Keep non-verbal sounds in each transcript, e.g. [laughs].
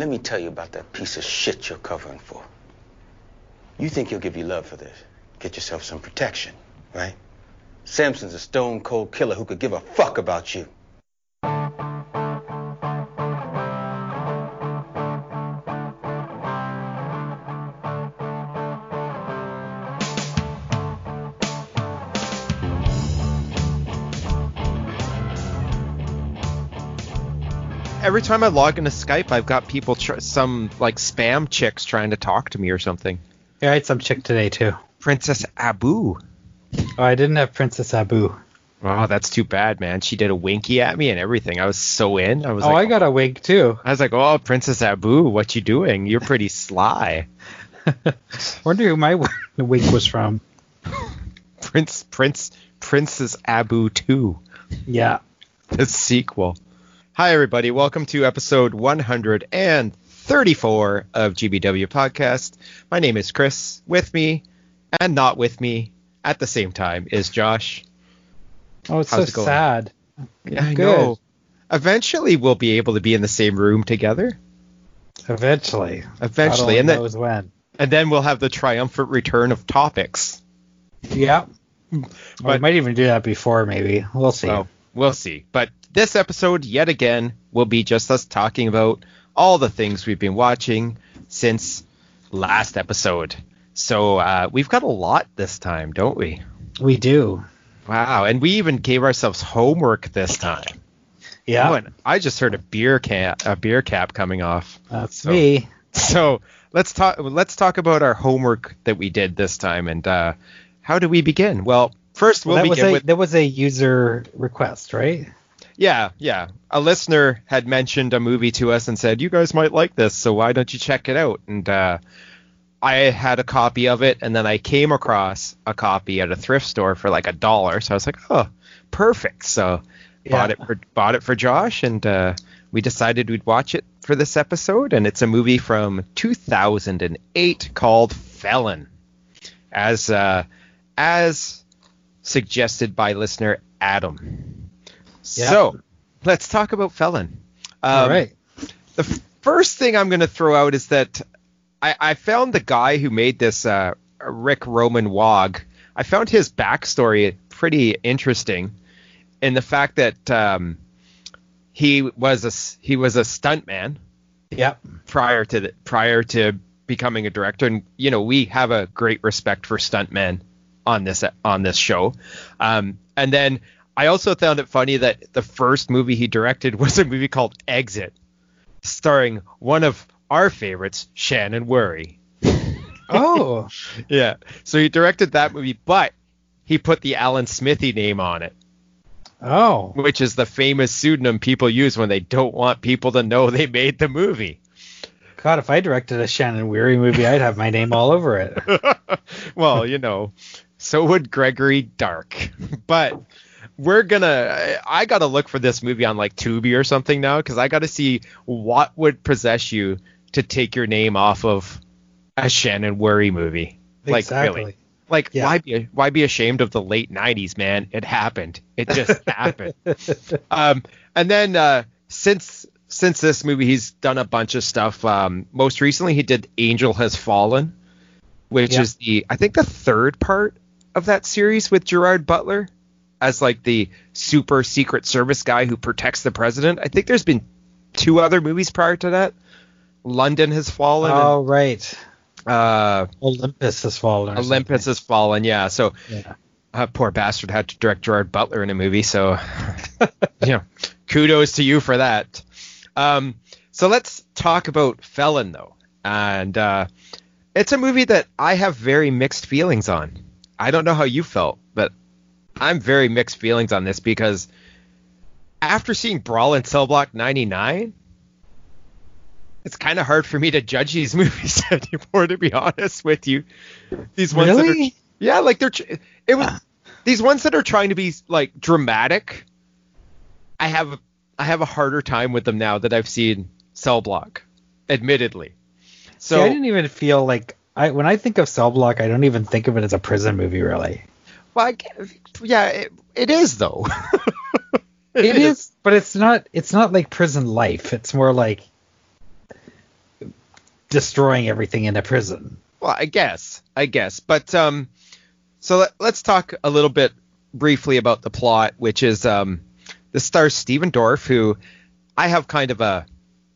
let me tell you about that piece of shit you're covering for. You think he'll give you love for this? Get yourself some protection, right? Samson's a stone cold killer who could give a fuck about you. Every time I log into Skype, I've got people, tr- some like spam chicks trying to talk to me or something. Yeah, I had some chick today too. Princess Abu. Oh, I didn't have Princess Abu. Oh, that's too bad, man. She did a winky at me and everything. I was so in. I was Oh, like, I got a wink too. I was like, oh, Princess Abu, what you doing? You're pretty sly. [laughs] Wonder who my wink was from. Prince, Prince, Princess Abu 2, Yeah. the sequel. Hi, everybody. Welcome to episode 134 of GBW Podcast. My name is Chris. With me and not with me at the same time is Josh. Oh, it's How's so it sad. Yeah, I Good. know. Eventually, we'll be able to be in the same room together. Eventually. Eventually, and only then when. and then we'll have the triumphant return of topics. Yeah. But- we might even do that before, maybe. We'll see. We'll see. But this episode, yet again, will be just us talking about all the things we've been watching since last episode. So uh, we've got a lot this time, don't we? We do. Wow, and we even gave ourselves homework this time. Yeah. Oh, and I just heard a beer cap, a beer cap coming off. That's So- me. So let's talk. Let's talk about our homework that we did this time, and uh, how do we begin? Well, first we'll was begin a with that was a user request, right? Yeah, yeah. A listener had mentioned a movie to us and said, "You guys might like this, so why don't you check it out?" And uh, I had a copy of it, and then I came across a copy at a thrift store for like a dollar. So I was like, "Oh, perfect!" So bought it for bought it for Josh, and uh, we decided we'd watch it for this episode. And it's a movie from 2008 called Felon, as uh, as suggested by listener Adam. Yeah. So let's talk about Felon. Um, All right. The first thing I'm going to throw out is that I, I found the guy who made this, uh, Ric Roman Waugh. I found his backstory pretty interesting, in the fact that um, he was a he was a stuntman Yep. prior to the, prior to becoming a director, and you know we have a great respect for stuntmen on this on this show. Um, and then I also found it funny that the first movie he directed [laughs] was a movie called Exit, starring one of our favorites, Shannon Whirry. [laughs] Oh. [laughs] Yeah, so he directed that movie, but he put the Alan Smithee name on it, oh. which is the famous pseudonym people use when they don't want people to know they made the movie. God, if I directed a Shannon Whirry movie, I'd have my name all over it. well, you know, so would Gregory Dark. But we're gonna. I gotta look for this movie on like Tubi or something now because I gotta see what would possess you to take your name off of a Shannon Whirry movie. Like exactly. really. Like Yeah. why be why be ashamed of the late '90s, man? It happened. It just [laughs] happened. Um, and then uh, since since this movie, he's done a bunch of stuff. Um, most recently, he did Angel Has Fallen, which Yeah. is the I think the third part of that series with Gerard Butler as like the super secret service guy who protects the president. I think there's been two other movies prior to that. London Has Fallen. Oh, right. uh, Olympus has fallen. Olympus Has Fallen. Yeah. So. Yeah. uh, poor bastard had to direct Gerard Butler in a movie, so [laughs] you know, kudos to you for that. Um, so let's talk about Felon though, and uh, it's a movie that I have very mixed feelings on. I don't know how you felt, but I'm very mixed feelings on this because after seeing Brawl in Cell Block 99, it's kind of hard for me to judge these [laughs] movies anymore. To be honest with you, these ones that are yeah, like they're it was these ones that are trying to be like dramatic. I have I have a harder time with them now that I've seen Cell Block, admittedly. So See, I didn't even feel like I when I think of Cell Block, I don't even think of it as a prison movie, really. Well, I yeah, it, it is though. [laughs] It is, but it's not. It's not like prison life. It's more like destroying everything in a prison. Well, I guess, I guess, but um, so let, let's talk a little bit briefly about the plot, which is um, this stars Stephen Dorff, who I have kind of a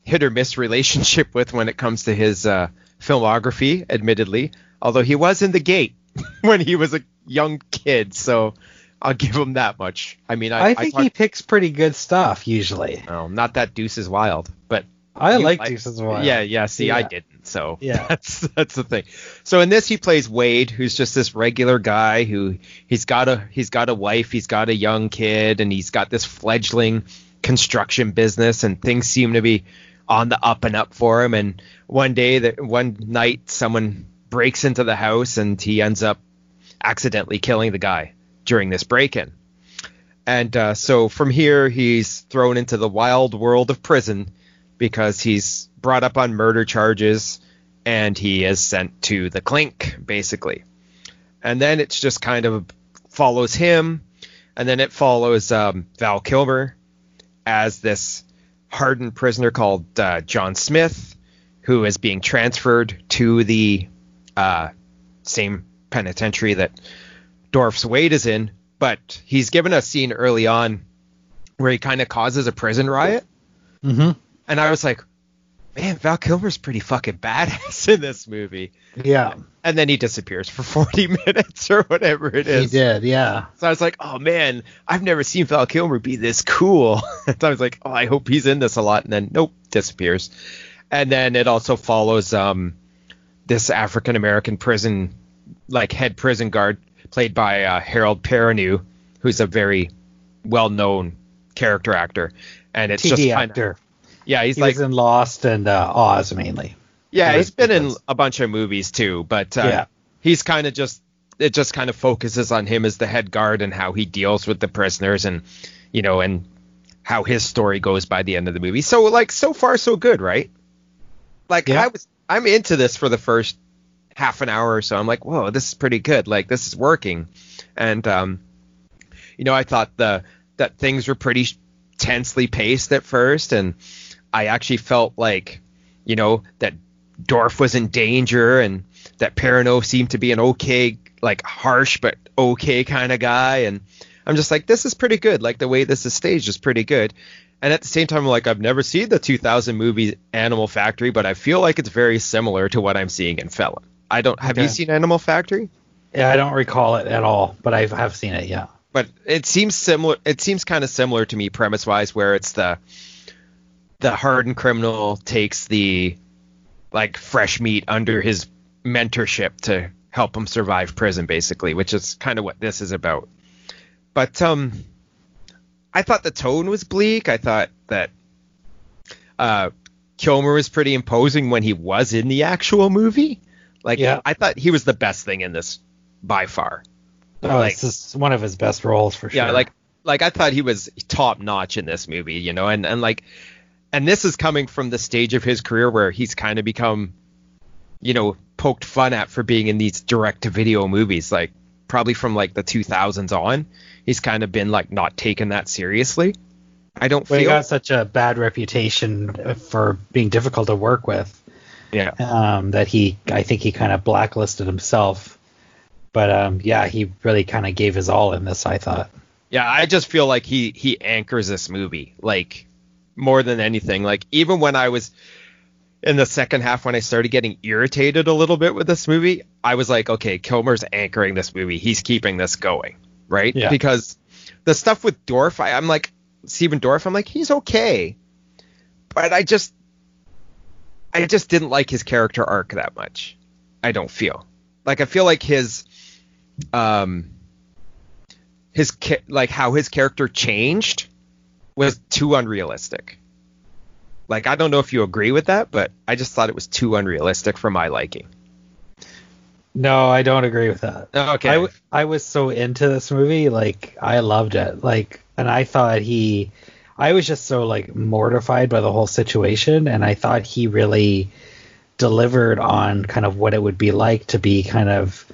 hit or miss relationship [laughs] with when it comes to his uh, filmography, admittedly. Although he was in The Gate [laughs] when he was a young kid, so I'll give him that much. I mean, I, I think he picks pretty good stuff usually. Oh, not that Deuces Wild, but I like Deuces Wild. yeah, yeah. See, I didn't. So [laughs] Yeah. that's that's the thing. So in this, he plays Wade, who's just this regular guy who he's got a he's got a wife, he's got a young kid, and he's got this fledgling construction business, and things seem to be on the up and up for him. And one day, that one night, someone breaks into the house, and he ends up accidentally killing the guy during this break-in. And uh, so from here, he's thrown into the wild world of prison because he's brought up on murder charges and he is sent to the clink, basically. And then it's just kind of follows him, and then it follows um, Val Kilmer as this hardened prisoner called uh, John Smith, who is being transferred to the uh, same penitentiary that Dorff's Wade is in, but he's given a scene early on where he kind of causes a prison riot, Mm-hmm. and I was like, man, Val Kilmer's pretty fucking badass [laughs] in this movie. Yeah. And then he disappears for [laughs] 40 minutes or whatever it is. He did. Yeah. So I was like, oh man, I've never seen Val Kilmer be this cool. [laughs] and I was like, oh, I hope he's in this a lot. And then nope, disappears. And then it also follows um, this African American prison, like head prison guard, played by uh, Harold Perrineau, who's a very well-known character actor. And it's just TV kind of actor. yeah, he's He like in Lost and uh, Oz mainly. yeah, Yeah, he's been in a bunch of movies too, but uh, Yeah. he's kind of just it just kind of focuses on him as the head guard and how he deals with the prisoners and you know and how his story goes by the end of the movie. So like so far so good, right? Like Yeah. I was I'm into this for the first half an hour or so. I'm like, whoa, this is pretty good. Like this is working, and um, you know, I thought the that things were pretty tensely paced at first, and I actually felt like, you know, that Dorff was in danger, and that Perrineau seemed to be an okay, like harsh but okay kind of guy, and I'm just like, this is pretty good. Like the way this is staged is pretty good. And at the same time, I'm like, I've never seen the 2000 movie Animal Factory, but I feel like it's very similar to what I'm seeing in Felon. I don't. Have you seen Animal Factory? Yeah, I don't recall it at all, but I have seen it. Yeah. but it seems similar it seems kind of similar to me premise wise where it's the the hardened criminal takes the like fresh meat under his mentorship to help him survive prison basically which is kind of what this is about but um i thought the tone was bleak. I thought that uh kilmer was pretty imposing when he was in the actual movie. Like Yeah. i thought he was the best thing in this by far. Oh, Like- this is one of his best roles for sure. yeah, like like I thought he was top notch in this movie, you know, and and like and this is coming from the stage of his career where he's kind of become you know, poked fun at for being in these direct to video movies. Like probably from like the 2000s on. He's kind of been like not taken that seriously. I don't he feel got such a bad reputation for being difficult to work with yeah. um, that he, I think he kind of blacklisted himself. But um, yeah, he really kind of gave his all in this. I thought. Yeah, I just feel like he he anchors this movie like more than anything. Like even when I was in the second half when I started getting irritated a little bit with this movie, I was like, okay, Kilmer's anchoring this movie. He's keeping this going, right? Yeah. Because the stuff with Dorff, I, I'm like Stephen Dorff, I'm like he's okay, but I just I just didn't like his character arc that much. I don't feel like I feel like his um his like how his character changed was too unrealistic. Like I don't know if you agree with that, but I just thought it was too unrealistic for my liking. No, I don't agree with that. Okay. I, w- I was so into this movie, like I loved it, like, and I thought he, I was just so like mortified by the whole situation, and I thought he really delivered on kind of what it would be like to be kind of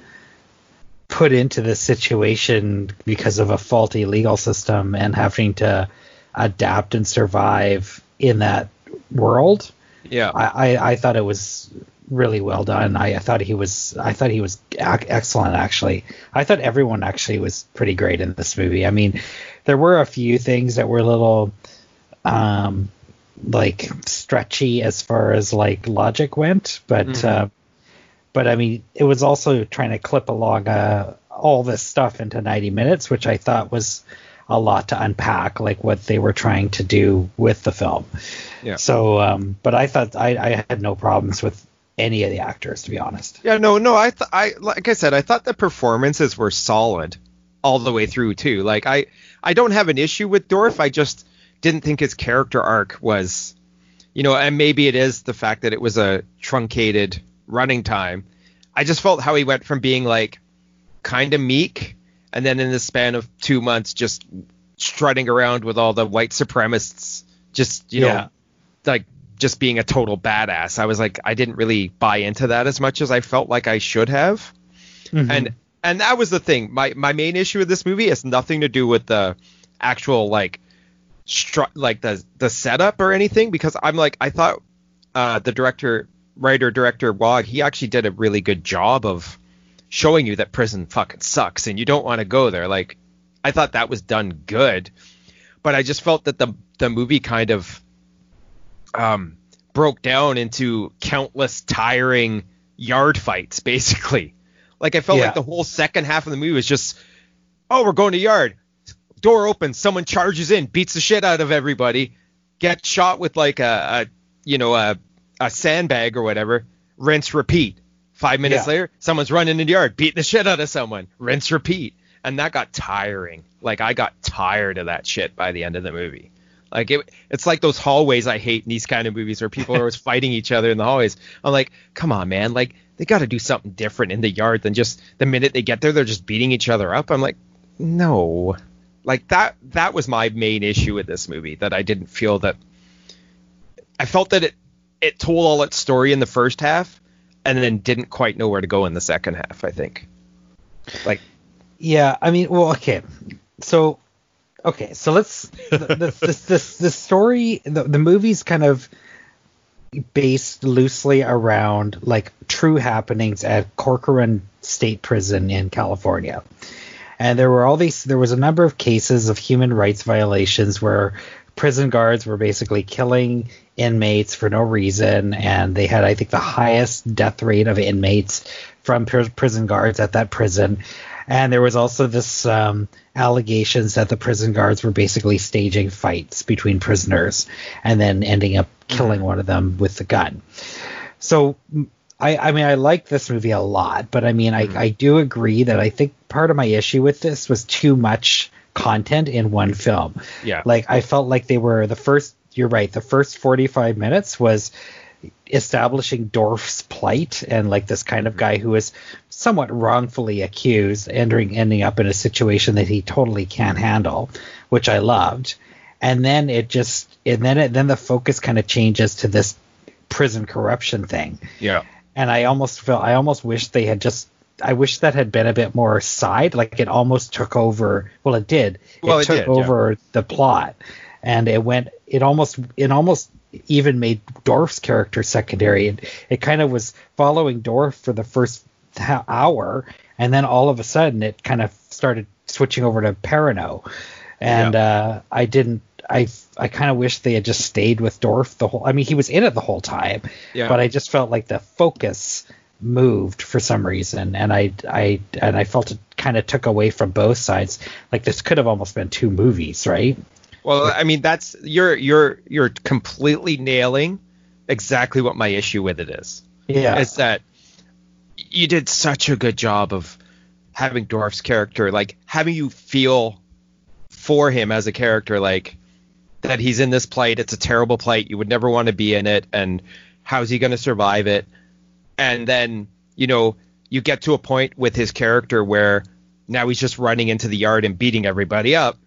put into this situation because of a faulty legal system and having to adapt and survive in that world. Yeah. I, I, I thought it was really well done. I, I thought he was I thought he was ac- excellent actually. I thought everyone actually was pretty great in this movie. I mean, there were a few things that were a little um like stretchy as far as like logic went, but Mhm. uh, but I mean, it was also trying to clip along uh, all this stuff into 90 minutes, which I thought was a lot to unpack, like what they were trying to do with the film. Yeah. So, um, but I thought I, I had no problems with any of the actors, to be honest. Yeah, no, no. I, th- I, like I said, I thought the performances were solid all the way through too. Like I, I don't have an issue with Dorff. I just didn't think his character arc was, you know, and maybe it is the fact that it was a truncated running time. I just felt how he went from being like kind of meek, and then in the span of two months, just strutting around with all the white supremacists, just you Yeah. know, like just being a total badass. I was like, I didn't really buy into that as much as I felt like I should have. And and that was the thing. My my main issue with this movie has nothing to do with the actual like stru- like the the setup or anything because I'm like I thought uh, the director writer director Waugh he actually did a really good job of showing you that prison fucking sucks and you don't want to go there. Like I thought that was done good, but I just felt that the the movie kind of um broke down into countless tiring yard fights [laughs] basically. Like I felt Yeah. like the whole second half of the movie was just oh we're going to yard. Door opens, someone charges in, beats the shit out of everybody, gets shot with like a, a you know a a sandbag or whatever, rinse repeat. Five minutes Yeah. later, someone's running in the yard, beating the shit out of someone, rinse repeat. And that got tiring. Like I got tired of that shit by the end of the movie. Like it, it's like those hallways I hate in these kind of movies where people are always [laughs] fighting each other in the hallways. I'm like, come on, man. Like they got to do something different in the yard than just the minute they get there, they're just beating each other up. I'm like, no. Like that. That was my main issue with this movie. That I didn't feel that. I felt that it it told all its story in the first half, and then didn't quite know where to go in the second half. I think. Like Yeah, I mean, well, okay, so okay, so let's the the, the, the story, the, the movie's kind of based loosely around like true happenings at Corcoran State Prison in California. And there were all these there was a number of cases of human rights violations where prison guards were basically killing inmates for no reason and they had I think the highest death rate of inmates from pr- prison guards at that prison. And there was also this um, allegations that the prison guards were basically staging fights between prisoners and then ending up killing one of them with the gun. So I, I, mean I like this movie a lot, but I mean I, I do agree that I think part of my issue with this was too much content in one film. Yeah. Like I felt like they were the first you're right, the first 45 minutes was establishing Dorff's plight and like this kind of mm-hmm. guy who is somewhat wrongfully accused, entering ending up in a situation that he totally can't handle, which I loved. And then it just and then it then the focus kind of changes to this prison corruption thing. yeah. And I almost felt I almost wish they had just I wish that had been a bit more side, like it almost took over. Well, it did. Well, it it took did, yeah. over the plot, and it went. It almost. It almost even made Dorff's character secondary. It, it kind of was following Dorff for the first hour, and then all of a sudden it kind of started switching over to Perrineau, and uh, I didn't. I I kind of wish they had just stayed with Dorff the whole. I mean, he was in it the whole time, Yeah. but I just felt like the focus moved for some reason, and I I and I felt it kind of took away from both sides. Like this could have almost been two movies, right? Well, I mean, that's you're you're you're completely nailing exactly what my issue with it is. Yeah. Is that you did such a good job of having Dorff's character, like having you feel for him as a character, like that he's in this plight. It's a terrible plight. You would never want to be in it, and how's he going to survive it? And then you know you get to a point with his character where now he's just running into the yard and beating everybody up.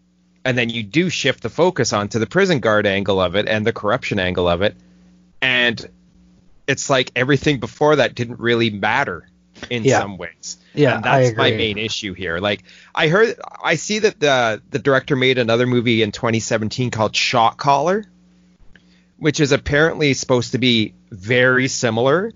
And then you do shift the focus onto the prison guard angle of it and the corruption angle of it. And it's like everything before that didn't really matter in Yeah. some ways. Yeah, and that's my main issue here. Like i heard i see that the the director made another movie in 2017 called shot caller which is apparently supposed to be very similar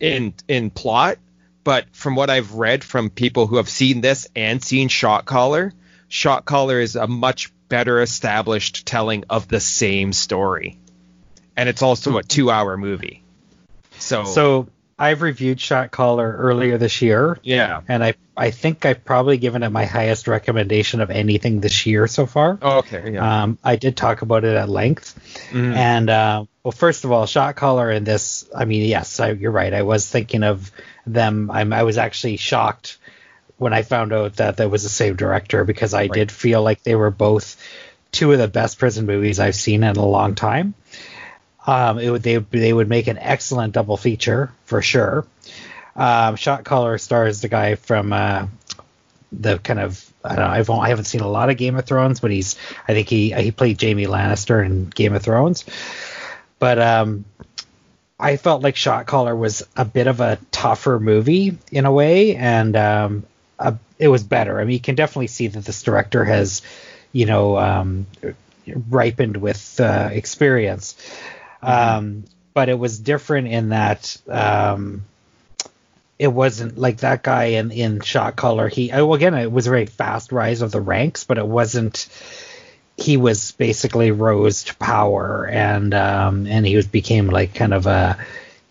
in in plot, but from what I've read from people who have seen this and seen Shot Caller, Shot Caller is a much better established telling of the same story. And it's also a 2-hour movie. So So I've reviewed Shot Caller earlier this year. yeah. And I I think I've probably given it my highest recommendation of anything this year so far. Oh, okay, yeah. Um, I did talk about it at length. Mhm. And uh, well, first of all, shot caller and this. I mean, yes, I, you're right. I was thinking of them. I'm, I was actually shocked when I found out that that was the same director because I did feel like they were both two of the best prison movies I've seen in a long time. Um, it would they they would make an excellent double feature for sure. Um, shot caller stars the guy from uh, the kind of I don't know I've I haven't seen a lot of Game of Thrones, but he's I think he he played Jaime Lannister in Game of Thrones. But um, I felt like Shot Caller was a bit of a tougher movie in a way, and um, a, it was better. I mean, you can definitely see that this director has, you know, um, ripened with uh, experience. Um, but it was different in that um, it wasn't like that guy in in Shot Caller. He oh, well, again, it was a very fast rise of the ranks, but it wasn't. He was basically rose to power, and um, and he was became like kind of a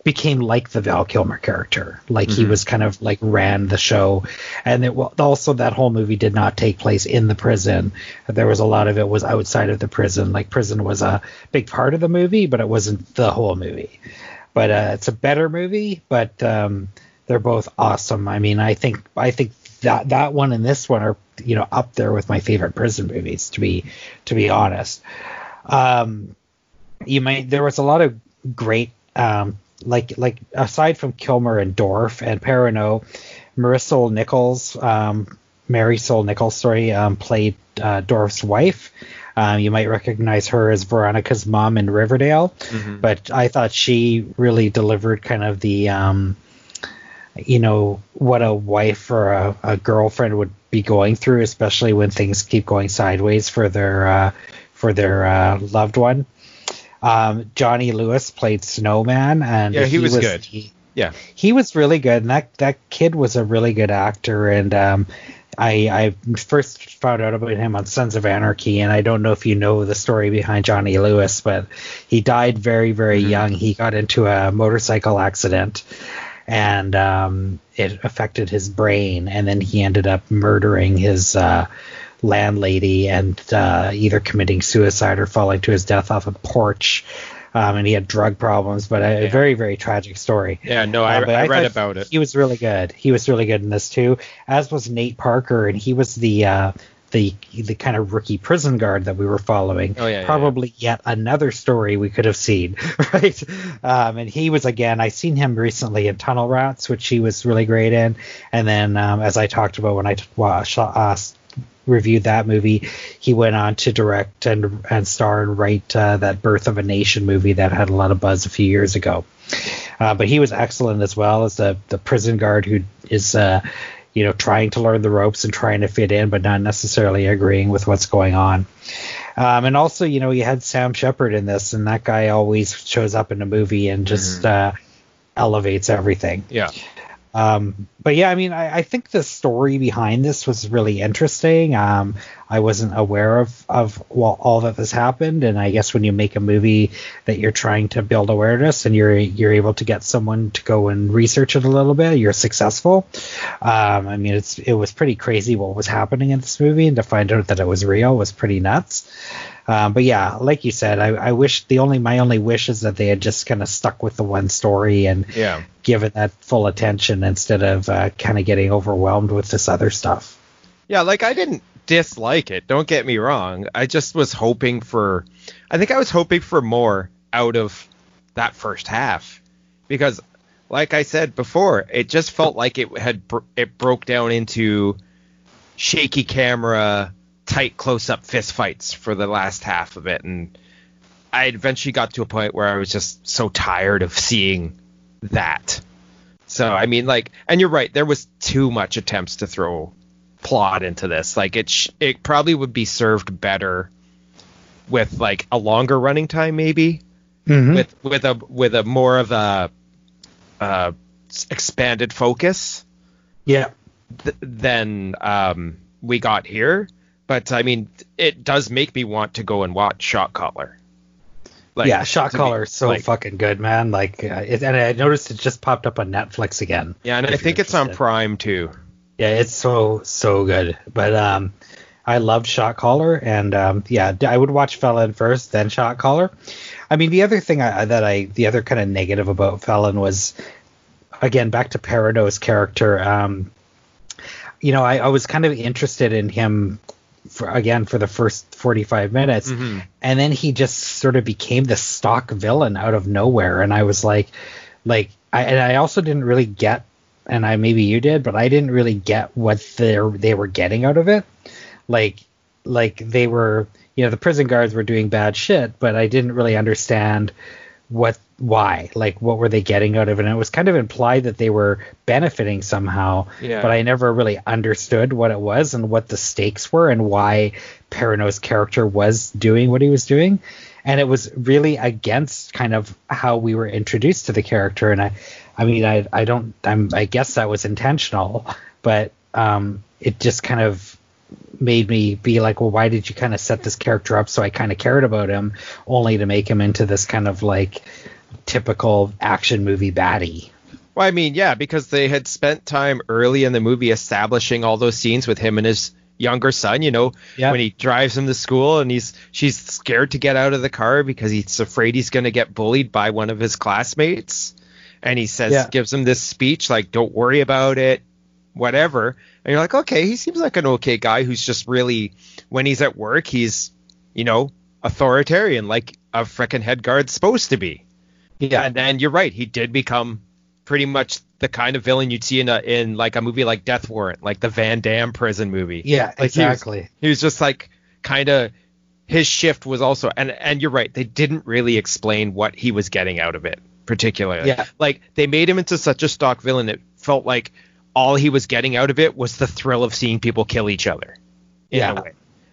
became like the Val Kilmer character. Like he Mhm. was kind of like ran the show, and it also that whole movie did not take place in the prison. There was a lot of it was outside of the prison. Like prison was a big part of the movie, but it wasn't the whole movie. But uh, it's a better movie, but um, they're both awesome. I mean, I think I think that that one and this one are you know up there with my favorite prison movies to be to be honest. Um, you might there was a lot of great um, like like aside from Kilmer and Dorff and Perrineau, Marisol Nichols, um, Mary Sol Nichols, sorry, um, played uh, Dorff's wife. Um, you might recognize her as Veronica's mom in Riverdale, Mhm. but I thought she really delivered kind of the, um, you know, what a wife or a, a girlfriend would be going through, especially when things keep going sideways for their uh, for their uh, loved one. Um, Johnny Lewis played Snowman, and Yeah, he was good. he- yeah. he was really good, and that that kid was a really good actor. And um, I I first found out about him on Sons of Anarchy, and I don't know if you know the story behind Johnny Lewis, but he died very very Mhm. young. He got into a motorcycle accident, and um, it affected his brain, and then he ended up murdering his. Uh, landlady and uh, either committing suicide or falling to his death off a porch um, and he had drug problems but a, Yeah. very very tragic story Yeah, no, I, uh, but I read about it. He was really good. He was really good in this too, as was Nate Parker, and he was the uh, the the kind of rookie prison guard that we were following. Oh, yeah, yeah, Probably yet another story we could have seen, [laughs] right? Um, and he was again. I seen him recently in Tunnel Rats, which he was really great in. And then, um, as I talked about when I t- sh- uh, reviewed that movie, he went on to direct and and star and write uh, that Birth of a Nation movie that had a lot of buzz a few years ago. Uh, but he was excellent as well as the the prison guard who is uh, you know trying to learn the ropes and trying to fit in, but not necessarily agreeing with what's going on. Um, and also, you know, you had Sam Shepard in this, and that guy always shows up in a movie and just uh, elevates everything. Yeah. Um, but yeah, I mean, I, I think the story behind this was really interesting. Um, I wasn't aware of of well, all that has happened, and I guess when you make a movie that you're trying to build awareness and you're you're able to get someone to go and research it a little bit, you're successful. Um, I mean, it's it was pretty crazy what was happening in this movie, and to find out that it was real was pretty nuts. Um, but yeah, like you said, I, I wish the only my only wish is that they had just kind of stuck with the one story and Yeah. given that full attention instead of uh, kind of getting overwhelmed with this other stuff. Yeah, like I didn't dislike it. Don't get me wrong. I just was hoping for I think I was hoping for more out of that first half because like I said before, it just felt like it had it broke down into shaky camera, tight close-up fist fights for the last half of it and I eventually got to a point where I was just so tired of seeing that. So I mean, like, and you're right. There was too much attempts to throw plot into this. Like, it sh- it probably would be served better with like a longer running time maybe Mhm. with with a with a more of a uh, expanded focus yeah. th- than um, we got here. But I mean, it does make me want to go and watch Shot Caller. Like, yeah, shot caller is so like- fucking good, man. Like, uh, it, and I noticed it just popped up on Netflix again. Yeah, and I think it's on. Prime too. Yeah, it's so so good. But um, I loved Shot Caller, and um, yeah, I would watch Felon first, then Shot Caller. I mean, the other thing I, that I, the other kind of negative about Felon was, again, back to Perrineau's character. Um, you know, I, I was kind of interested in him. For, again, for the first 45 minutes, Mhm. and then he just sort of became the stock villain out of nowhere, and I was like, like, I, and I also didn't really get and I maybe you did, but I didn't really get what they they were getting out of it. Like like they were, you know, the prison guards were doing bad shit, but I didn't really understand what why? Like what were they getting out of it? And it was kind of implied that they were benefiting somehow Yeah. but i never really understood what it was and what the stakes were and why Perrineau's character was doing what he was doing. And it was really against kind of how we were introduced to the character. And i i mean i i don't i'm i guess that was intentional [laughs] but um it just kind of made me be like well why did you kind of set this character up so i kind of cared about him only to make him into this kind of like typical action movie baddie Well, I mean, yeah, because they had spent time early in the movie establishing all those scenes with him and his younger son. You know, Yeah. when he drives him to school and he's she's scared to get out of the car because he's afraid he's going to get bullied by one of his classmates, and he says Yeah. gives him this speech like, "Don't worry about it." Whatever, and you're like, okay, he seems like an okay guy who's just really, when he's at work, he's, you know, authoritarian, like a frickin' head guard's supposed to be. Yeah And then you're right, he did become pretty much the kind of villain you'd see in a in like a movie like Death Warrant, like the Van Damme prison movie. yeah Like, he was- exactly He was just like kind of his shift was also and and you're right, they didn't really explain what he was getting out of it particularly. Yeah. Like they made him into such a stock villain it felt like all he was getting out of it was the thrill of seeing people kill each other. Yeah.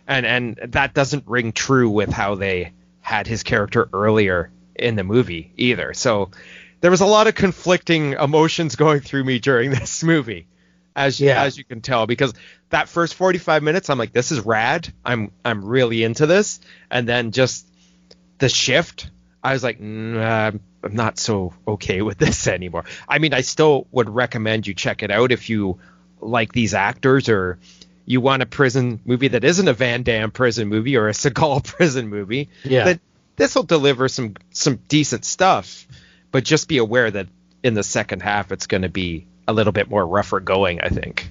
And and that doesn't ring true with how they had his character earlier in the movie either. So there was a lot of conflicting emotions [laughs] going through me during [laughs] this movie, as Yeah. as you can tell, because that first 45 minutes, I'm like, this is rad. I'm I'm really into this, and then just the shift, I was like, nah, I'm not so okay with [laughs] this anymore. I mean, I still would recommend you check it out if you like these actors or you want a prison movie that isn't a Van Damme prison movie or a Seagal prison movie. Yeah. Then this will deliver some some decent stuff, but just be aware that in the second half it's going to be a little bit more rougher going. I think.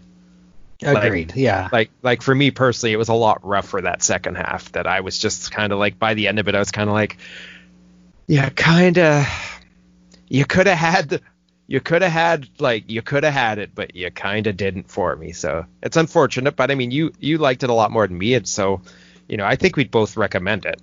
like- agreed yeah Like like for me personally, it was a lot rougher that second half. That I was just kind of like by the end of it, I was kind of like, yeah, kind of. You could have had the. You could have had like you could have had it, but you kind of didn't for me. So it's unfortunate, but I mean you you liked it a lot more than me, and so you know I think we'd both recommend it.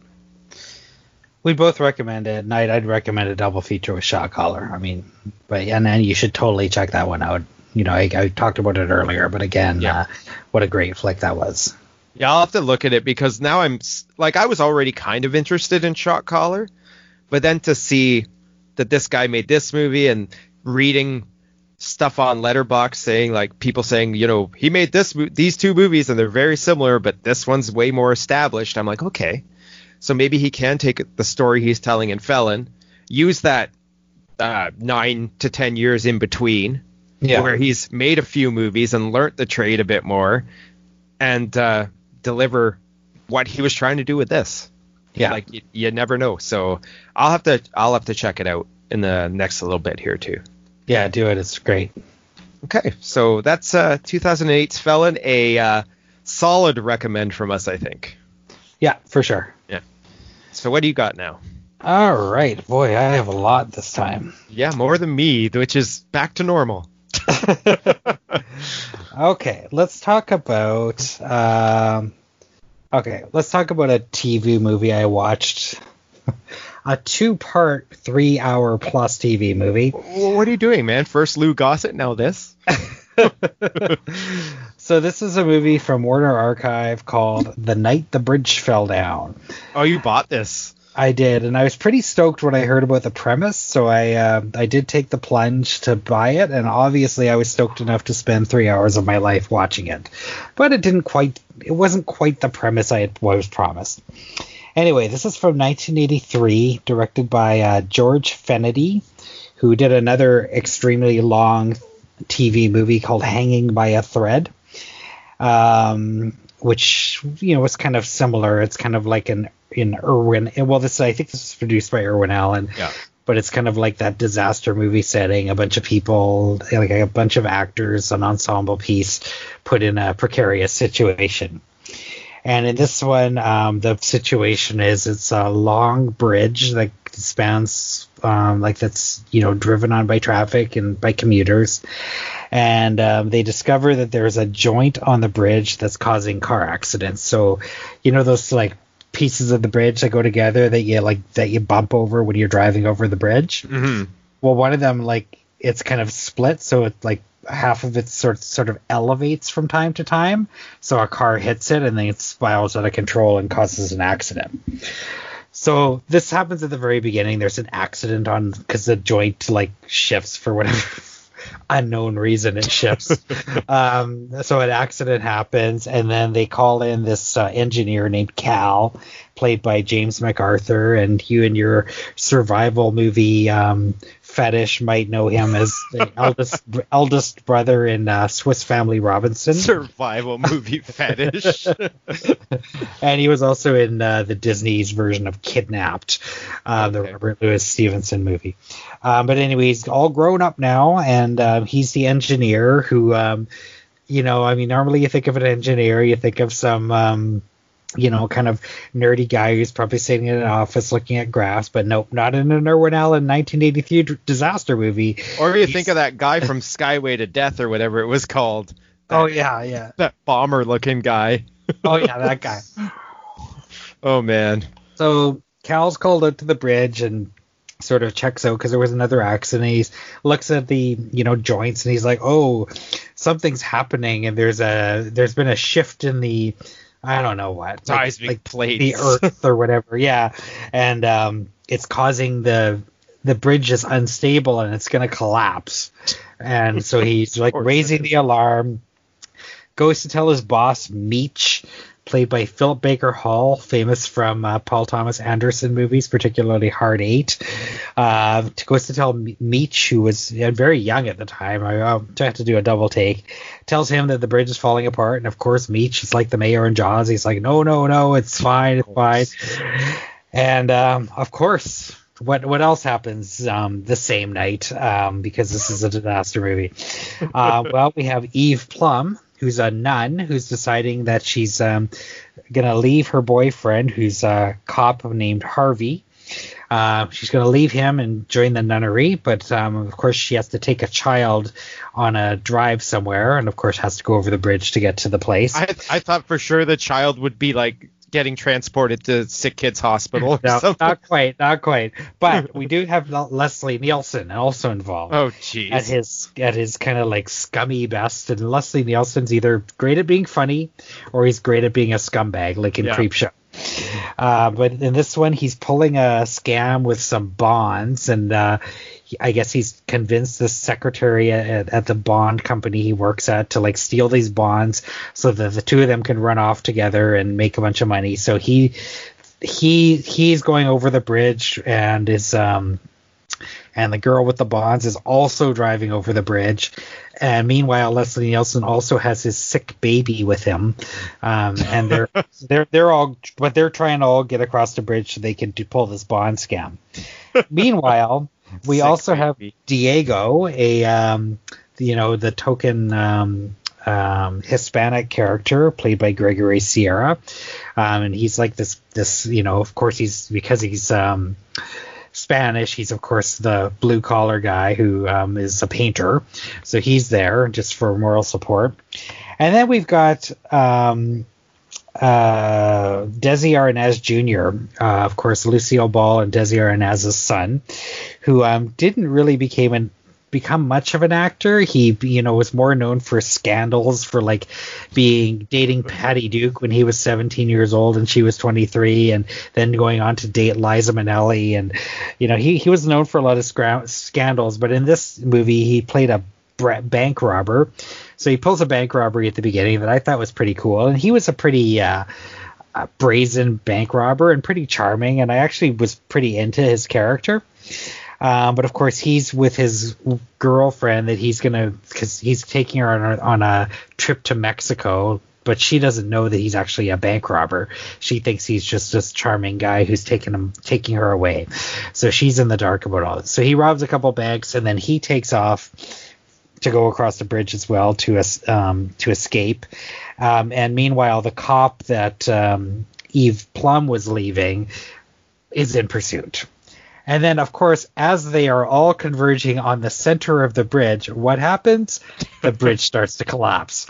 We both recommend it and I'd, recommend a double feature with shot caller. I mean but and then you should totally check that one out. You know i, I talked about it earlier but again Yeah. uh, what a great flick that was. Yeah, I'll have to look at it because now I'm like I was already kind of interested in Shot Caller, but then to see that this guy made this movie and reading stuff on Letterboxd saying like people saying you know he made this these two movies and they're very similar, but this one's way more established. I'm like okay, so maybe he can take the story he's telling in Felon, use that uh, nine to ten years in between where he's made a few movies and learnt the trade a bit more and uh, deliver what he was trying to do with this. yeah Like you, you never know. So I'll have to I'll have to check it out in the next little bit here too. yeah do it it's great Okay, so that's uh, 2008's Felon, a uh, solid recommend from us, I think. Yeah for sure Yeah. So what do you got now? all right boy i have a lot this time Yeah, more than me, which is back to normal. [laughs] okay let's talk about um okay let's talk about a tv movie i watched [laughs] a two part three hour plus tv movie what are you doing, man? First Lou Gossett, now this. [laughs] [laughs] so this is a movie from Warner Archive called The Night the Bridge Fell Down. oh, you bought this. I did, and I was pretty stoked when I heard about the premise. So I uh, I did take the plunge to buy it, and obviously I was stoked enough to spend three hours of my life watching it. But it didn't quite. It wasn't quite the premise I had, was promised. Anyway, this is from 1983, directed by uh, George Fenady, who did another extremely long TV movie called Hanging by a Thread. Um, which you know was kind of similar. It's kind of like an in Irwin. Well, this I think this was produced by Irwin Allen. Yeah. But it's kind of like that disaster movie setting. A bunch of people, like a bunch of actors, an ensemble piece, put in a precarious situation. And in this one, um, the situation is it's a long bridge that spans, um, like that's you know driven on by traffic and by commuters. And um, they discover that there's a joint on the bridge that's causing car accidents. So, you know those like pieces of the bridge that go together that you like that you bump over when you're driving over the bridge. hmm Well, one of them like it's kind of split, so it's like half of it sort sort of elevates from time to time. So a car hits it and then it spirals out of control and causes an accident. So this happens at the very beginning. There's an accident on because the joint like shifts for whatever [laughs] unknown reason it shifts. [laughs] um, so an accident happens, and then they call in this uh, engineer named Cal, played by James MacArthur, and you and your survival movie um, fetish might know him as the [laughs] eldest eldest brother in uh, Swiss Family Robinson, Survival movie [laughs] fetish. and he was also in uh, the Disney's version of Kidnapped, uh, the Robert Louis Stevenson movie. Um, but anyway, he's all grown up now, and um, he's the engineer who, um, you know, I mean, normally you think of an engineer, you think of some. You know, kind of nerdy guy who's probably sitting in an office looking at graphs, but nope, not in an Irwin Allen 1983 d- disaster movie. or you He's- think of that guy from Skyway to Death or whatever it was called. Oh yeah, yeah. That bomber looking guy. Oh yeah, that guy. [laughs] Oh man. So Cal's called out to the bridge and sort of checks out because there was another accident. He looks at the you know joints and he's like, oh, something's happening and there's a there's been a shift in the I don't know what Seismic like plates. the earth [laughs] or whatever. Yeah, and um, it's causing the the bridge is unstable and it's gonna collapse. And so [laughs] he's like raising the alarm. Goes to tell his boss Meech, played by Philip Baker Hall, famous from uh, Paul Thomas Anderson movies, particularly Hard Eight. Uh, goes to tell Me- Meech, who was very young at the time. I uh, had to do a double take. Tells him that the bridge is falling apart, and of course Meech is like the mayor in Jaws. He's like, no, no, no, it's fine, it's fine. And um, of course, what what else happens um, the same night? Um, because this is a disaster movie. Uh, well, we have Eve Plumb, who's a nun, who's deciding that she's um, gonna leave her boyfriend, who's a cop named Harvey. Uh, she's going to leave him and join the nunnery, but um, of course she has to take a child on a drive somewhere, and of course has to go over the bridge to get to the place. I I thought for sure the child would be like getting transported to sick kids hospital [laughs] no, not quite, not quite. But we do have Leslie Nielsen also involved. Oh at his at his kind of like scummy best. And Leslie Nielsen's either great at being funny or he's great at being a scumbag, like in Yeah. Creepshow. Uh, but in this one, he's pulling a scam with some bonds, and uh, I guess he's convinced the secretary at, at the bond company he works at to like steal these bonds so that the two of them can run off together and make a bunch of money. So he he he's going over the bridge and is um and the girl with the bonds is also driving over the bridge. And meanwhile, Leslie Nielsen also has his sick baby with him, um, and they're [laughs] they're they're all but they're trying to all get across the bridge so they can do, pull this bond scam. [laughs] meanwhile, we Sick also have. Diego, a um, you know the token um, um, Hispanic character played by Gregory Sierra, um, and he's like this this you know of course he's because he's um, Spanish. He's of course the blue collar guy who um, is a painter, so he's there just for moral support. And then we've got um, uh, Desi Arnaz Jr., uh, of course, Lucille Ball and Desi Arnaz's son, who um, didn't really became an become much of an actor. He, you know, was more known for scandals, for like being dating Patty Duke when he was 17 years old and she was 23, and then going on to date Liza Minnelli, and you know, he he was known for a lot of scra- scandals. But in this movie, he played a bank robber. So he pulls a bank robbery at the beginning that I thought was pretty cool, and he was a pretty uh, brazen bank robber and pretty charming, and I actually was pretty into his character. Um, but of course, he's with his girlfriend that he's gonna because he's taking her on a, on a trip to Mexico. But she doesn't know that he's actually a bank robber. She thinks he's just this charming guy who's taking him taking her away. So she's in the dark about all this. So he robs a couple banks and then he takes off to go across the bridge as well to um, to escape. Um, and meanwhile, the cop that um, Eve Plumb was leaving is in pursuit. And then, of course, as they are all converging on the center of the bridge, what happens? The bridge [laughs] starts to collapse.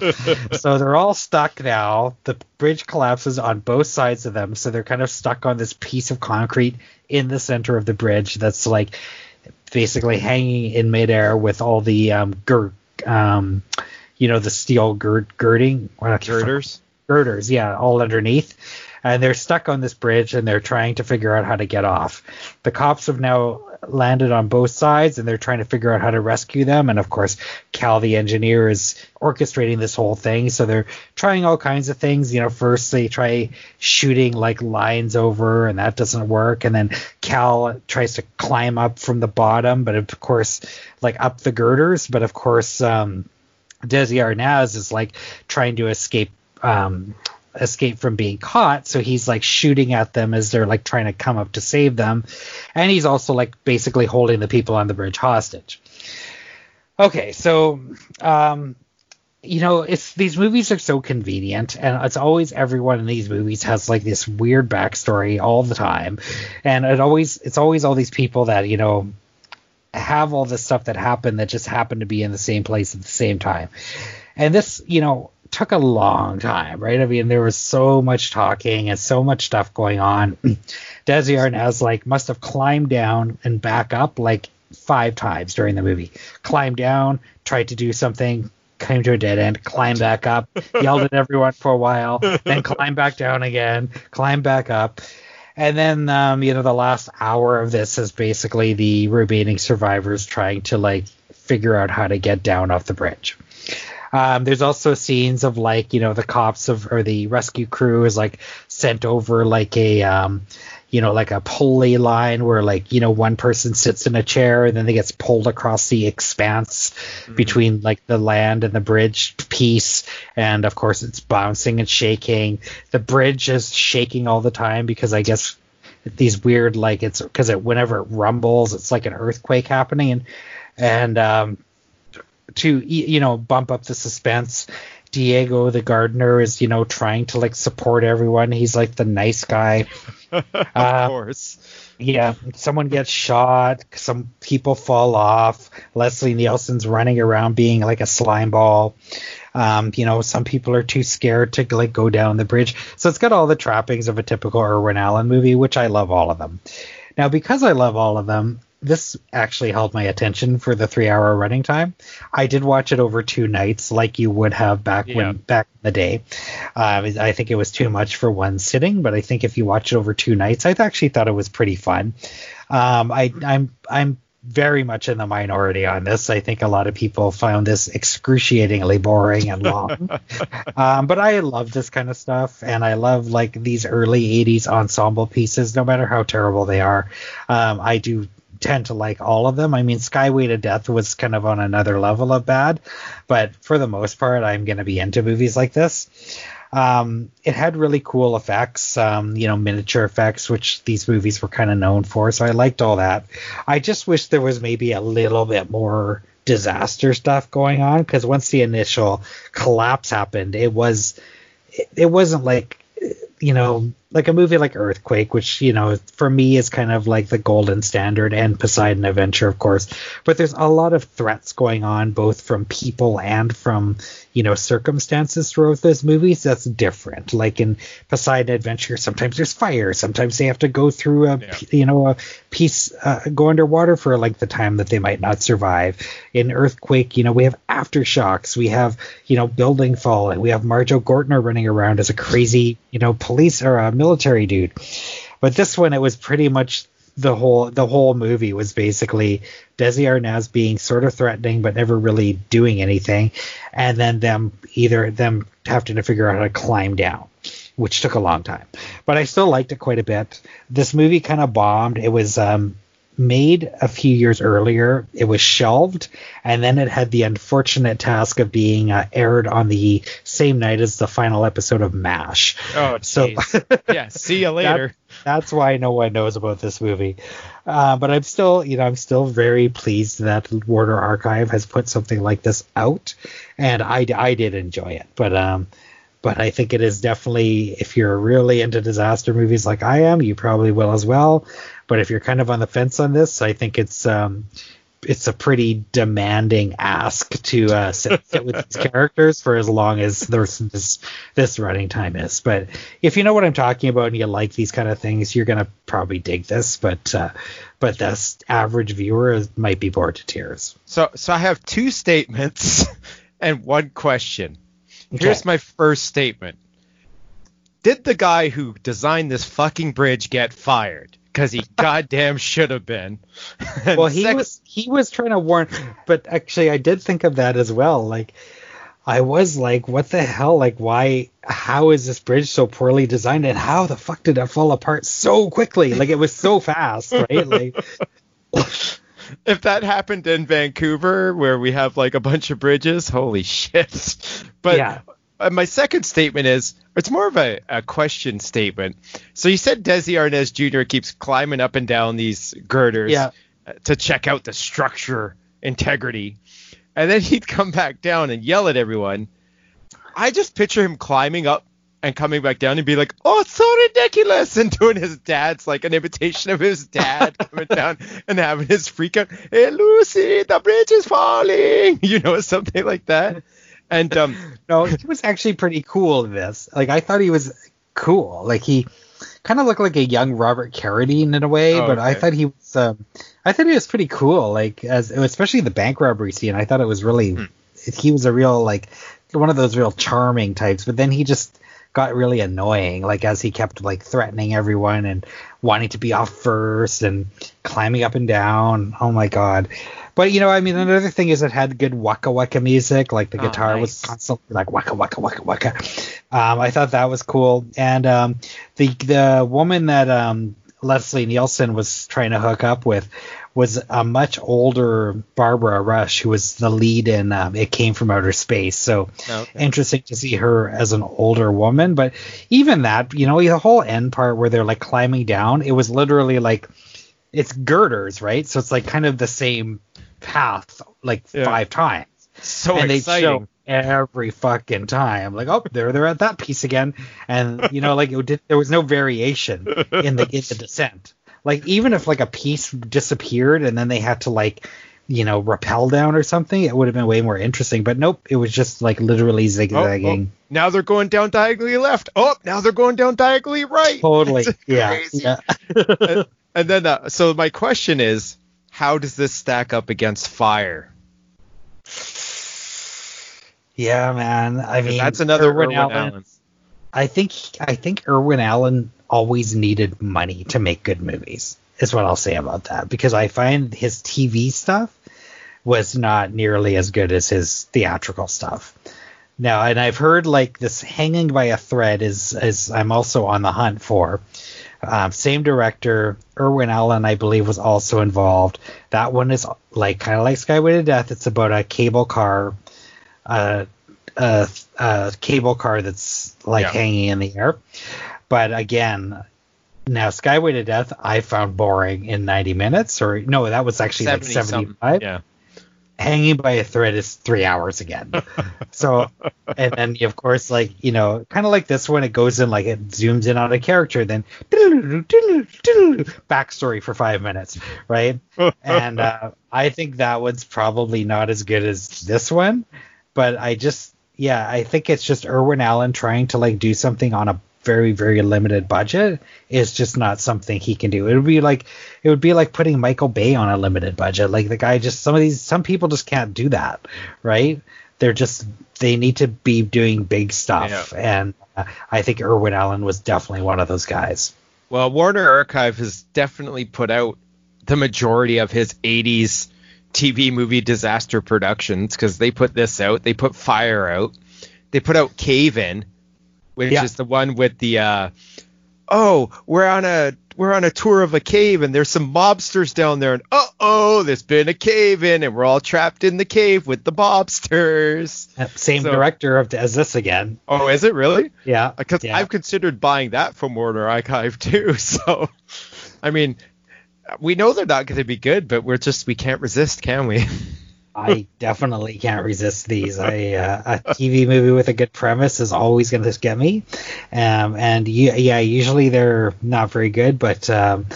so they're all stuck now. The bridge collapses on both sides of them. So they're kind of stuck on this piece of concrete in the center of the bridge that's like basically hanging in midair with all the um, gir- um you know, the steel gird- girding. Girders? Girders, yeah, all underneath and they're stuck on this bridge and they're trying to figure out how to get off. The cops have now landed on both sides and they're trying to figure out how to rescue them. And of course, Cal the engineer is orchestrating this whole thing. So they're trying all kinds of things. You know, first they try shooting like lines over and that doesn't work. And then Cal tries to climb up from the bottom, but of course, like up the girders. But of course, um, Desi Arnaz is like trying to escape um, escape from being caught. So he's like shooting at them as they're like trying to come up to save them. And he's also like basically holding the people on the bridge hostage. Okay so um you know it's these movies are so convenient and it's always everyone in these movies has like this weird backstory all the time. And it always it's always all these people that you know have all this stuff that happened that just happened to be in the same place at the same time. And this you know took a long time, right? I mean, there was so much talking and so much stuff going on. [clears throat] Desi Arnaz like must have climbed down and back up like five times during the movie. Climbed down, tried to do something, came to a dead end, climbed back up, [laughs] yelled at everyone for a while, then climbed back down again, climbed back up. And then, um, you know, the last hour of this is basically the remaining survivors trying to like figure out how to get down off the bridge. Um, there's also scenes of like you know the cops of or the rescue crew is like sent over like a um, you know like a pulley line where like you know one person sits in a chair and then they gets pulled across the expanse mm-hmm. between like the land and the bridge piece. And of course it's bouncing and shaking. The bridge is shaking all the time because i guess these weird like it's because it whenever it rumbles it's like an earthquake happening. And and um to you know bump up the suspense. Diego the gardener is you know trying to like support everyone. He's like the nice guy. [laughs] of uh, course. Yeah, someone gets shot, some people fall off. Leslie Nielsen's running around being like a slime ball. Um, you know, some people are too scared to like go down the bridge. So it's got all the trappings of a typical Irwin Allen movie, which I love all of them. Now, because I love all of them, this actually held my attention for the three hour running time. I did watch it over two nights, like you would have back yeah. when back in the day. Uh, I think it was too much for one sitting, but I think if you watch it over two nights, I actually thought it was pretty fun. Um, I, I'm I'm very much in the minority on this. I think a lot of people found this excruciatingly boring and long. [laughs] um, but I love this kind of stuff, and I love like these early '80s ensemble pieces, no matter how terrible they are. Um, I do tend to like all of them. I mean, Skyway to Death was kind of on another level of bad, but for the most part, I'm going to be into movies like this. Um, it had really cool effects, um, you know, miniature effects, which these movies were kind of known for. So I liked all that. I just wish there was maybe a little bit more disaster stuff going on because once the initial collapse happened, it was it, it wasn't like you know like a movie like Earthquake, which you know for me is kind of like the golden standard, and Poseidon Adventure, of course. But there's a lot of threats going on, both from people and from you know circumstances throughout those movies. That's different. Like in Poseidon Adventure, sometimes there's fire, sometimes they have to go through a Yeah. you know a piece uh, go underwater for like the time that they might not survive. In Earthquake, you know we have aftershocks, we have you know building falling, we have Marjoe Gortner running around as a crazy you know police or a military dude. But this one, it was pretty much the whole the whole movie was basically Desi Arnaz being sort of threatening but never really doing anything, and then them either them having to figure out how to climb down, which took a long time. But I still liked it quite a bit. This movie kind of bombed. It was um, made a few years earlier. It was shelved, and then it had the unfortunate task of being uh, aired on the same night as the final episode of MASH. Oh, So- yeah. See you [laughs] later. That's why no one knows about this movie. Uh, but I'm still, you know, I'm still very pleased that Warner Archive has put something like this out, and I, I did enjoy it. But um, but I think it is definitely, if you're really into disaster movies like I am, you probably will as well. But if you're kind of on the fence on this, I think it's um, it's a pretty demanding ask to uh, sit, sit with these [laughs] characters for as long as there's this this running time is. But if you know what I'm talking about and you like these kind of things, you're gonna probably dig this. But uh, but this average viewer might be bored to tears. So, so I have two statements [laughs] and one question. Here's Okay. my first statement. Did the guy who designed this fucking bridge get fired? Because he goddamn should have been. [laughs] Well, he sec- was he was trying to warn, but actually, I did think of that as well. Like, I was like, what the hell? Like, why? How is this bridge so poorly designed, and how the fuck did it fall apart so quickly? Like, it was so fast, right? Like, [laughs] if that happened in Vancouver, where we have like a bunch of bridges, holy shit. [laughs] But Yeah. Uh, my second statement is it's more of a, a question statement. So you said Desi Arnaz Jr. keeps climbing up and down these girders Yeah. to check out the structure integrity, and then he'd come back down and yell at everyone. I just picture him climbing up and coming back down and be like, "Oh, it's so ridiculous!" [laughs] and doing his dad's like an imitation of his dad [laughs] coming down and having his freak out. Hey, Lucy, the bridge is falling. [laughs] You know, something like that. And um, [laughs] no, he was actually pretty cool in this. Like, I thought he was cool. Like, he kind of looked like a young Robert Carradine in a way, Oh, but I thought he was. Um, I thought he was pretty cool. Like, as especially the bank robbery scene. I thought it was really. Hmm. He was a real like one of those real charming types, but then he just got really annoying like as he kept like threatening everyone and wanting to be off first and climbing up and down. Oh my god. But you know i mean another thing is it had good waka waka music like the Oh, guitar nice. was constantly like waka waka waka waka. Um i thought that was cool. And um the the woman that um leslie nielsen was trying to hook up with was a much older Barbara Rush, who was the lead in um, It Came from Outer Space. So Okay. interesting to see her as an older woman. But even that, you know, the whole end part where they're like climbing down, it was literally like it's girders, right? So it's like kind of the same path like Yeah. five times. so and they exciting. show every fucking time like oh there they're at that piece again and you know like it did, there was no variation in the in the descent like even if like a piece disappeared and then they had to like you know rappel down or something it would have been way more interesting but nope it was just like literally Oh, zigzagging oh, now they're going down diagonally left. Oh, now they're going down diagonally right. totally [laughs] yeah yeah [laughs] and, and then, uh, so my question is, how does this stack up against fire? yeah man I mean that's another Irwin Irwin Allen, Allen. I think I think Irwin Allen always needed money to make good movies. Is what I'll say about that because I find his TV stuff was not nearly as good as his theatrical stuff. Now, and I've heard like this hanging by a thread is is I'm also on the hunt for. Um, same director, Irwin Allen, I believe, was also involved. That one is like kind of like Skyway to Death. It's about a cable car, uh, a, a cable car that's like Yeah. hanging in the air. But again, now Skyway to Death, I found boring in 90 minutes, or no, that was actually like 70 something. 75 Yeah. hanging by a thread is three hours again. [laughs] so, and then of course, like you know, kind of like this one, it goes in like it zooms in on a character, then backstory for five minutes, right? and uh, I think that one's probably not as good as this one, but I just, yeah, I think it's just Irwin Allen trying to like do something on a very very limited budget is just not something he can do. It would be like it would be like putting Michael Bay on a limited budget. Like the guy just some of these some people just can't do that, right? They're just they need to be doing big stuff, yeah. and uh, I think Irwin Allen was definitely one of those guys. Well, Warner Archive has definitely put out the majority of his 80s TV movie disaster productions because they put this out. They put Fire out. They put out Cave In, which yeah. is the one with the uh, oh, we're on a we're on a tour of a cave and there's some mobsters down there and uh oh, there's been a cave in and we're all trapped in the cave with the mobsters. Same so, director of as this again. Oh, is it really? Yeah. Because yeah. I've considered buying that from Warner Archive [laughs] too. So, I mean, we know they're not going to be good, but we're just we can't resist, can we? [laughs] I [laughs] definitely can't resist these. I, uh, a [laughs] TV movie with a good premise is always going to get me, um, and you, yeah, usually they're not very good, but um,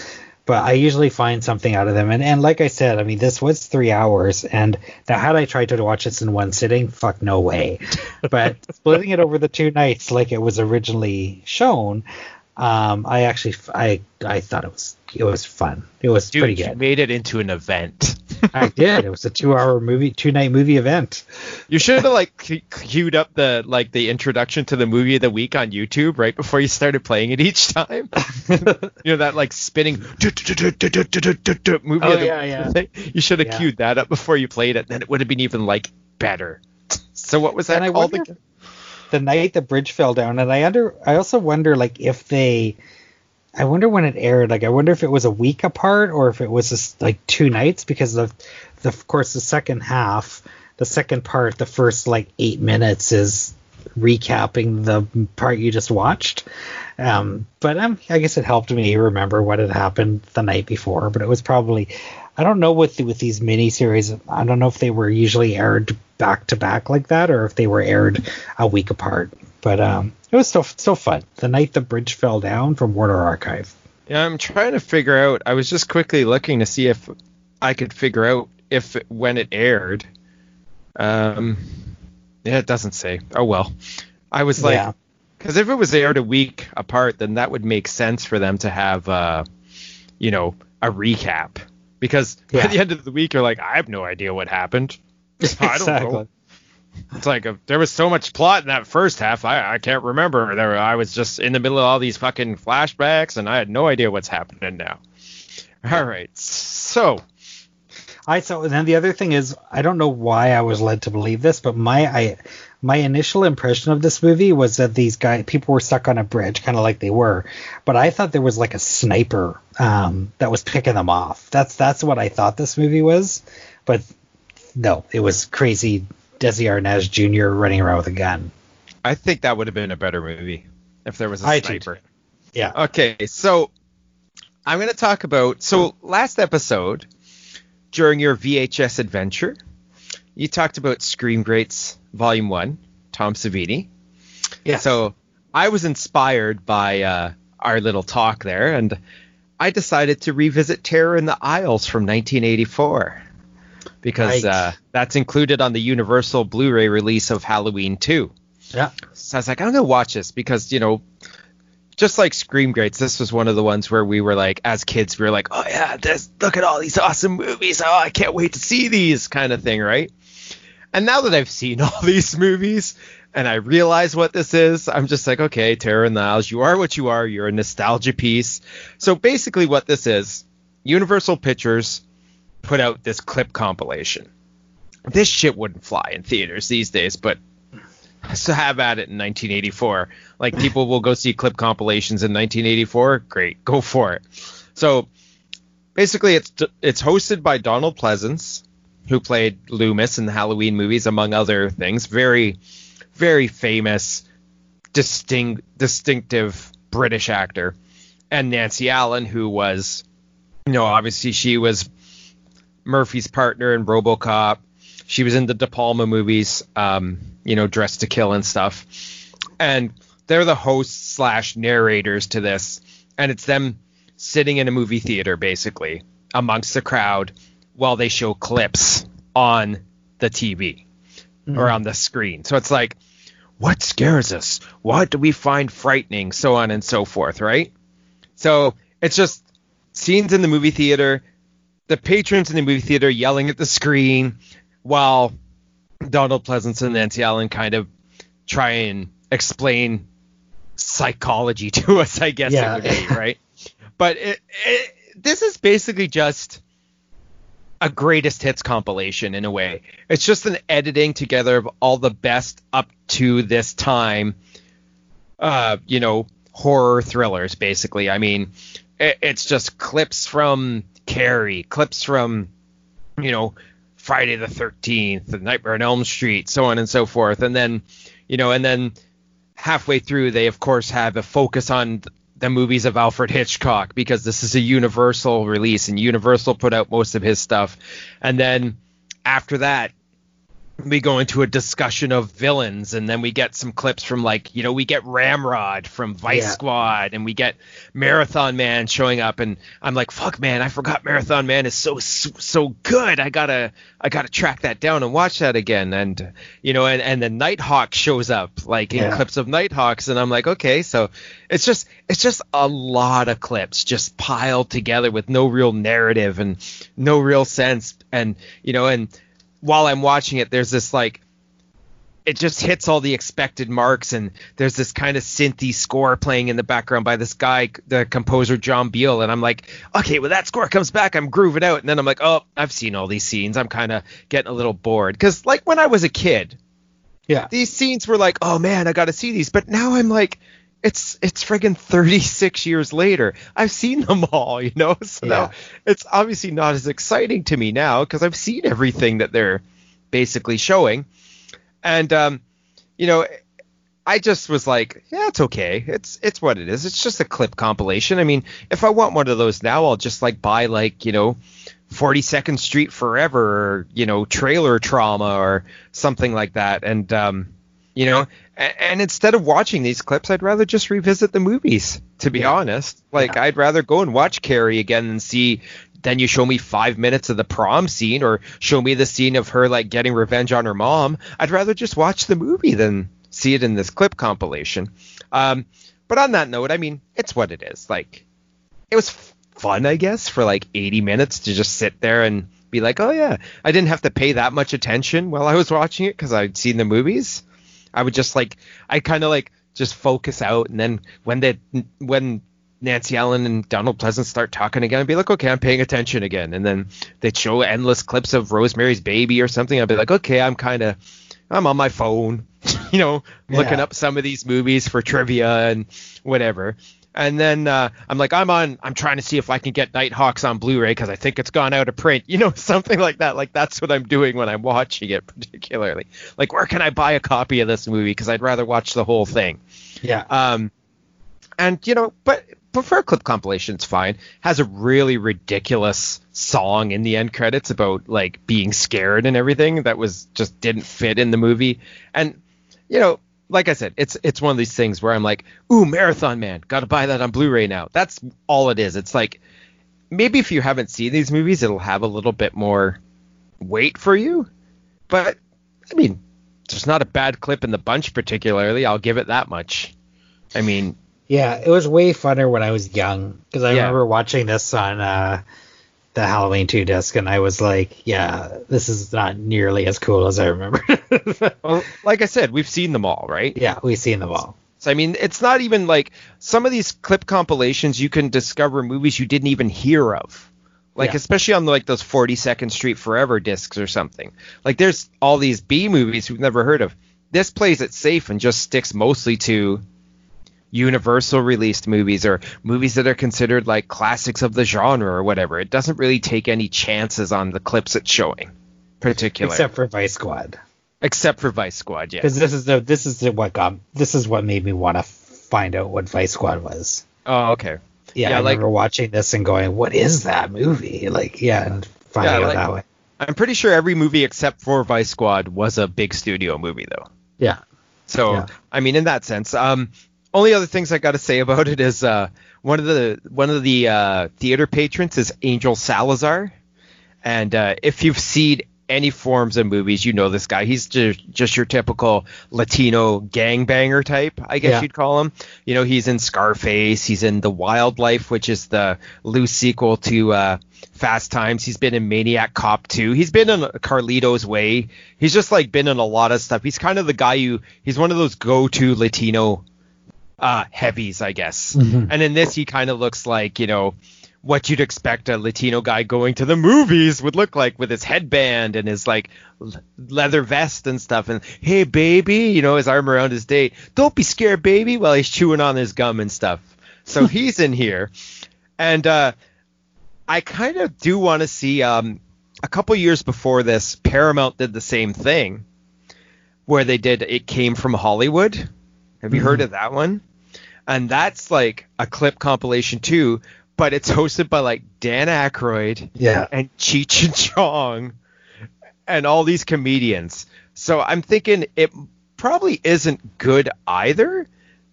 but I usually find something out of them. And and like I said, I mean, this was three hours, and now had I tried to watch this in one sitting, fuck no way. [laughs] But splitting it over the two nights, like it was originally shown, um, I actually I I thought it was it was fun. It was Dude, pretty good. You made it into an event. [laughs] I did. It was a two-hour movie, two-night movie event. You should have like queued up the like the introduction to the movie of the week on YouTube right before you started playing it each time. [laughs] you know that like spinning movie. Oh yeah, yeah. [laughs] You should have yeah. queued that up before you played it. Then it would have been even like better. So what was that and called? Wonder, the night the bridge fell down, and I under I also wonder like if they I wonder when it aired. Like, I wonder if it was a week apart or if it was just like two nights because of, the, of course, the second half, the second part, the first like eight minutes is recapping the part you just watched. Um, but um, I guess it helped me remember what had happened the night before. But it was probably, I don't know with with these miniseries. I don't know if they were usually aired back to back like that or if they were aired a week apart. But um, it was still still fun. The night the bridge fell down from Warner Archive. Yeah, I'm trying to figure out. I was just quickly looking to see if I could figure out if when it aired. Um, yeah, it doesn't say. Oh well. I was like, because yeah. if it was aired a week apart, then that would make sense for them to have, uh, you know, a recap. Because yeah. at the end of the week, you're like, I have no idea what happened. [laughs] I don't know. It's like a, there was so much plot in that first half. I, I can't remember. There, I was just in the middle of all these fucking flashbacks, and I had no idea what's happening now. All right, so I so then the other thing is I don't know why I was led to believe this, but my I my initial impression of this movie was that these guys people were stuck on a bridge, kind of like they were, but I thought there was like a sniper um, that was picking them off. That's that's what I thought this movie was, but no, it was crazy Desi Arnaz Jr. running around with a gun. I think that would have been a better movie if there was a I sniper. Yeah. Okay, so I'm going to talk about. So last episode, during your VHS adventure, you talked about Scream Greats Volume One, Tom Savini. Yeah. So I was inspired by uh, our little talk there, and I decided to revisit Terror in the Aisles from 1984 because right. uh, that's included on the Universal Blu-ray release of Halloween 2. Yeah. So I was like, I'm gonna watch this because you know, just like Scream Greats, this was one of the ones where we were like, as kids, we were like, oh yeah, this look at all these awesome movies. Oh, I can't wait to see these kind of thing, right? And now that I've seen [laughs] all these movies and I realize what this is, I'm just like, okay, the Aisles, you are what you are. You're a nostalgia piece. So basically, what this is, Universal Pictures put out this clip compilation. This shit wouldn't fly in theaters these days, but so have at it in 1984. Like people will go see clip compilations in 1984. Great, go for it. So basically, it's it's hosted by Donald Pleasence, who played Loomis in the Halloween movies, among other things. Very, very famous, distinct, distinctive British actor, and Nancy Allen, who was, you know, obviously she was Murphy's partner in RoboCop. she was in the De Palma movies, um, you know, Dressed to Kill and stuff. And they're the hosts slash narrators to this, and it's them sitting in a movie theater basically amongst the crowd while they show clips on the TV mm-hmm. or on the screen. So it's like, what scares us? What do we find frightening? So on and so forth, right? So it's just scenes in the movie theater, the patrons in the movie theater yelling at the screen while Donald Pleasence and Nancy Allen kind of try and explain psychology [laughs] to us, I guess yeah. it would be, right? but it, it, this is basically just a greatest hits compilation in a way. It's just an editing together of all the best up to this time, uh, you know, horror thrillers, basically. I mean, it, it's just clips from Carrie, clips from, you know, Friday the 13th, The Nightmare on Elm Street, so on and so forth. And then, you know, and then halfway through, they of course have a focus on the movies of Alfred Hitchcock because this is a Universal release and Universal put out most of his stuff. And then after that, we go into a discussion of villains and then we get some clips from like you know we get ramrod from vice yeah. squad and we get marathon man showing up and i'm like fuck man i forgot marathon man is so so good i gotta i gotta track that down and watch that again and you know and and then nighthawk shows up like in yeah. clips of nighthawks and i'm like okay so it's just it's just a lot of clips just piled together with no real narrative and no real sense and you know and while I'm watching it, there's this like it just hits all the expected marks and there's this kind of synthy score playing in the background by this guy the composer john beal and i'm like okay well that score comes back i'm grooving out. And then i'm like oh i've seen all these scenes i'm kind of getting a little bored. Because like when i was a kid yeah. these scenes were like oh man i gotta see these. But now i'm like it's it's friggin' 36 years later i've seen them all you know [laughs] so yeah. it's obviously not as exciting to me now because i've seen everything that they're basically showing and um, you know, I just was like, yeah, it's okay. It's it's what it is. It's just a clip compilation. I mean, if I want one of those now, I'll just like buy like, you know, 42nd Street Forever or, you know, Trailer Trauma or something like that. And um, you know, and, and, instead of watching these clips, I'd rather just revisit the movies, to be yeah. honest. Like yeah. I'd rather go and watch Carrie again and see then you show me five minutes of the prom scene or show me the scene of her like getting revenge on her mom. I'd rather just watch the movie than see it in this clip compilation. Um, but on that note, I mean, it's what it is. Like, it was fun, I guess, for like 80 minutes to just sit there and be like, oh yeah, I didn't have to pay that much attention while I was watching it because I'd seen the movies. I would just like, I kind of like just focus out, and then when they when Nancy Allen and Donald Pleasence start talking again, I'd be like, okay, I'm paying attention again. And then they'd show endless clips of Rosemary's Baby or something. I'd be like, okay, I'm kind of, I'm on my phone, [laughs] you know, yeah. looking up some of these movies for trivia and whatever. And then uh, I'm like, I'm on, I'm trying to see if I can get Nighthawks on Blu-ray because I think it's gone out of print, you know, [laughs] something like that. Like that's what I'm doing when I'm watching it, [laughs] particularly. Like, where can I buy a copy of this movie? Because I'd rather watch the whole thing. Yeah. Um, and you know, but prefer clip compilation. It's fine. Has a really ridiculous song in the end credits about like being scared and everything that was just didn't fit in the movie. And you know, like I said, it's it's one of these things where I'm like, ooh, Marathon Man, gotta buy that on Blu-ray now. That's all it is. It's like maybe if you haven't seen these movies, it'll have a little bit more weight for you. But I mean, there's not a bad clip in the bunch particularly. I'll give it that much. I mean, yeah, it was way funner when I was young because I yeah. remember watching this on uh, the Halloween 2 disc and I was like, yeah, this is not nearly as cool as I remember. [laughs] well, like I said, we've seen them all, right? Yeah, we've seen them all. So, I mean, it's not even like some of these clip compilations you can discover movies you didn't even hear of. Like yeah. especially on like those 42nd Street Forever discs or something. Like there's all these B movies we've never heard of. This plays it safe and just sticks mostly to Universal released movies or movies that are considered like classics of the genre or whatever. It doesn't really take any chances on the clips it's showing, particularly. Except for Vice Squad. Except for Vice Squad, yeah. Because this is the this is the, what got this is what made me want to find out what Vice Squad was. Oh, okay. Yeah, yeah I like, remember watching this and going, "What is that movie?" Like, yeah, and finding yeah, out like, that way. I'm pretty sure every movie except for Vice Squad was a big studio movie though. Yeah. So Yeah. I mean, in that sense, um, only other things I got to say about it is uh, one of the one of the uh, theater patrons is Angel Salazar, and uh, if you've seen any forms of movies, you know this guy. He's just just your typical Latino gangbanger type, I guess Yeah. you'd call him. You know, he's in Scarface. He's in The Wild Life, which is the loose sequel to uh, Fast Times. He's been in Maniac Cop 2. He's been in Carlito's Way. He's just like been in a lot of stuff. He's kind of the guy you. He's one of those go-to Latino uh, heavies, I guess. Mhm. And in this, he kind of looks like you know what you'd expect a Latino guy going to the movies would look like with his headband and his like l- leather vest and stuff. And hey, baby, you know, his arm around his date. Don't be scared, baby, while he's chewing on his gum and stuff. So [laughs] he's in here, and uh, I kind of do want to see. Um, a couple years before this, Paramount did the same thing, where they did "It Came from Hollywood." Have you heard mm-hmm. of that one? And that's like a clip compilation too, but it's hosted by like Dan Aykroyd Yeah. and Cheech and [laughs] Chong and all these comedians. So I'm thinking it probably isn't good either,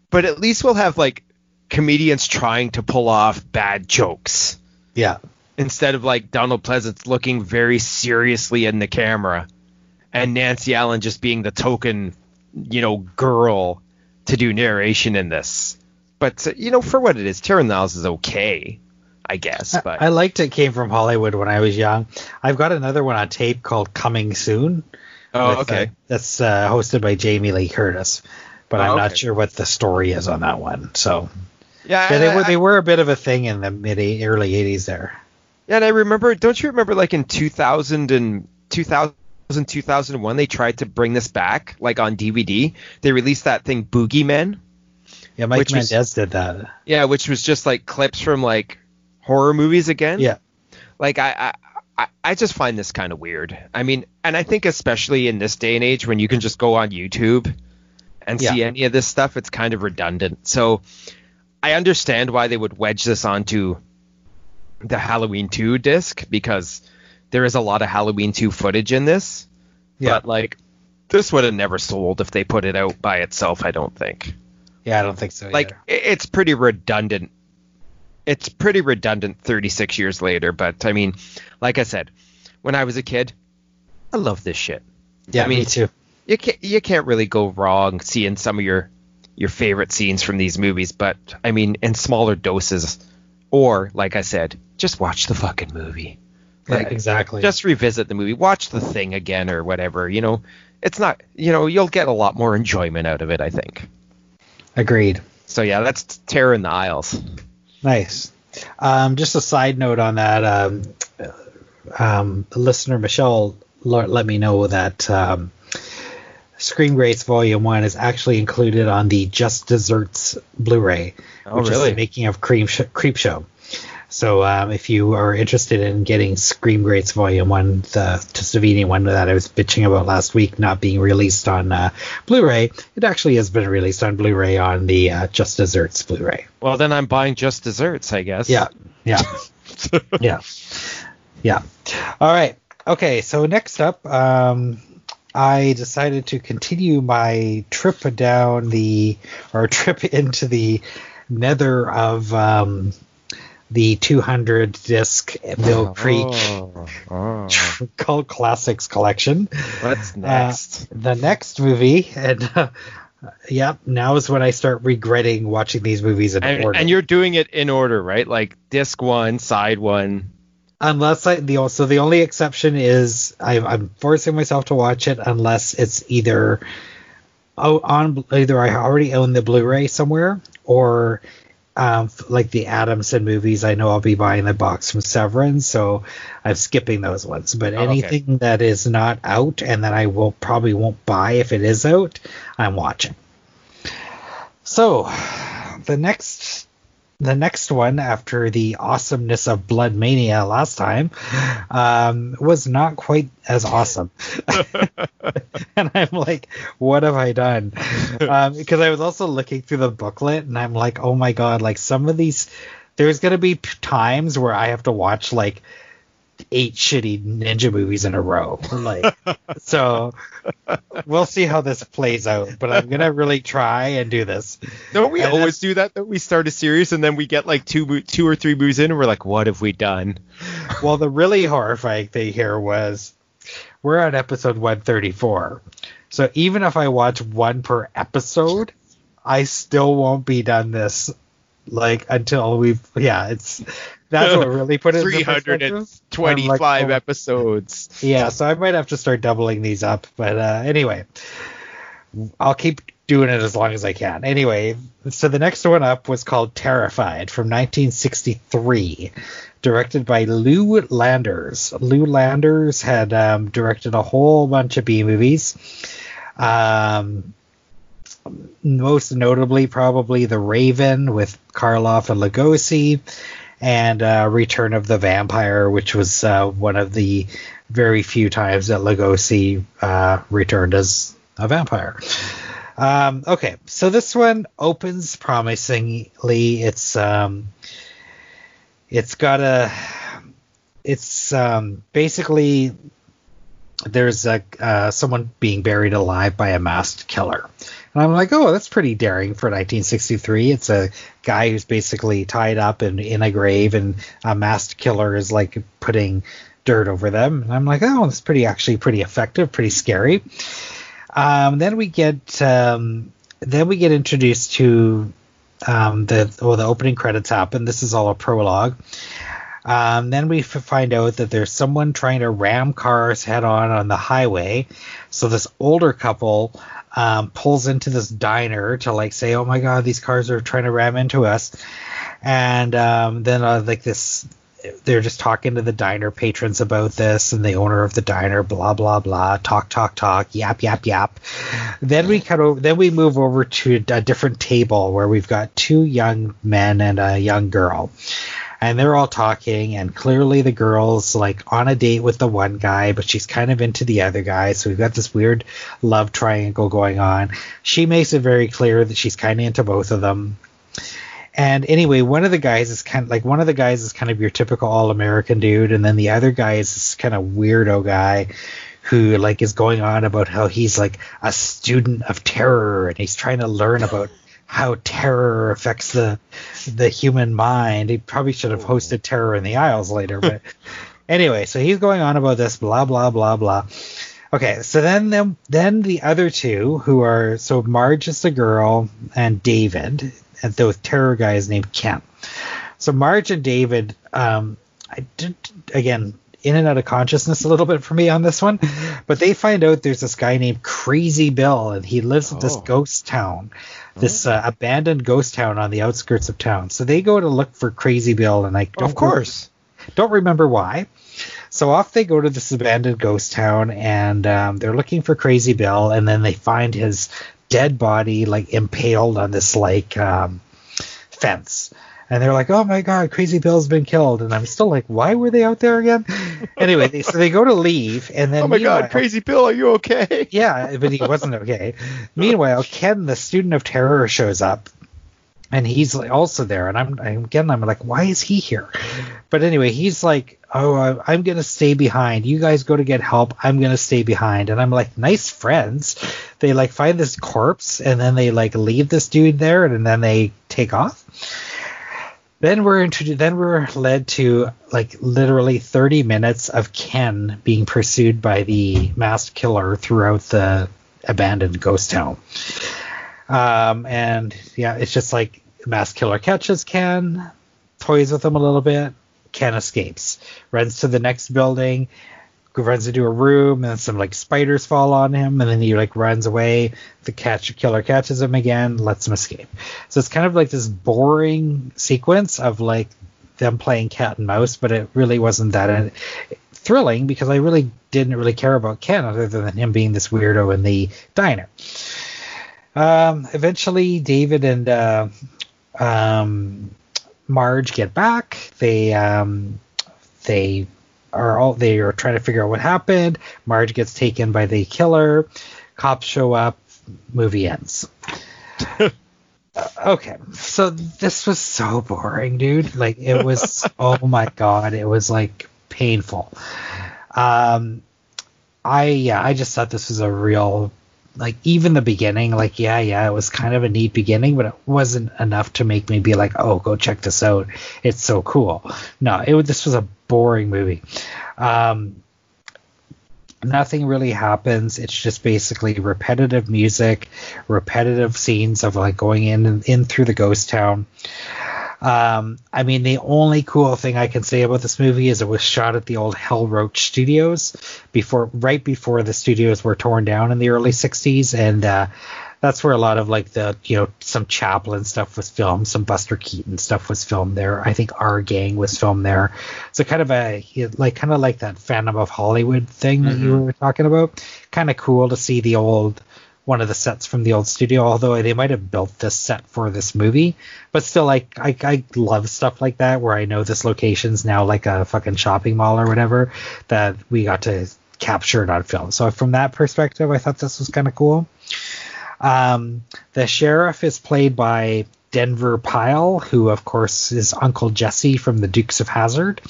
but at least we'll have like comedians trying to pull off bad jokes Yeah. instead of like Donald Pleasence looking very seriously in the camera and Nancy Allen just being the token, you know, girl to do narration in this. But uh, you know, for what it is, Terror in the Aisles is okay, I guess. I, But I liked it came from Hollywood when I was young. I've got another one on tape called Coming Soon. oh, with, okay. uh, that's uh, hosted by Jamie Lee Curtis. But Oh, I'm not okay. sure what the story is on that one. So yeah, yeah, they I- they were a bit of a thing in the mid early 80s there. Yeah, and I remember. Don't you remember, like in 2000 and 2000, 2001, they tried to bring this back, like on DVD. They released that thing, Boogeyman. Yeah, Mike Which was- did that. Yeah, which was just like clips from like horror movies again. Yeah. Like I, I, I- I just find this kind of weird. I mean, and I think especially in this day and age when you can just go on YouTube and see any of this stuff, it's kind of redundant. So I understand why they would wedge this onto the Halloween 2 disc because there is a lot of Halloween 2 footage in this. Yeah. But like this would have never sold if they put it out by itself, I don't think Yeah, I don't think so. like either. i- it's pretty redundant it's pretty redundant 36 years later but i mean like i said when i was a kid i love this shit yeah, I mean- me too. you can't you can't really go wrong seeing some of your your favorite scenes from these movies but i mean in smaller doses or like i said just watch the fucking movie Yeah, exactly. just revisit the movie watch the thing again or whatever you know it's not you know you'll get a lot more enjoyment out of it i think agreed. so yeah that's terror in the aisles Nice. Um, just a side note on that. Um, um, listener Michelle let me know that um, Scream Greats Volume One is actually included on the Just Desserts Blu-ray, Oh, which is the making of Creepshow. So um, if you are interested in getting Scream Greats Volume One, the Savini one that I was bitching about last week, not being released on uh, Blu-ray, it actually has been released on Blu-ray on the uh, Just Desserts Blu-ray. Well, then I'm buying just desserts, I guess. Yeah, yeah, [laughs] yeah, yeah. All right. Okay. So next up, um, I decided to continue my trip down the or trip [laughs] into the nether of um, the 200 disc Mill Creek Oh, oh. Cult Classics collection. What's Uh, next? the next movie, and uh, yep, now is when I start regretting watching these movies in and, order. and you're doing it in order, right? Like disc one, side one. unless I the so the only exception is I, I'm forcing myself to watch it unless it's either oh, on either I already own the Blu-ray somewhere or um, like the Adamson movies. I know I'll be buying the box from Severin, so I'm skipping those ones. But Oh, okay. anything that is not out and that I will probably won't buy if it is out, I'm watching. So the next the next one after the awesomeness of Blood Mania last time um, was not quite as awesome. [laughs] [laughs] and I'm like, what have I done? Um, because I was also looking through the booklet and I'm like, oh my god, like some of these, there's gonna be times where I have to watch like eight shitty ninja movies in a row. Like, so we'll see how this plays out. But I'm gonna really try and do this. Don't we And always do that? That we start a series and then we get like two, two or three movies in, and we're like, what have we done? Well, the really horrifying thing here was we're at episode 134. So even if I watch one per episode, I still won't be done this like until we've yeah, it's that's what really put it into perspective. I'm 325 like, oh, episodes. Yeah, so I might have to start doubling these up, but uh, anyway, I'll keep doing it as long as I can. Anyway, so the next one up was called Terrified from 1963, directed by Lew Landers. Lew Landers had um, directed a whole bunch of B movies. Um, most notably, probably The Raven with Karloff and Lugosi, and uh, Return of the Vampire, which was uh, one of the very few times that Lugosi uh, returned as a vampire. Um, okay, so this one opens promisingly. It's um, it's got a, it's um, basically there's a uh, someone being buried alive by a masked killer. And I'm like, oh, that's pretty daring for 1963. It's a guy who's basically tied up and in a grave, and a masked killer is like putting dirt over them. And I'm like, oh, that's pretty actually pretty effective, pretty scary. Um, then we get um, then we get introduced to um, the well, the opening credits happen. This is all a prologue. Um, then we find out that there's someone trying to ram cars head on on the highway. So this older couple um, pulls into this diner to like say, "Oh my God, these cars are trying to ram into us," and um, then uh, like this. They're just talking to the diner patrons about this, and the owner of the diner, blah blah blah, talk talk talk, yap yap yap. Then we cut over. Then we move over to a different table where we've got two young men and a young girl and they're all talking and clearly the girl's like on a date with the one guy but she's kind of into the other guy so we've got this weird love triangle going on. She makes it very clear that she's kind of into both of them. And anyway one of the guys is kind of like one of the guys is kind of your typical all-american dude and then the other guy is this kind of weirdo guy who like is going on about how he's like a student of terror and he's trying to learn about how terror affects the the human mind. He probably should have hosted Terror in the Aisles later, but [laughs] anyway, so he's going on about this blah blah blah blah. Okay, so then then then the other two who are so Marge is the girl and David, and the terror guy is named Ken. So Marge and David, um, I did again in and out of consciousness a little bit for me on this one, but they find out there's this guy named Crazy Bill and he lives at this Oh. ghost town, this uh, abandoned ghost town on the outskirts of town. So they go to look for Crazy Bill and I don't Of course. don't remember why. So off they go to this abandoned ghost town, and um, they're looking for Crazy Bill, and then they find his dead body like impaled on this like um, fence. And they're like, "Oh my God, Crazy Bill's been killed!" And I'm still like, "Why were they out there again?" [laughs] anyway, they, so they go to leave, and then Oh my God, Crazy Bill, are you okay? [laughs] yeah, but he wasn't okay. Meanwhile, Ken, the student of terror, shows up, and he's also there. And I'm, I'm again, I'm like, why is he here? But anyway, he's like, oh, I'm gonna stay behind. You guys go to get help. I'm gonna stay behind. And I'm like, nice friends. They like find this corpse, and then they like leave this dude there, and then they take off. Then we're introduced. Then we're led to like literally 30 minutes of Ken being pursued by the masked killer throughout the abandoned ghost town. Um, and yeah, it's just like masked killer catches Ken, toys with him a little bit. Ken escapes, runs to the next building, runs into a room, and some like spiders fall on him, and then he like runs away. The catch killer catches him again, lets him escape. So it's kind of like this boring sequence of like them playing cat and mouse, but it really wasn't that uh, thrilling because I really didn't really care about Ken other than him being this weirdo in the diner. Um, eventually, David and uh, um, Marge get back. They um, they are all they are trying to figure out what happened. Marge gets taken by the killer. Cops show up. Movie ends. [laughs] Okay, so this was so boring, dude. Like it was. [laughs] oh my god, it was like painful. Um, I yeah, I just thought this was a real like even the beginning, like yeah, yeah, it was kind of a neat beginning, but it wasn't enough to make me be like, oh, go check this out. It's so cool. No, it this was a boring movie. Um, nothing really happens. It's just basically repetitive music, repetitive scenes of like going in and in through the ghost town. Um, I mean, the only cool thing I can say about this movie is it was shot at the old Hal Roach Studios before, right before the studios were torn down in the early '60s, and uh, that's where a lot of like the you know some Chaplin stuff was filmed, some Buster Keaton stuff was filmed there. I think Our Gang was filmed there. So kind of a like kind of like that Phantom of Hollywood thing that mm-hmm. you were talking about. Kind of cool to see the old one of the sets from the old studio, although they might have built this set for this movie. But still, like I, I love stuff like that where I know this location's now like a fucking shopping mall or whatever that we got to capture it on film. So from that perspective, I thought this was kind of cool. Um, the sheriff is played by Denver Pyle, who of course is Uncle Jesse from the Dukes of Hazzard.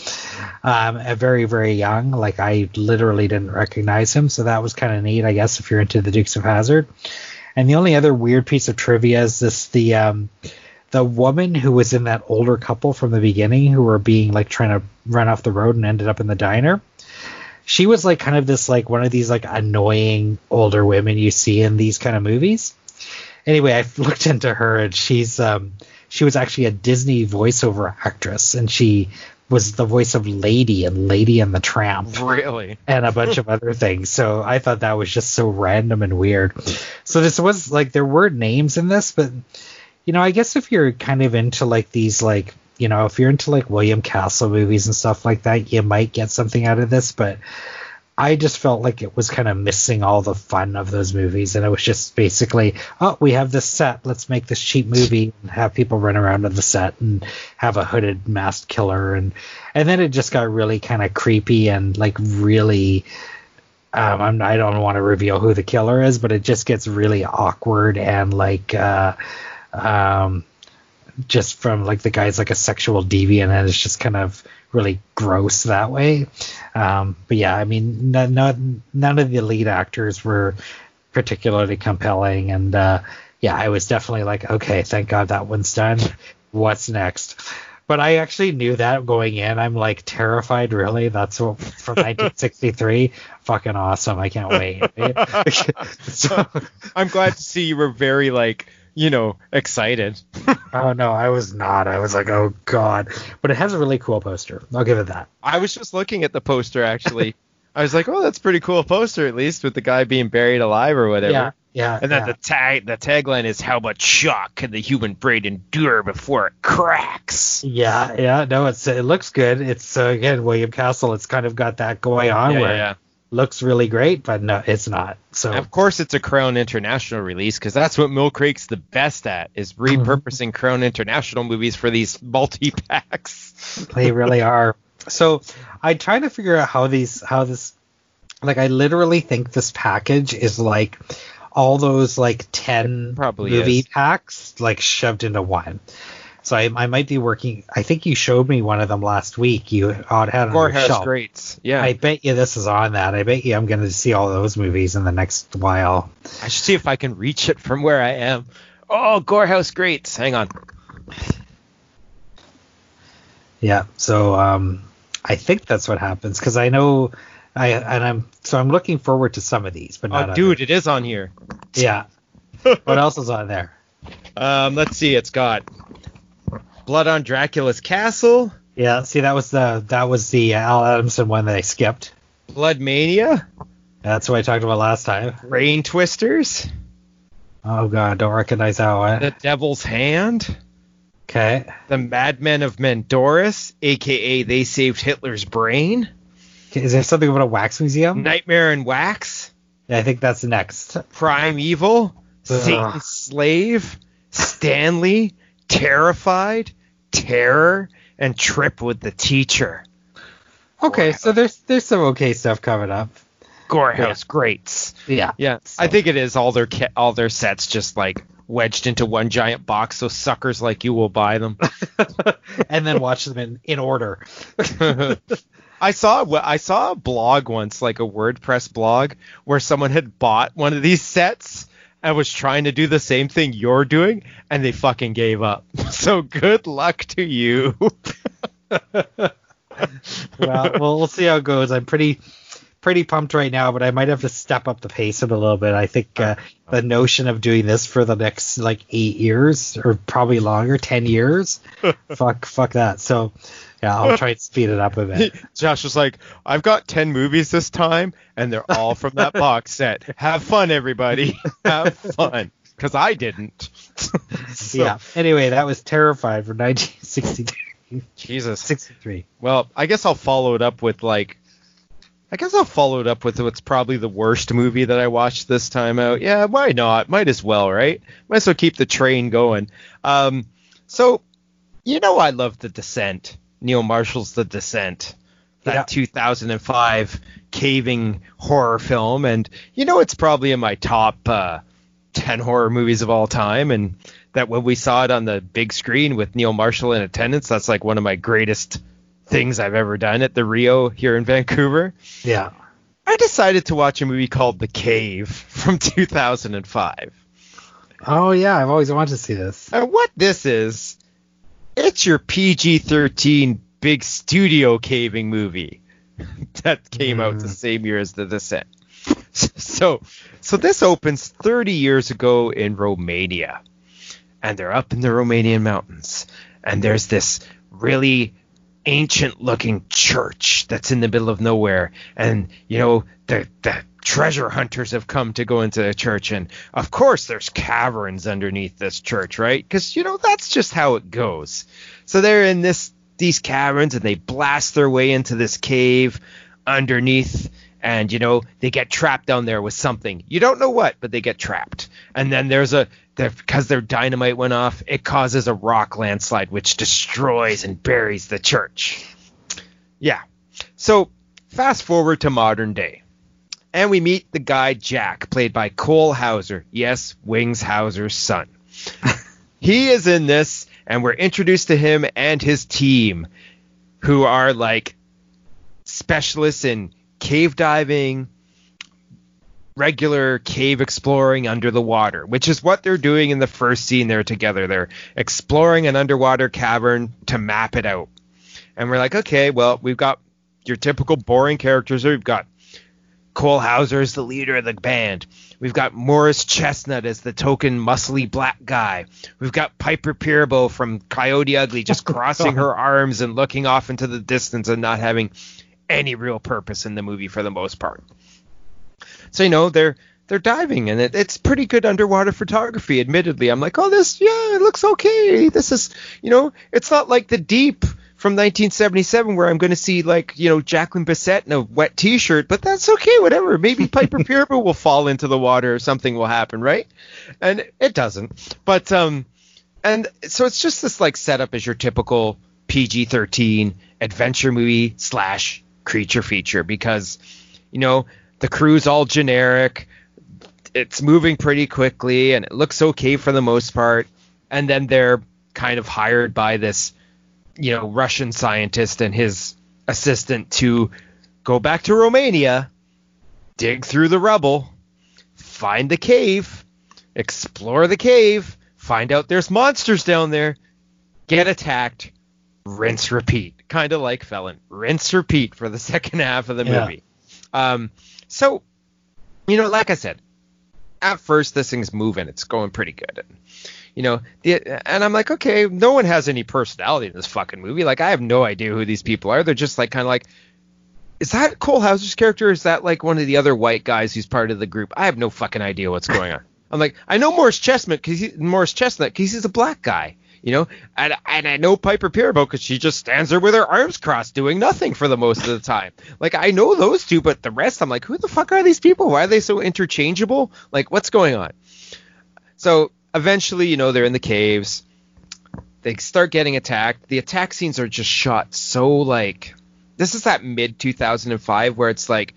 Um, very very young, like I literally didn't recognize him, so that was kind of neat, I guess, if you're into the Dukes of Hazzard. And the only other weird piece of trivia is this: the um, the woman who was in that older couple from the beginning, who were being like trying to run off the road and ended up in the diner. She was like kind of this like one of these like annoying older women you see in these kind of movies anyway, I looked into her and she's um she was actually a Disney voiceover actress and she was the voice of Lady and Lady and the Tramp. Really? And a bunch of [laughs] other things. So I thought that was just so random and weird. So this was like there were names in this, but you know, I guess if you're kind of into like these like you know, if you're into like William Castle movies and stuff like that, you might get something out of this, but I just felt like it was kind of missing all the fun of those movies, and it was just basically, oh, we have this set, let's make this cheap movie and have people run around on the set and have a hooded masked killer, and and then it just got really kind of creepy and like really. Um, I'm, I don't want to reveal who the killer is, but it just gets really awkward and like, uh, um, just from like the guy's like a sexual deviant, and it's just kind of really gross that way. Um, but yeah, I mean, none, none of the lead actors were particularly compelling, and uh, yeah, I was definitely like, okay, thank God that one's done. What's next? But I actually knew that going in. I'm like terrified. Really, that's what from 1963. [laughs] Fucking awesome! I can't wait. [laughs] [laughs] so, I'm glad to see you were very like you know, excited. [laughs] oh no, I was not. I was like, oh god. But it has a really cool poster. I'll give it that. I was just looking at the poster actually. [laughs] I was like, oh, that's pretty cool poster at least with the guy being buried alive or whatever. Yeah, yeah. And then yeah. the tag, the tagline is, "How much shock can the human brain endure before it cracks?" Yeah, yeah. No, it's it looks good. It's uh, again William Castle. It's kind of got that going on yeah, where yeah looks really great, but no, it's not. So of course it's a Crown International release because that's what Mill Creek's the best at is mm-hmm. repurposing. Crown International movies for these [laughs] multi packs. they really are. So I try to figure out how these how this like I literally think this package is like all those like 10 Probably movie is. packs like shoved into one. So I, I might be working. I think you showed me one of them last week. You oh, had on Gorehouse shelf. Greats. Yeah. I bet you this is on that. I bet you I'm going to see all those movies in the next while. I should see if I can reach it from where I am. Oh, Gorehouse Greats. Hang on. Yeah. So um, I think that's what happens because I know I and I'm so I'm looking forward to some of these, but not. Oh, dude, others. it is on here. Yeah. [laughs] what else is on there? Um, let's see. It's got Blood on Dracula's Castle. Yeah, see that was the that was the uh, Al Adamson one that I skipped. Blood Mania. That's what I talked about last time. Brain Twisters. Oh god, don't recognize that one. The Devil's Hand. Okay. The Madmen of Mandoras, aka They Saved Hitler's Brain. Is there something about a wax museum? Nightmare in Wax. Yeah, I think that's the next. Prime Evil. Satan's Slave. Stanley. Terrified terror, and trip with the teacher. Okay, so there's there's some okay stuff coming up. Gorehouse yeah. greats. Yeah, yeah. So. I think it is all their all their sets just like wedged into one giant box, so suckers like you will buy them [laughs] and then watch them in in order. [laughs] I saw I saw a blog once, like a WordPress blog, where someone had bought one of these sets and was trying to do the same thing you're doing, and they fucking gave up. [laughs] So good luck to you. [laughs] well, well, we'll see how it goes. I'm pretty pretty pumped right now, but I might have to step up the pace a little bit. I think uh, the notion of doing this for the next like eight years or probably longer, ten years, [laughs] fuck, fuck that. So yeah, I'll try and speed it up a bit. [laughs] Josh was like, I've got 10 movies this time, and they're all from that box set. Have fun, everybody. [laughs] Have fun. Because I didn't. [laughs] so, yeah. Anyway, that was Terrified for 1963. Jesus. 63. Well, I guess I'll follow it up with, like, I guess I'll follow it up with what's probably the worst movie that I watched this time out. Yeah, why not? Might as well, right? Might as well keep the train going. Um, so, you know I love The Descent. Neil Marshall's The Descent, that yeah. 2005 caving horror film, and you know it's probably in my top uh, 10 horror movies of all time, and that when we saw it on the big screen with Neil Marshall in attendance, that's like one of my greatest things I've ever done at the Rio here in Vancouver. Yeah. I decided to watch a movie called The Cave from 2005. Oh yeah, I've always wanted to see this. And what this is it's your PG-13 big studio caving movie [laughs] that came mm. out the mm. same year as The Descent. [laughs] So, so this opens 30 years ago in Romania, and they're up in the Romanian mountains, and there's this really ancient-looking church that's in the middle of nowhere, and you know the the treasure hunters have come to go into the church and of course there's caverns underneath this church right? Because you know that's just how it goes. So they're in this these caverns and they blast their way into this cave underneath and you know they get trapped down there with something. You don't know what but they get trapped. And then there's a because their dynamite went off it causes a rock landslide which destroys and buries the church. Yeah. So fast forward to modern day and we meet the guy Jack, played by Cole Hauser. Yes, Wings Hauser's son. [laughs] he is in this, and we're introduced to him and his team, who are like specialists in cave diving, regular cave exploring under the water, which is what they're doing in the first scene there together. They're exploring an underwater cavern to map it out. And we're like, okay, well, we've got your typical boring characters. We've got Cole Hauser is the leader of the band. We've got Morris Chestnut as the token muscly black guy. We've got Piper Perabo from Coyote Ugly just [laughs] oh, crossing her arms and looking off into the distance and not having any real purpose in the movie for the most part. So you know they're they're diving and it, it's pretty good underwater photography. Admittedly, I'm like, oh this yeah, it looks okay. This is you know it's not like the deep from 1977 where I'm going to see like you know Jacqueline Bisset in a wet T-shirt, but that's okay, whatever. Maybe Piper [laughs] Perabo will fall into the water or something will happen, right? And it doesn't. But um, and so it's just this like setup as your typical PG-13 adventure movie slash creature feature because you know the crew's all generic, it's moving pretty quickly and it looks okay for the most part, and then they're kind of hired by this you know, Russian scientist and his assistant to go back to Romania, dig through the rubble, find the cave, explore the cave, find out there's monsters down there, get attacked, rinse repeat. Kind of like Felon. Rinse repeat for the [laughs] second half of the movie. Um, so, you know, like I said, at first this thing's moving, it's going pretty good. You know, the, and I'm like, okay, no one has any personality in this fucking movie. Like, I have no idea who these people are. They're just like kind of like, is that Cole Hauser's character? is that like one of the other white guys who's part of the group? I have no fucking idea what's going on. [laughs] I'm like, I know Morris Chestnut because Morris Chestnut because he's a black guy, you know, and and I know Piper Perabo because she just stands there with her arms crossed doing nothing for the most of the time. Like I know those two, but the rest, I'm like, who the fuck are these people? Why are they so interchangeable? Like, what's going on? So eventually, you know, they're in the caves. They start getting attacked. The attack scenes are just shot so like this is that mid 2005 where it's like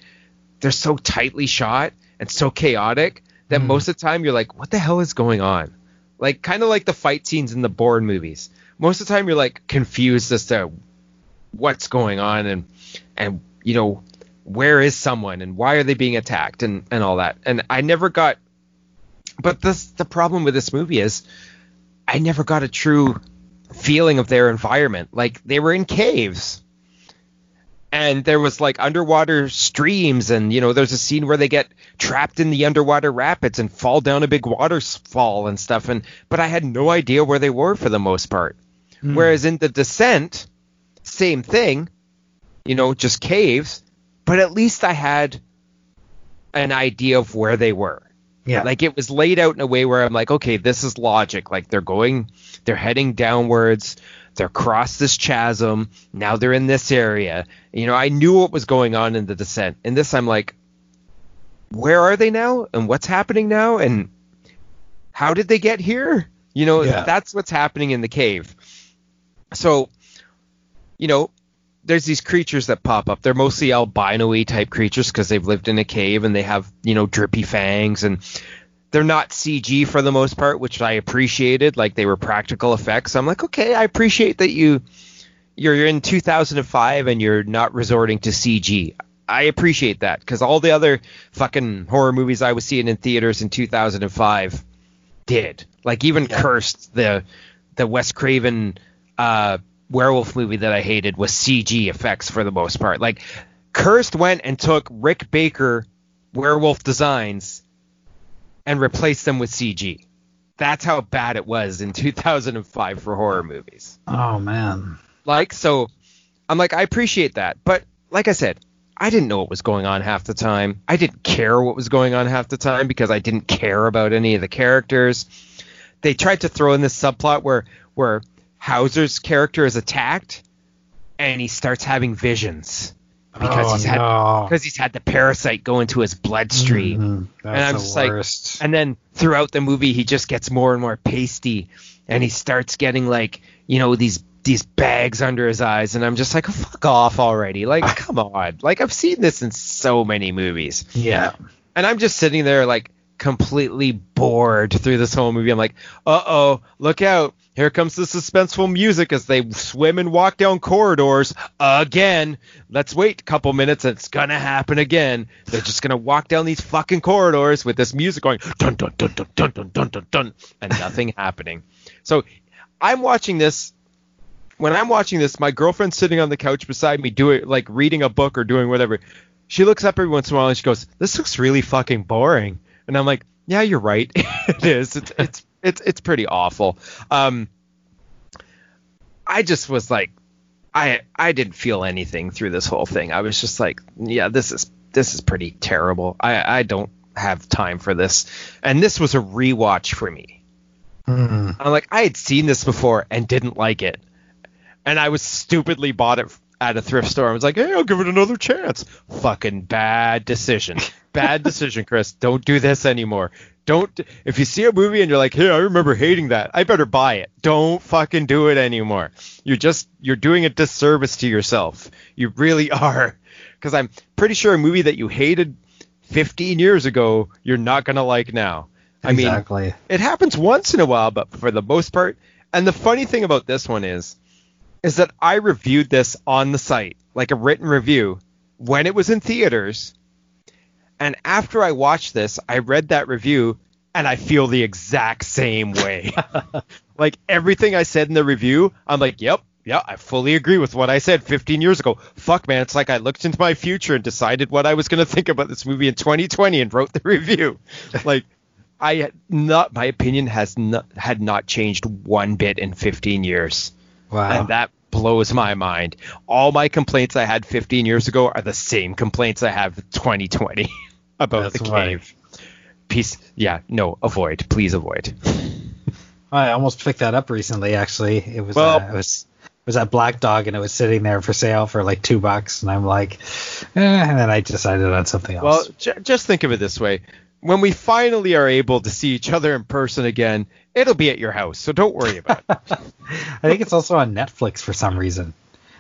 they're so tightly shot and so chaotic that mm. most of the time you're like, what the hell is going on? Like kind of like the fight scenes in the Bourne movies. Most of the time you're like confused as to what's going on and and you know where is someone and why are they being attacked and and all that. And I never got. But this the problem with this movie is, I never got a true feeling of their environment. Like they were in caves and there was like underwater streams and you know there's a scene where they get trapped in the underwater rapids and fall down a big waterfall and stuff and but i had no idea where they were for the most part mm. whereas in the descent same thing you know just caves but at least i had an idea of where they were yeah like it was laid out in a way where i'm like okay this is logic like they're going they're heading downwards they're across this chasm. Now they're in this area. You know, I knew what was going on in the descent. In this, I'm like, where are they now? And what's happening now? And how did they get here? You know, yeah. that's what's happening in the cave. So, you know, there's these creatures that pop up. They're mostly albino type creatures because they've lived in a cave and they have, you know, drippy fangs and they're not CG for the most part, which I appreciated. Like they were practical effects. I'm like, okay, I appreciate that you you're in 2005 and you're not resorting to CG. I appreciate that because all the other fucking horror movies I was seeing in theaters in 2005 did. Like even yeah. Cursed, the the Wes Craven uh, werewolf movie that I hated was CG effects for the most part. Like Cursed went and took Rick Baker werewolf designs and replaced them with CG. That's how bad it was in [laughs] 2005 for horror movies. Oh man. Like so I'm like I appreciate that, but like I said, I didn't know what was going on half the time. I didn't care what was going on half the time because I didn't care about any of the characters. They tried to throw in this subplot where where Hauser's character is attacked and he starts having visions because oh, he's had no. because he's had the parasite go into his bloodstream. Mm-hmm. and I'm just worst. like, and then throughout the movie, he just gets more and more pasty, and he starts getting like, you know, these these bags under his eyes, and I'm just like, fuck off already! Like, [laughs] come on! Like, I've seen this in so many movies. Yeah. And I'm just sitting there like completely bored through this whole movie. I'm like, uh oh, look out! Here comes the suspenseful music as they swim and walk down corridors again. Let's wait a couple minutes. It's gonna happen again. They're just gonna walk down these fucking corridors with this music going dun dun dun dun dun dun dun dun dun, and nothing [laughs] happening. So I'm watching this. When I'm watching this, my girlfriend's sitting on the couch beside me, doing like reading a book or doing whatever. She looks up every once in a while and she goes, "This looks really fucking boring." And I'm like, "Yeah, you're right. [laughs] it is. It's it's it's it's pretty awful. Um, I just was like, I I didn't feel anything through this whole thing. I was just like, yeah, this is this is pretty terrible. I I don't have time for this. And this was a rewatch for me. Mm. I'm like, I had seen this before and didn't like it, and I was stupidly bought it at a thrift store. I was like, hey, I'll give it another chance. Fucking bad decision. [laughs] Bad decision, Chris. Don't do this anymore. Don't if you see a movie and you're like, "Hey, I remember hating that. I better buy it." Don't fucking do it anymore. You're just you're doing a disservice to yourself. You really are. Cuz I'm pretty sure a movie that you hated 15 years ago, you're not going to like now. Exactly. I mean, it happens once in a while, but for the most part, and the funny thing about this one is is that I reviewed this on the site, like a written review, when it was in theaters and after I watched this, I read that review and I feel the exact same way. [laughs] like everything I said in the review, I'm like, yep, yeah, I fully agree with what I said 15 years ago. Fuck, man, it's like I looked into my future and decided what I was going [laughs] to think about this movie in 2020 and wrote the [laughs] review. like, I not my opinion has not had not changed one bit in 15 years. Wow. And that blows my mind. All my complaints I had 15 years ago are the same complaints I have 2020 about That's the cave. Peace. Yeah, no, avoid. Please avoid. [laughs] I almost picked that up recently. Actually, it was well, uh, it was it was at Black Dog and it was sitting there for sale for like two bucks, and I'm like, eh, and then I decided on something else. Well, j- just think of it this way: when we finally are able to see each other in person again, it'll be at your house, so don't worry about it. [laughs] I think it's also on Netflix for some reason.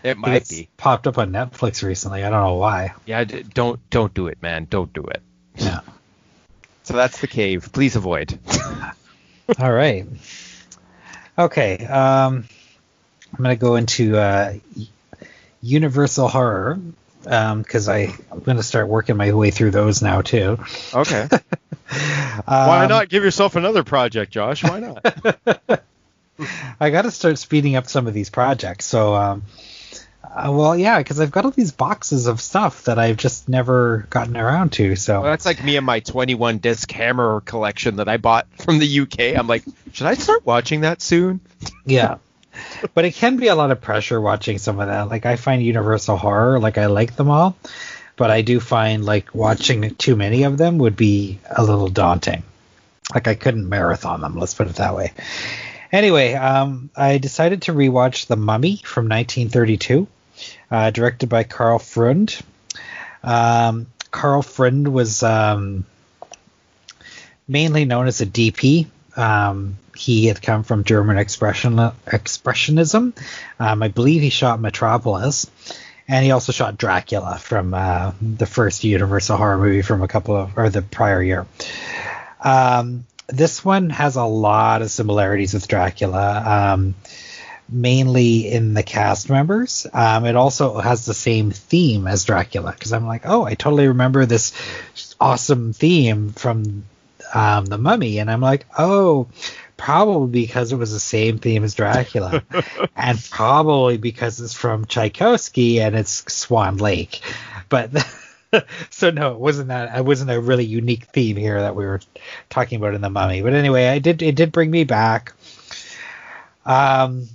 It might be popped up on Netflix recently. I don't know why. Yeah, don't don't do it, man. Don't do it. Yeah. so that's the cave. Please avoid. [laughs] All right. Okay. Um, I'm gonna go into uh, Universal Horror because um, I'm going to start working my way through those now too. Okay. [laughs] Why Um, not give yourself another project, Josh? Why not? [laughs] I got to start speeding up some of these projects. So, um, uh, well, yeah, because I've got all these boxes of stuff that I've just never gotten around to. So Well, that's like me and my 21 disc Hammer collection that I bought from the UK. I'm like, should I start watching that soon? [laughs] yeah. But it can be a lot of pressure watching some of that. Like I find Universal Horror, like I like them all, but I do find like watching too many of them would be a little daunting. Like I couldn't marathon them, let's put it that way. Anyway, um, I decided to rewatch The Mummy from 1932, uh, directed by Karl Freund. Um, Karl Freund was um, mainly known as a DP. Um, he had come from German expression expressionism. Um, I believe he shot Metropolis, and he also shot Dracula from uh, the first Universal horror movie from a couple of or the prior year. Um, this one has a lot of similarities with Dracula, um, mainly in the cast members. Um, it also has the same theme as Dracula because I'm like, oh, I totally remember this awesome theme from um, the Mummy, and I'm like, oh, probably because it was the same theme as Dracula, [laughs] and probably because it's from Tchaikovsky and it's Swan Lake, but. [laughs] so no, it wasn't that. It wasn't a really unique theme here that we were talking about in the Mummy. But anyway, I did. It did bring me back. Um,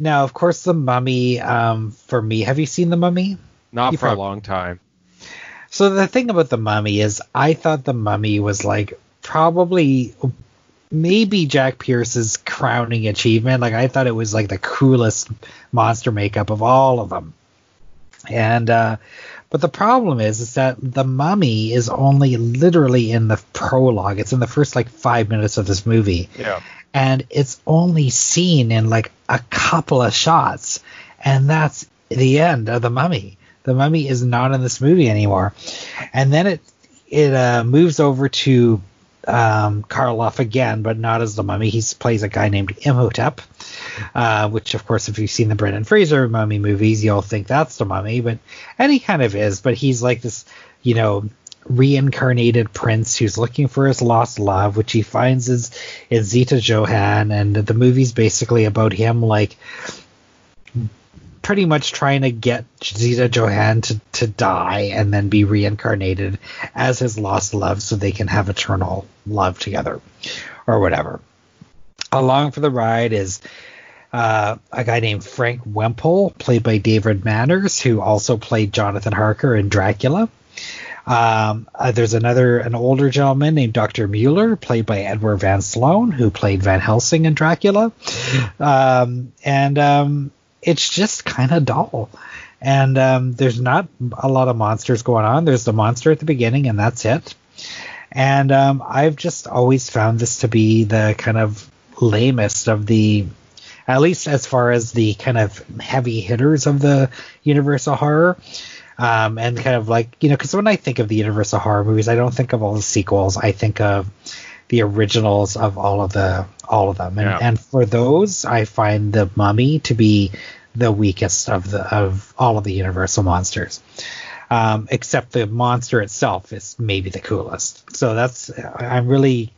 now of course the Mummy. Um, for me, have you seen the Mummy? Not You for prob- a long time. So the thing about the Mummy is, I thought the Mummy was like probably maybe Jack Pierce's crowning achievement. Like I thought it was like the coolest monster makeup of all of them. And uh but the problem is is that the mummy is only literally in the prologue. It's in the first like 5 minutes of this movie Yeah. And it's only seen in like a couple of shots and that's the end of the mummy the mummy is not in this movie anymore and then it it uh, moves over to um, Karloff again, but not as the mummy. He plays a guy named Imhotep, uh, which, of course, if you've seen the Brendan Fraser mummy movies, you'll think that's the mummy. But and he kind of is, but he's like this, you know, reincarnated prince who's looking for his lost love, which he finds is is Zita Johann, and the movie's basically about him like pretty much trying to get Zita Johann to, to die and then be reincarnated as his lost love so they can have eternal love together or whatever. Along for the ride is uh, a guy named Frank Whemple, played by David Manners, who also played Jonathan Harker in Dracula. Um, uh, there's another, an older gentleman named Dr. Mueller, played by Edward Van Sloan, who played Van Helsing in Dracula. Um, and um, it's just kind of dull. And um, there's not a lot of monsters going on. There's the monster at the beginning, and that's it. And um, I've just always found this to be the kind of lamest of the, at least as far as the kind of heavy hitters of the Universal horror. Um, and kind of like, you know, because when I think of the Universal horror movies, I don't think of all the sequels. I think of the originals of all of the all of them. And, Yeah. and for those, I find the Mummy to be the weakest of the of all of the Universal monsters. Um, except the monster itself is maybe the coolest. So that's I'm really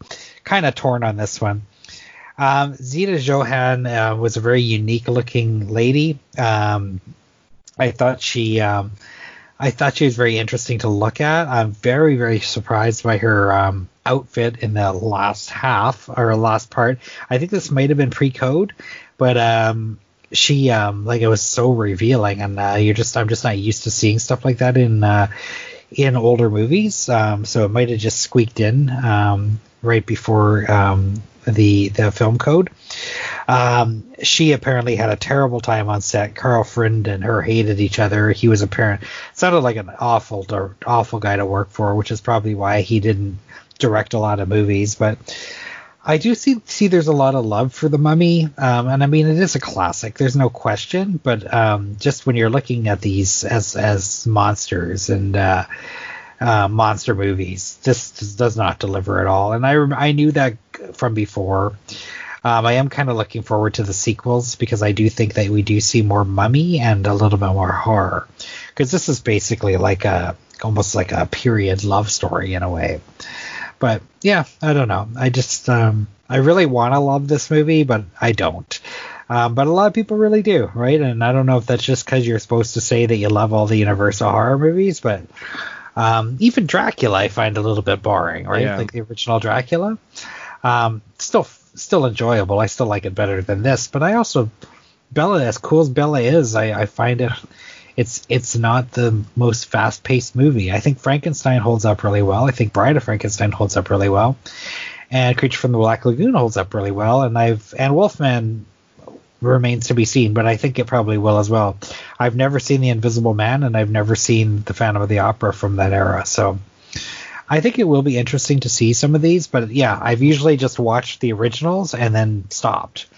kind of torn on this one. Um, Zita Johann uh, was a very unique looking lady. Um, I thought she um, I thought she was very interesting to look at. I'm very very surprised by her um, outfit in the last half or last part. I think this might have been pre-code, but um, she um, like it was so revealing, and uh, you're just I'm just not used to seeing stuff like that in uh, in older movies. Um, so it might have just squeaked in um, right before um, the the film code. Um, she apparently had a terrible time on set. Karl Freund and her hated each other. He was apparent sounded like an awful awful guy to work for, which is probably why he didn't direct a lot of movies. But I do see see there's a lot of love for the Mummy, um, and I mean it is a classic. There's no question. But um, just when you're looking at these as as monsters and uh, uh, monster movies, this, this does not deliver at all. And I I knew that from before. Um, I am kind of looking forward to the sequels because I do think that we do see more mummy and a little bit more horror. because this is basically like a almost like a period love story in a way. But yeah, I don't know. I just um, I really want to love this movie, but I don't. Um, but a lot of people really do, right? And I don't know if that's just because you're supposed to say that you love all the Universal horror movies, but um, even Dracula I find a little bit boring, right? Yeah. Like the original Dracula. Um, still, still enjoyable. I still like it better than this, but I also Bela, as cool as Bela is, I, I find it it's it's not the most fast paced movie. I think Frankenstein holds up really well. I think Bride of Frankenstein holds up really well, and Creature from the Black Lagoon holds up really well. And I've and Wolfman remains to be seen, but I think it probably will as well. I've never seen The Invisible Man, and I've never seen The Phantom of the Opera from that era, so. I think it will be interesting to see some of these, but yeah, I've usually just watched the originals and then stopped.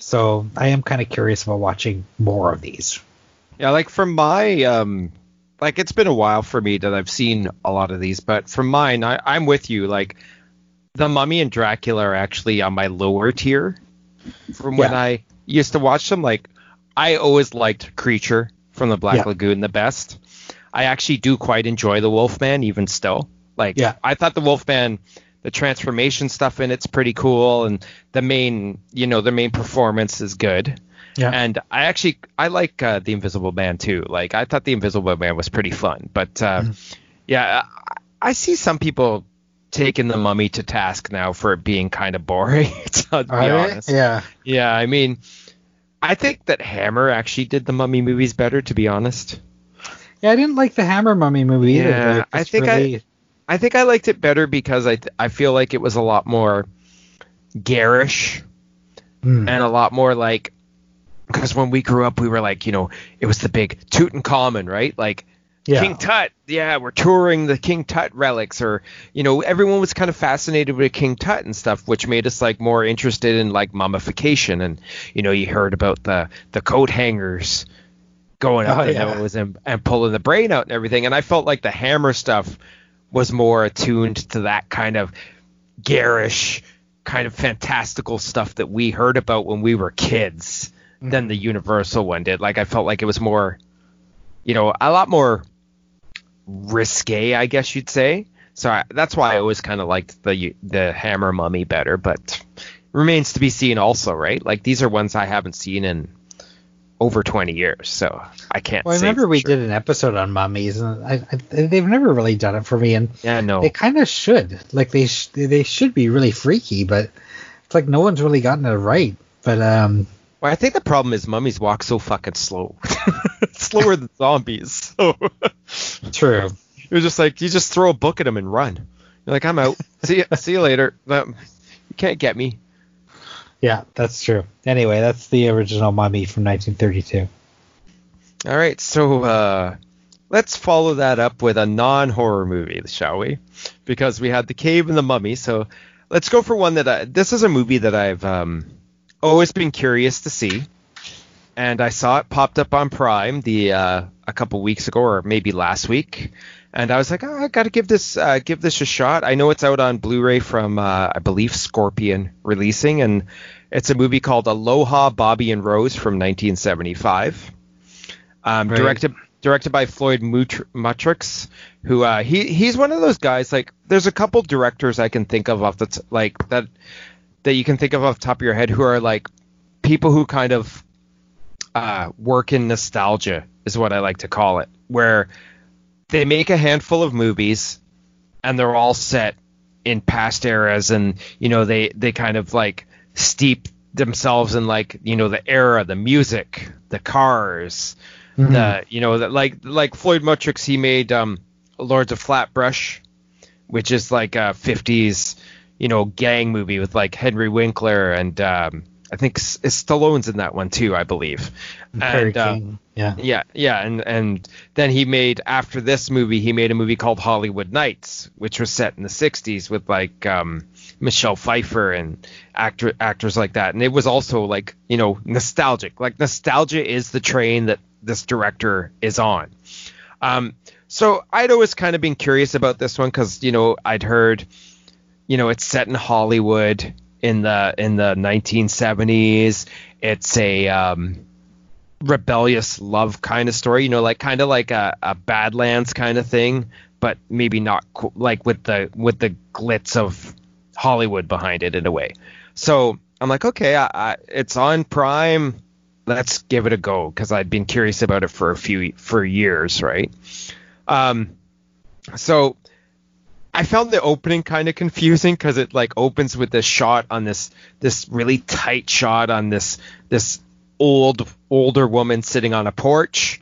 So I am kind of curious about watching more of these. Yeah, like from my um like it's been a while for me that I've seen a lot of these, but from mine, I, I'm with you. Like the Mummy and Dracula are actually on my lower tier from when I used to watch them. Like I always liked Creature from the Black Yeah. Lagoon the best. I actually do quite enjoy the Wolfman even still. Like Yeah. I thought the Wolfman the transformation stuff in it's pretty cool and the main you know the main performance is good. Yeah. And I actually I like uh, the Invisible Man too. Like I thought the Invisible Man was pretty fun, but uh, yeah, I, I see some people taking the Mummy to task now for it being kind of boring. [laughs] to be honest, Yeah. yeah. I mean, I think that Hammer actually did the Mummy movies better. To be honest, Yeah, I didn't like the Hammer Mummy movie either. Yeah, Like, I think really- I think I liked it better because I th- I feel like it was a lot more garish Hmm. and a lot more like because when we grew up we were like you know it was the big Tutankhamun right like yeah. King Tut yeah we're touring the King Tut relics or you know everyone was kind of fascinated with King Tut and stuff which made us like more interested in like mummification and you know you heard about the the coat hangers going up Oh, yeah. and, and pulling the brain out and everything and I felt like the hammer stuff was more attuned to that kind of garish kind of fantastical stuff that we heard about when we were kids Mm-hmm. than the Universal one did. Like I felt like it was more, you know, a lot more risque, I guess you'd say. So I, that's why I always kind of liked the the Hammer Mummy better, but remains to be seen also, right? Like these are ones I haven't seen in over 20 years, so I can't Well, I remember we sure. did an episode on mummies, and I, I, they've never really done it for me. And Yeah, no. they kind of should. Like they sh- they should be really freaky, but it's like no one's really gotten it right. But um, Well, I think the problem is mummies walk so fucking slow. [laughs] Slower than zombies. So true. it was just like you just throw a book at them and run. You're like, I'm out. See you, see you later. Um, you can't get me. Yeah, that's true. Anyway, that's the original Mummy from 1932. All right, so uh, let's follow that up with a non-horror movie, shall we? Because we had The Cave and the Mummy, so let's go for one that I, this is a movie that I've um, always been curious to see, and I saw it popped up on Prime the uh, a couple weeks ago or maybe last week, and I was like, oh, I got to give this uh, give this a shot. I know it's out on Blu-ray from uh, I believe Scorpion releasing, and it's a movie called Aloha, Bobby and Rose from 1975 um, Right. directed directed by Floyd Mutr- Mutrux, who uh, he he's one of those guys. Like, there's a couple directors I can think of off the t- like that that you can think of off the top of your head who are like people who kind of uh, work in nostalgia is what I like to call it, where they make a handful of movies and they're all set in past eras and you know they they kind of like steep themselves in like you know the era the music the cars the you know that like like Floyd Mutrux he made um Lords of Flatbush which is like a 50s you know gang movie with like Henry Winkler and um I think S- Stallone's in that one too I believe and uh. Yeah. yeah, yeah, and and then he made after this movie, he made a movie called Hollywood Nights, which was set in the '60s with like um, Michelle Pfeiffer and actor actors like that, and it was also like you know nostalgic. Like nostalgia is the train that this director is on. Um, so I'd always kind of been curious about this one because you know I'd heard, you know, it's set in Hollywood in the in the 1970s. It's a um, rebellious love kind of story, you know, like kind of like a, a Badlands kind of thing, but maybe not co- like with the with the glitz of Hollywood behind it in a way. So I'm like, okay, I, I, it's on Prime. Let's give it a go because I'd been curious about it for a few for years, right? Um, so I found the opening kind of confusing because it like opens with this shot on this this really tight shot on this this old older woman sitting on a porch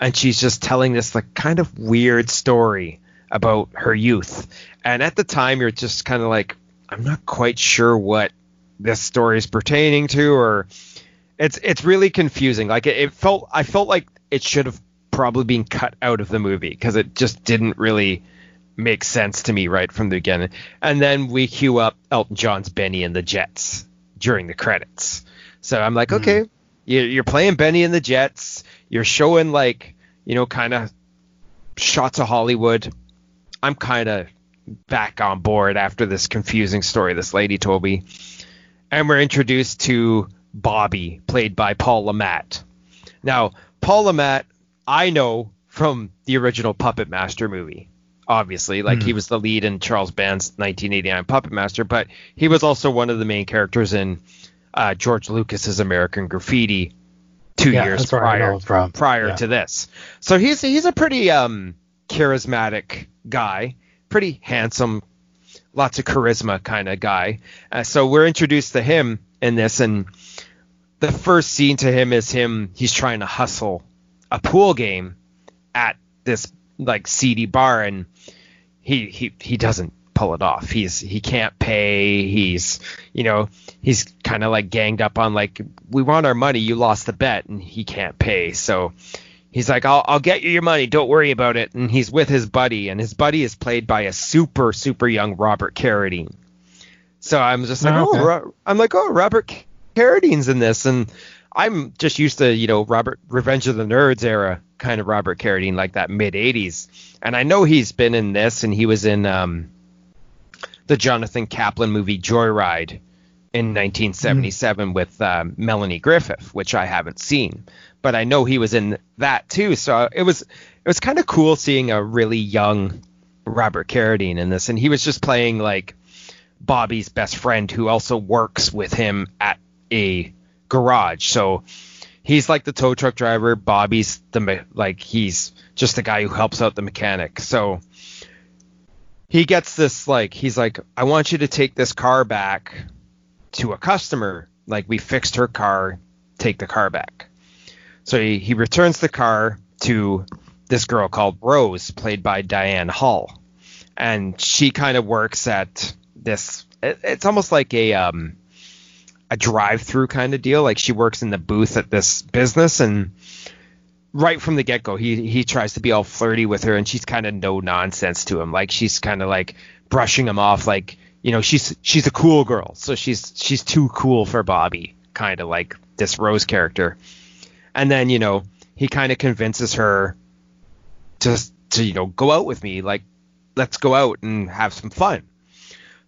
and she's just telling this like kind of weird story about her youth. And at the time you're just kind of like i'm not quite sure what this story is pertaining to or it's it's really confusing. Like it, it felt i felt like it should have probably been cut out of the movie because it just didn't really make sense to me right from the beginning and then we cue up elton john's benny and the jets during the credits so i'm like hmm. okay you're playing Benny and the Jets. You're showing like you know kind of shots of Hollywood. I'm kind of back on board after this confusing story this lady told me, and we're introduced to Bobby, played by Paul Le Mat. Now, Paul Le Mat, I know from the original Puppet Master movie. Obviously, like he was the lead in Charles Band's 1989 Puppet Master, but he was also one of the main characters in uh, George Lucas's American Graffiti two Yeah, years that's where I know prior from. prior Yeah. to this. So he's he's a pretty um, charismatic guy, pretty handsome, lots of charisma kind of guy. Uh, so we're introduced to him in this, and the first scene to him is him. He's trying to hustle a pool game at this like seedy bar, and he he he doesn't pull it off. He's he can't pay. He's you know he's kind of like ganged up on like we want our money. You lost the bet, and he can't pay. So he's like, I'll I'll get you your money. Don't worry about it. And he's with his buddy, and his buddy is played by a super super young Robert Carradine. So I'm just like, Oh, oh, okay. Ro- I'm like, oh, Robert Carradine's in this, and I'm just used to you know Robert Revenge of the Nerds era kind of Robert Carradine, like that mid '80s. And I know he's been in this, and he was in um, the Jonathan Kaplan movie Joyride in 1977 with um, Melanie Griffith, which I haven't seen, but I know he was in that too. So it was it was kind of cool seeing a really young Robert Carradine in this, and he was just playing like Bobby's best friend who also works with him at a garage. So he's like the tow truck driver. Bobby's the like he's just the guy who helps out the mechanic. So he gets this like he's like I want you to take this car back to a customer. Like we fixed her car, take the car back. So he, he returns the car to this girl called Rose, played by Dianne Hull, and she kind of works at this. it- It's almost like a um, a drive-through kind of deal. Like she works in the booth at this business, and right from the get-go, he he tries to be all flirty with her, and she's kind of no nonsense to him. Like she's kind of like brushing him off, like you know she's she's a cool girl, so she's she's too cool for Bobby, kind of like this Rose character. And then you know he kind of convinces her to to you know go out with me, like let's go out and have some fun.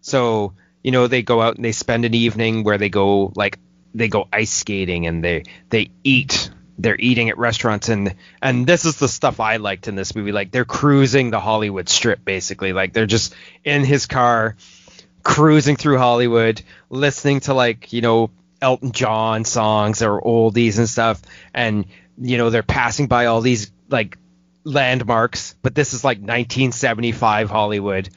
So you know they go out and they spend an evening where they go like they go ice skating and they they eat they're eating at restaurants. And and this is the stuff I liked in this movie. Like they're cruising the Hollywood strip basically. Like they're just in his car cruising through Hollywood listening to like you know Elton John songs or oldies and stuff. And you know they're passing by all these like landmarks. But this is like 1975 Hollywood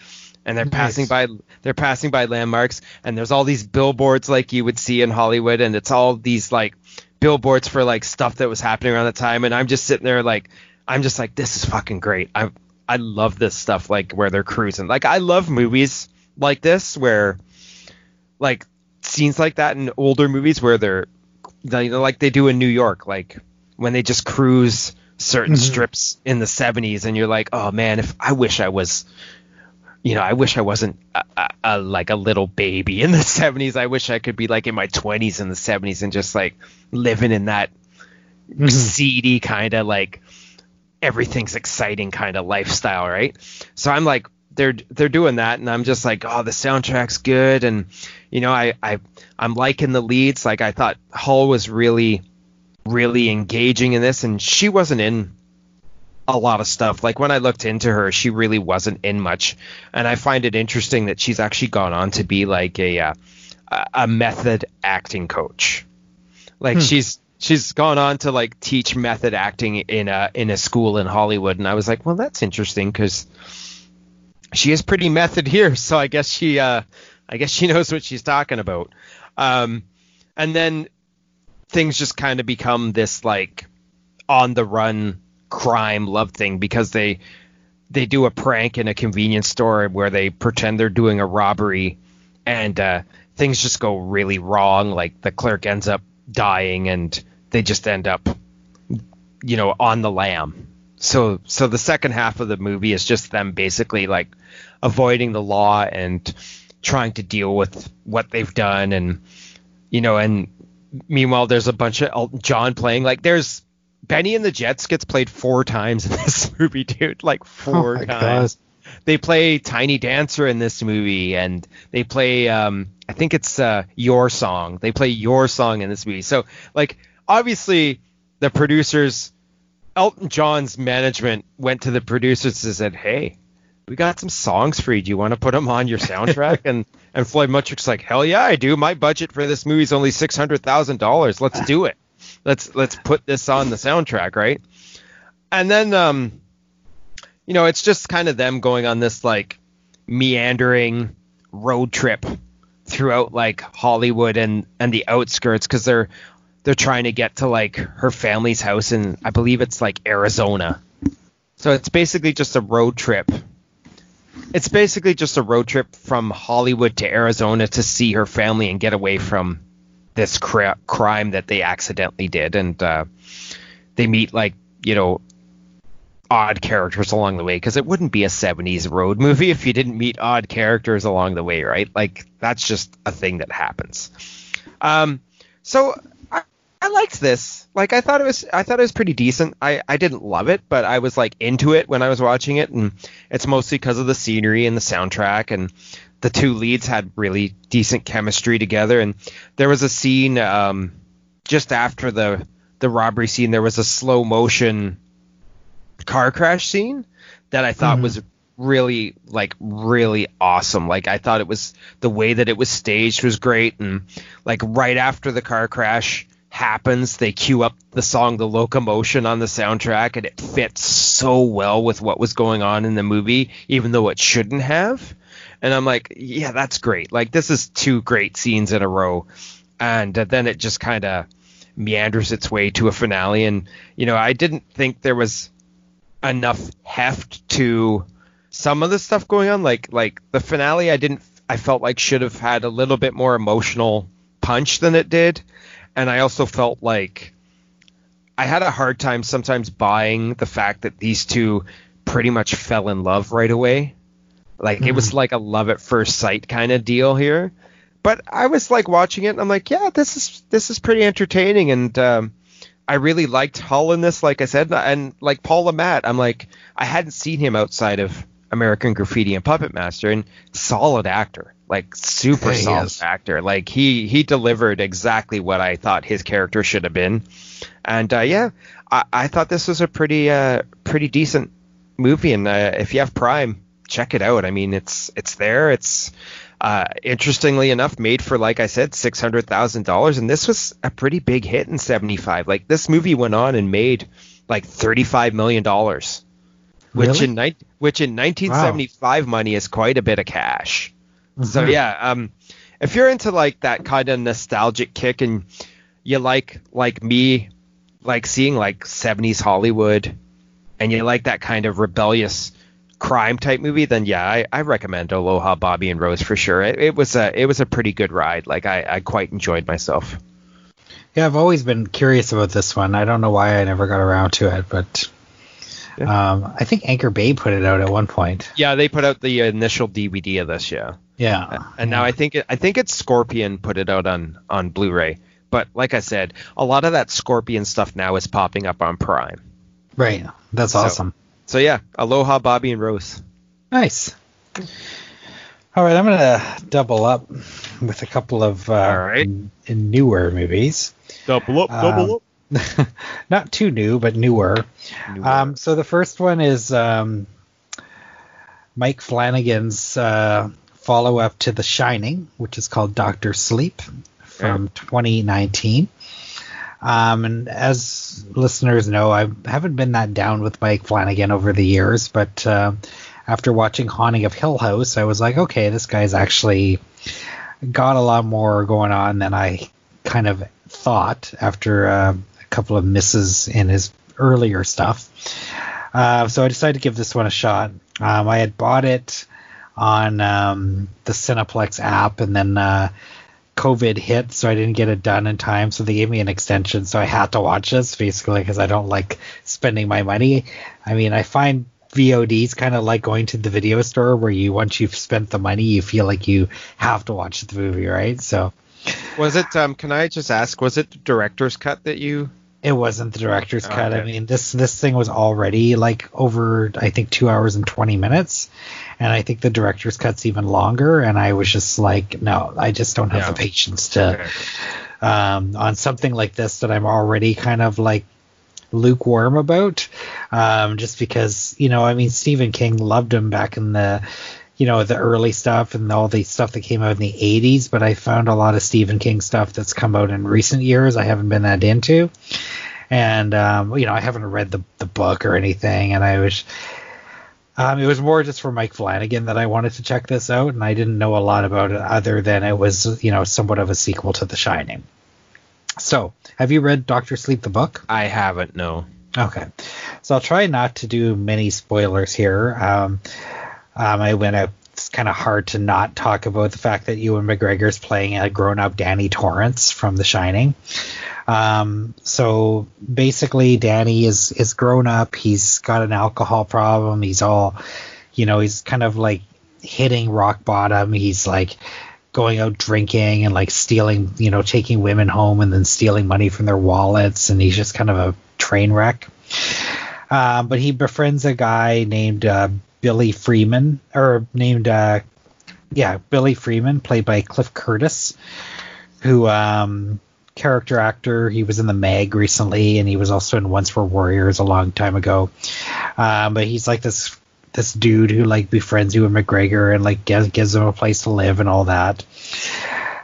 and they're Nice. passing by they're passing by landmarks and there's all these billboards like you would see in Hollywood and it's all these like billboards for like stuff that was happening around the time and I'm just sitting there like I'm just like this is fucking great. I I love this stuff like where they're cruising. Like I love movies like this where like scenes like that in older movies where they're you know, like they do in New York like when they just cruise certain Mhm. strips in the 70s and you're like, "Oh man, if I wish I was you know, I wish I wasn't a, a, a, like a little baby in the [laughs] 70s. I wish I could be like in my 20s in the 70s and just like living in that Mhm. seedy kind of like everything's exciting kind of lifestyle, right? So I'm like they're they're doing that and I'm just like, "Oh, the soundtrack's good and you know, I I I'm liking the leads. Like I thought Hull was really really engaging in this, and she wasn't in a lot of stuff. Like when I looked into her, she really wasn't in much, and I find it interesting that she's actually gone on to be like a uh, a method acting coach. Like hmm. she's she's gone on to like teach method acting in a in a school in Hollywood, and I was like, well, that's interesting because she is pretty method here, [laughs] so I guess she uh I guess she [laughs] knows what she's talking about. Um, and then things just kind of become this like on the run crime love thing because they they do a prank in a convenience store where they pretend they're doing a robbery and uh, things just go really wrong. Like the clerk ends up dying and they just end up you know on the lam. So so the second half of the movie is just them basically like avoiding the law and trying to deal with what they've done and you know and meanwhile there's a bunch of John playing. Like there's Benny and the Jets gets played four times in [laughs] this movie, dude. Like four oh times. God. They play Tiny Dancer in this movie, and they play um, I think it's uh, Your Song. They play Your Song in this movie. So like obviously the producers, Elton John's management went to the producers and said, "Hey, we got some songs for you. Do you want to put them on your soundtrack?" [laughs] and and Floyd Mutrux like, "Hell yeah, I do. My budget for this movie is only six hundred thousand dollars. Let's do it." Let's let's put this on the soundtrack, right? And then um you know, it's just kind of them going on this like meandering road trip throughout like Hollywood and and the outskirts cuz they're they're trying to get to like her family's house in I believe it's like Arizona. So it's basically just a road trip. It's basically just a road trip from Hollywood to Arizona to see her family and get away from this cr- crime that they accidentally did, and uh, they meet like you know odd characters along the way because it wouldn't be a 70s road [laughs] movie if you didn't meet odd characters along the way, right? Like that's just a thing that happens. Um, so I, I liked this. Like I thought it was I thought it was pretty decent. I, I didn't love it, but I was like into it when I was watching it, and it's mostly because of the scenery and the soundtrack and the two leads had really decent chemistry together. And there was a scene um, just after the the robbery scene. There was a slow motion car crash scene that I thought mm-hmm. was really like really awesome. Like I thought it was the way that it was staged was great, and like right after the car crash happens, they cue up the song "The Locomotion" on the soundtrack, and it fits so well with what was going on in the movie, even though it shouldn't have and I'm like, yeah, that's great. Like this is two great scenes in a row, and uh, then it just kind of meanders its way to a finale. And you know, I didn't think there was enough heft to some of the stuff going on. Like like the finale, I didn't. I felt like should have had a little bit more emotional punch than it did, and I also felt like I had a hard time sometimes buying the fact that these two pretty much fell in love right away. Like mm-hmm. it was hmm. like a love at first sight kind of deal here. But I was like watching it and I'm like, yeah, this is this is pretty entertaining and um, I really liked Hull in this, like I said, and like Paul Le Mat, I'm like I hadn't seen him outside of American Graffiti and Puppet Master, and solid actor, like super [laughs] solid actor. Like he he delivered exactly what I thought his character should have been, and uh, yeah, I, I thought this was a pretty uh pretty decent movie, and uh, if you have Prime, check it out. I mean, it's it's there. It's uh, interestingly enough made for like I said, six hundred thousand dollars, and this was a pretty big hit in '75. Like this movie went on and made like thirty-five million dollars, which really? in ni- which in 1975 wow. money is quite a bit of cash. Mm-hmm. So yeah, um, if you're into like that kind of nostalgic kick and you like like me, like seeing like 70s Hollywood, and you like that kind of rebellious crime type movie, then yeah, I, I recommend Aloha Bobby and Rose for sure. It, it, was a it was a pretty good ride. Like I, I quite enjoyed myself. Yeah, I've always been curious about this one. I don't know why I never got around to it, but yeah. um, I think Anchor Bay put it out at one point. Yeah, they put out the initial DVD of this. Yeah. Yeah. And now I think it, I think it's Scorpion put it out on on Blu-ray. But like I said, a lot of that Scorpion stuff now is popping up on Prime. Right. That's so, awesome. So yeah, aloha, Bobby and Rose. Nice. All right, I'm gonna double up with a couple of uh, All right. n- newer movies. Double up, double um, up. [laughs] not too new, but newer. newer. Um, so the first one is um, Mike Flanagan's uh, follow up to The Shining, which is called Doctor Sleep from yeah. 2019. Um, and as listeners know, I haven't been that down with Mike Flanagan over the years, but uh, after watching Haunting of Hill House, I was like, okay, this guy's actually got a lot more going on than I kind of thought after uh, a couple of misses in his earlier stuff. Uh, so I decided to give this one a shot. Um, I had bought it on um, the Cineplex app, and then uh, COVID hit, so I didn't get it done in time. So they gave me an extension, so I had to watch this basically because I don't like spending my money. I mean, I find VODs kind of like going to the video store where you once you've spent the money, you feel like you have to watch the movie, right? So was it? Um, can I just ask? Was it the director's cut that you? It wasn't the director's oh, cut. Okay. I mean, this this thing was already like over, I think, two hours and twenty minutes, and I think the director's cut's even longer. And I was just like, no, I just don't have yeah. the patience to. Okay. Um, on something like this that I'm already kind of like lukewarm about, um, just because you know, I mean, Stephen King loved him back in the you know the early stuff and all the stuff that came out in the 80s but i found a lot of stephen king stuff that's come out in recent years i haven't been that into. And um, you know i haven't read the, the book or anything and i was um, it was more just for mike flanagan that i wanted to check this out and i didn't know a lot about it other than it was you know somewhat of a sequel to the shining. So have you read doctor sleep the book? I haven't no. Okay. So i'll try not to do many spoilers here. Um, um, I went out. It's kind of hard to not talk about the fact that Ewan McGregor is playing a grown-up Danny Torrance from The Shining. Um, so basically, Danny is is grown up. He's got an alcohol problem. He's all, you know, he's kind of like hitting rock bottom. He's like going out drinking and like stealing, you know, taking women home and then stealing money from their wallets. And he's just kind of a train wreck. Um, but he befriends a guy named uh, Billy Freeman, or named, uh, yeah, Billy Freeman, played by Cliff Curtis, who, um, character actor. He was in the Meg recently, and he was also in Once Were Warriors a long time ago. Um, but he's like this this dude who like befriends Ewan McGregor and like gives, gives him a place to live and all that.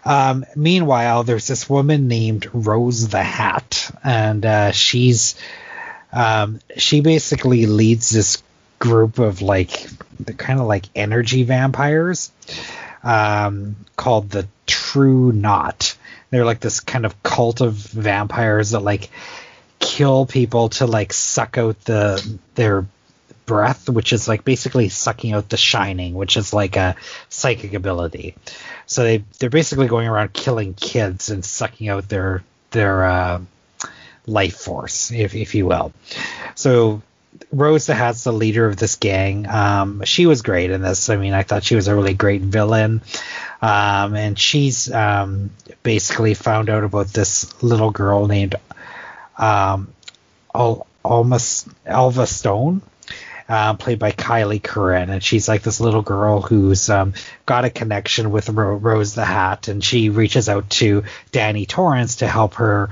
Um, meanwhile, there's this woman named Rose the Hat, and uh, she's um, she basically leads this group of like they're kind of like energy vampires um, called the True Knot. They're like this kind of cult of vampires that like kill people to like suck out the their breath, which is like basically sucking out the shining, which is like a psychic ability. So they they're basically going around killing kids and sucking out their their uh, life force, if if you will. So Rose the Hat's the leader of this gang. Um, she was great in this. I mean, I thought she was a really great villain. Um, and she's um, basically found out about this little girl named um, Al- Alma, Alva Stone, uh, played by Kyliegh Curran, and she's like this little girl who's um, got a connection with Ro- Rose the Hat, and she reaches out to Danny Torrance to help her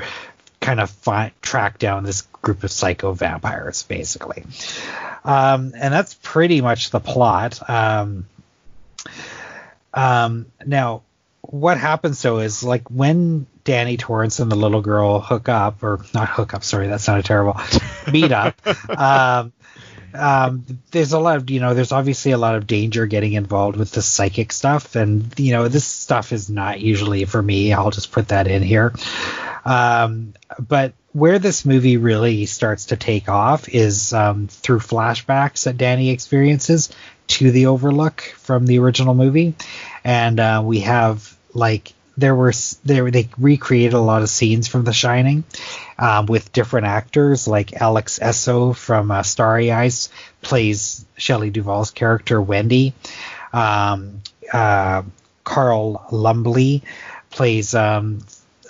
kind of track down this group of psycho vampires, basically. Um, and that's pretty much the plot. Um, um, now, what happens though is like when Danny Torrance and the little girl hook up, or not hook up, sorry, that sounded terrible, [laughs] meet up. um, um, there's a lot of you know there's obviously a lot of danger getting involved with the psychic stuff and you know this stuff is not usually for me i'll just put that in here um, but where this movie really starts to take off is um, through flashbacks that danny experiences to the overlook from the original movie and uh, we have like there were there they recreated a lot of scenes from The Shining um, with different actors, like Alex Essoe from uh, Starry Eyes plays Shelley Duvall's character Wendy. Um, uh, Carl Lumbly plays um,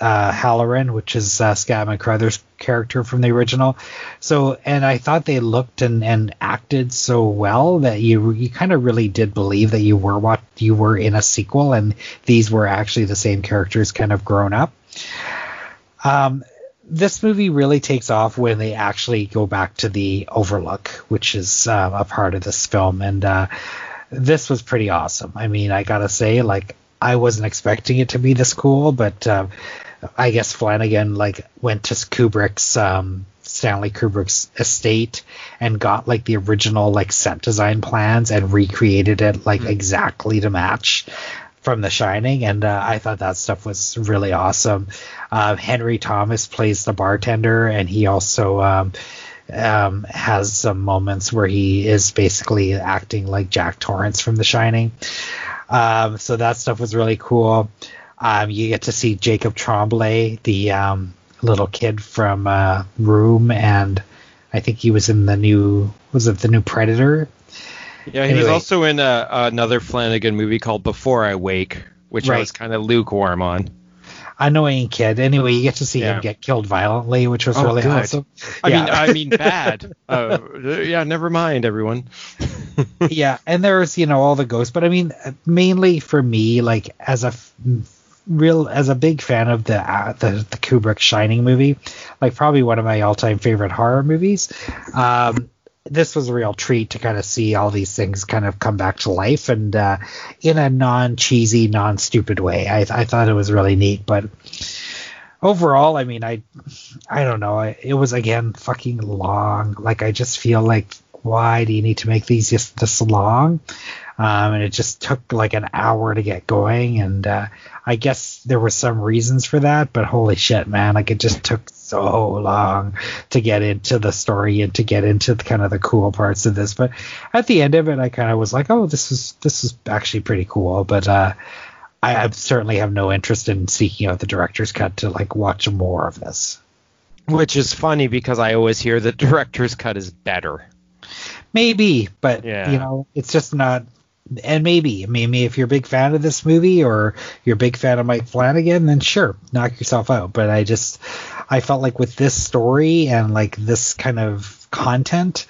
uh, Hallorann, which is uh, Scatman Crothers' character from the original. So, and I thought they looked and, and acted so well that you you kind of really did believe that you were what you were in a sequel, and these were actually the same characters, kind of grown up. Um, this movie really takes off when they actually go back to the Overlook, which is uh, a part of this film, and uh, this was pretty awesome. I mean, I gotta say, like, I wasn't expecting it to be this cool, but uh, I guess Flanagan like went to Kubrick's um, Stanley Kubrick's estate and got like the original like set design plans and recreated it like mm-hmm. exactly to match from The Shining, and uh, I thought that stuff was really awesome. Uh, Henry Thomas plays the bartender, and he also um, um, has some moments where he is basically acting like Jack Torrance from The Shining. Um, so that stuff was really cool. Um, you get to see Jacob Tremblay, the um, little kid from uh, Room, and I think he was in the new was it the new Predator yeah, he anyway. was also in a, another Flanagan movie called Before I Wake, which right. I was kind of lukewarm on. Annoying kid. Anyway, you get to see yeah. him get killed violently, which was oh, really good. awesome. I yeah. mean, I mean, [laughs] bad. uh, yeah, never mind, everyone. [laughs] yeah, and there's you know all the ghosts, but I mean, mainly for me, like as a real as a big fan of the uh, the, the Kubrick Shining movie, like probably one of my all time favorite horror movies. Um, this was a real treat to kind of see all these things kind of come back to life and uh, in a non cheesy, non stupid way. I, I thought it was really neat, but overall, I mean, I I don't know. It was again fucking long. Like I just feel like why do you need to make these just this long? Um, and it just took like an hour to get going, and uh, I guess there were some reasons for that. But holy shit, man! Like it just took so long to get into the story and to get into the, kind of the cool parts of this. But at the end of it, I kind of was like, oh, this is this is actually pretty cool. But uh, I, I certainly have no interest in seeking out the director's cut to like watch more of this. Which is funny because I always hear the [laughs] director's cut is better. Maybe, but yeah. you know, it's just not and maybe, maybe if you're a big fan of this movie or you're a big fan of Mike Flanagan, then sure, knock yourself out. But I just, I felt like with this story and like this kind of content,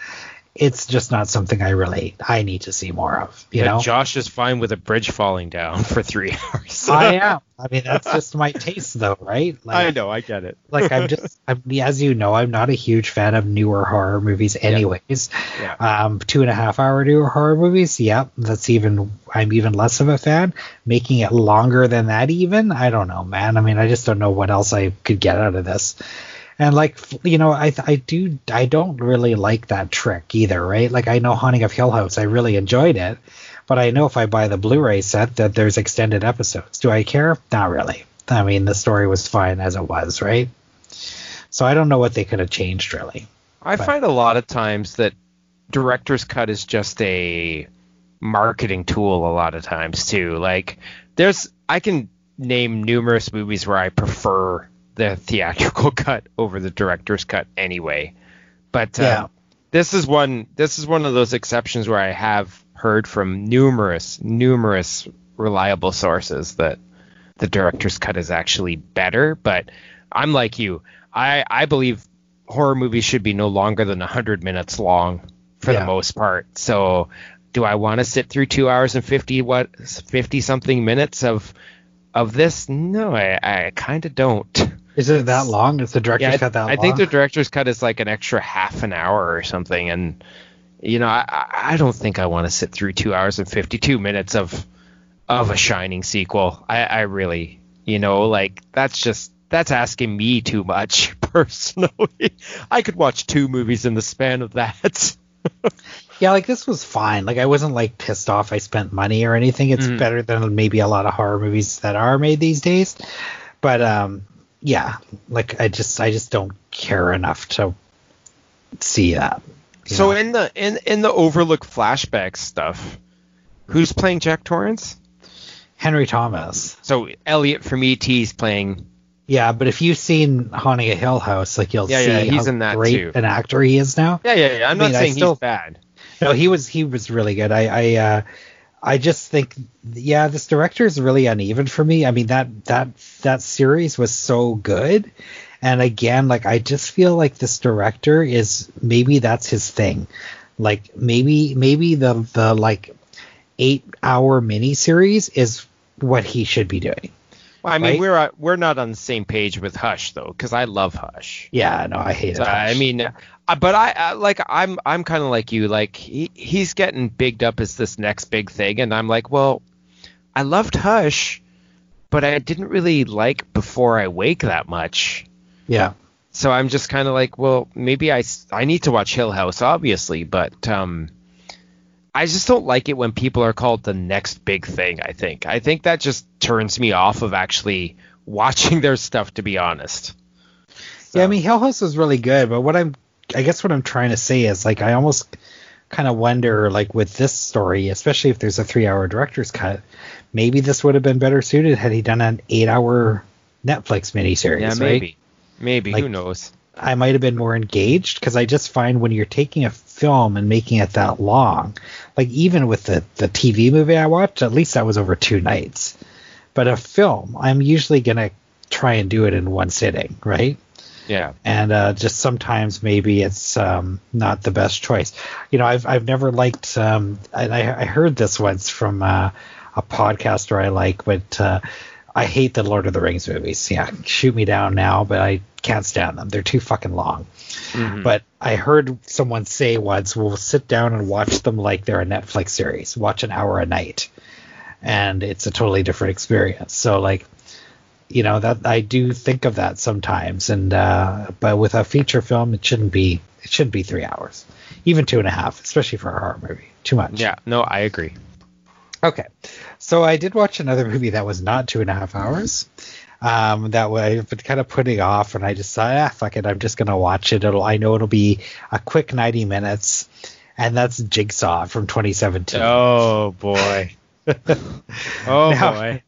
it's just not something I really I need to see more of. You know, Josh is fine with a bridge falling down [laughs] for three hours. I [laughs] am. I mean, that's just my taste, though, right? Like, I know, I get it. like I'm [laughs] just, I'm, as you know, I'm not a huge fan of newer horror movies, anyways. Yeah. yeah. Um, two and a half hour newer horror movies, yeah, that's even. I'm even less of a fan. Making it longer than that, even, I don't know, man. I mean, I just don't know what else I could get out of this and like you know i i do i don't really like that trick either right? Like i know haunting of hill house i really enjoyed it but i know if i buy the blu-ray set that there's extended episodes. Do i care? Not really. I mean the story was fine as it was right? So i don't know what they could have changed really. I but. find a lot of times that director's cut is just a marketing tool a lot of times too. Like there's i can name numerous movies where i prefer the theatrical [laughs] cut over the director's cut anyway. But uh, yeah. this is one this is one of those exceptions where I have heard from numerous numerous reliable sources that the director's cut is actually better. But I'm like you. I I believe horror movies should be no longer than 100 minutes long for yeah. the most part. So do I want to sit through two hours and 50 what 50 something minutes of of this? No, I, I kind of don't. [laughs] Is it that long? Is the director's yeah, cut that I long? I think the director's cut is like an extra half an hour or something, and you know, I, I don't think I want to sit through two hours and fifty two minutes of of a Shining sequel. I, I really, you know, like that's just that's asking me too much [laughs] personally. I could watch two movies in the span of that. [laughs] yeah, like this was fine. Like I wasn't like pissed off I spent money or anything. It's mm-hmm. better than maybe a lot of horror movies that are made these days. But um yeah, like I just I just don't care enough to see that. So know? in the in in the Overlook flashback stuff, who's playing Jack Torrance? Henry Thomas. So Elliot from ET is playing. Yeah, but if you've seen Haunting a Hill House, like you'll yeah, see yeah, he's in that great too. an actor he is now. Yeah, yeah, yeah. I'm I not mean, saying still, he's bad. No, he was he was really good. I I uh, I just think, yeah, this director is really uneven for me. I mean that that that series was so good, and again, like I just feel like this director is maybe that's his thing. Like maybe maybe the the like eight hour mini series is what he should be doing. Well, I mean, Right? we're uh, we're not on the same page with Hush though, because I love Hush. Yeah, no, I hate it. I mean, uh, but I, I like I'm I'm kind of like you. Like he, he's getting bigged up as this next big thing, and I'm like, well, I loved Hush, but I didn't really like Before I Wake that much. yeah, So I'm just kind of like, well, maybe I, I need to watch Hill House, obviously, but um, I just don't like it when people are called the next big thing. I think I think that just turns me off of actually [laughs] watching their stuff. To be honest. yeah. I mean, Hill House was really good, but what I'm, I guess what I'm trying to say is like I almost kind of wonder like with this story, especially if there's a three-hour director's cut, maybe this would have been better suited had he done an eight-hour Netflix miniseries. Yeah, right? maybe. Maybe who knows? I might have been more engaged because I just find when you're taking a film and making it that long, like even with the the TV movie I watched, at least that was over two nights. But a film, I'm usually gonna try and do it in one sitting, right? Yeah. And uh, just sometimes maybe it's um, not the best choice. You know, I've I've never liked, um, and I, I heard this once from uh, a podcaster I like, but uh, I hate the Lord of the Rings movies. Yeah, shoot me down now, but I can't stand them. They're too fucking long. Mhm. But I heard someone say once, we'll sit down and watch them like they're a Netflix series. Watch an hour a night, and it's a totally different experience. So like, you know that I do think of that sometimes, and uh, but with a feature film, it shouldn't be it shouldn't be three hours, even two and a half, especially for a horror movie. Too much. Yeah. No, I agree. Okay, so I did watch another movie that was not two and a half hours. Um, that way I've been kind of putting off, and I decided, ah, fuck it, I'm just gonna watch it. It'll, I know it'll be a quick 90 minutes, and that's Jigsaw from 2017. Oh boy. [laughs] oh Now- boy.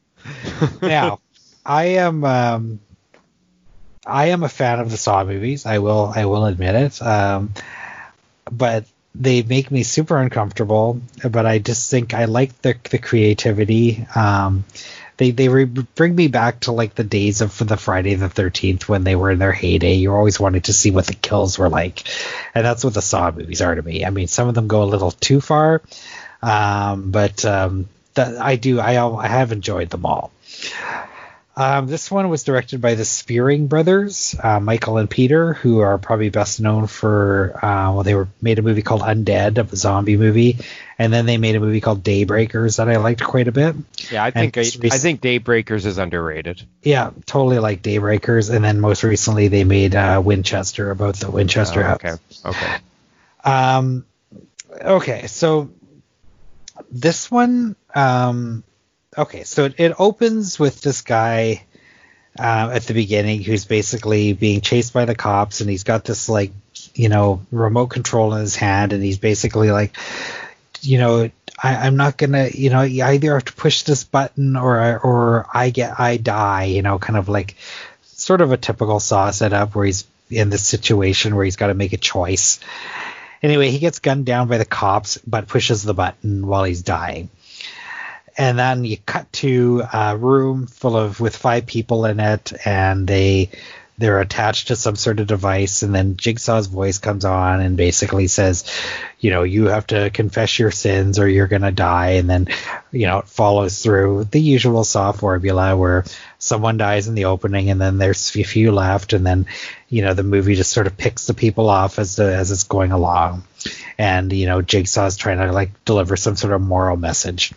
[laughs] now, I am, um, I am a fan of the Saw movies. I will, I will admit it. Um, but they make me super uncomfortable. But I just think I like the the creativity. Um, they they re- bring me back to like the days of the Friday the Thirteenth when they were in their heyday. You always wanted to see what the kills were like, and that's what the Saw movies are to me. I mean, some of them go a little too far, um, but um, that I do I I have enjoyed them all. Um, this one was directed by the Spierig brothers, uh, Michael and Peter, who are probably best known for uh, well, they were made a movie called Undead, a zombie movie, and then they made a movie called Daybreakers that I liked quite a bit. Yeah, I think I, I think Daybreakers is underrated. Yeah, totally like Daybreakers, and then most recently they made uh, Winchester about the Winchester Oh, House. okay. Okay. Um, okay, so this one, um, okay, so it, it opens with this guy uh, at the beginning who's basically being chased by the cops, and he's got this like, you know, remote control in his hand, and he's basically like, you know, I, I'm not gonna, you know, you either have to push this button or or I get I die, you know, kind of like sort of a typical Saw setup where he's in this situation where he's got to make a choice. Anyway, he gets gunned down by the cops, but pushes the button while he's dying. And then you cut to a room full of with five people in it, and they they're attached to some sort of device. And then Jigsaw's voice comes on and basically says, you know, you have to confess your sins or you're gonna die. And then, you know, it follows through the usual Saw formula where someone dies in the opening, and then there's a few left, and then you know the movie just sort of picks the people off as the, as it's going along, and you know Jigsaw's trying to like deliver some sort of moral message.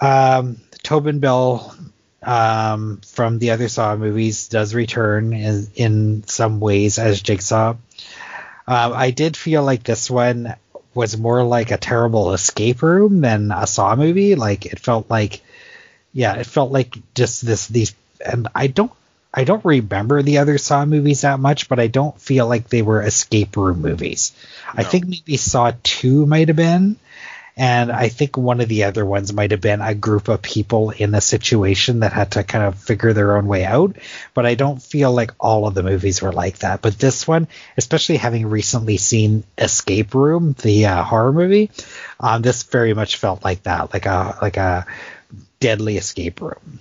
Um, Tobin Bell um, from the other Saw movies does return in, in some ways as Jigsaw. Um, I did feel like this one was more like a terrible escape room than a Saw movie. Like it felt like, yeah, it felt like just this these, and I don't I don't remember the other Saw movies that much, but I don't feel like they were escape room movies. I think maybe Saw Two might have been, and I think one of the other ones might have been a group of people in a situation that had to kind of figure their own way out. But I don't feel like all of the movies were like that. But this one, especially having recently seen Escape Room, the uh, horror movie, um, this very much felt like that, like a like a deadly escape room.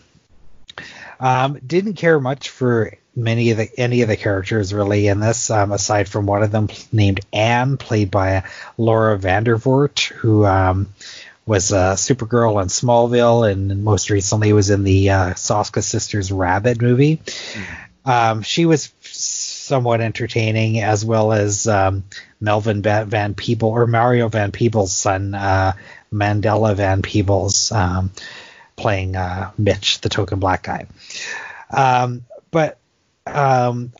Um, didn't care much for many of the any of the characters really in this, um, aside from one of them named Anne, played by Laura Vandervoort, who um, was uh, Supergirl on Smallville, and most recently was in the uh, Soska Sisters Rabid movie. Mm-hmm. Um, she was somewhat entertaining, as well as um, Melvin Van Peebles or Mario Van Peebles' son, uh, Mandela Van Peebles, um, playing uh, Mitch, the token black guy. Um, but um,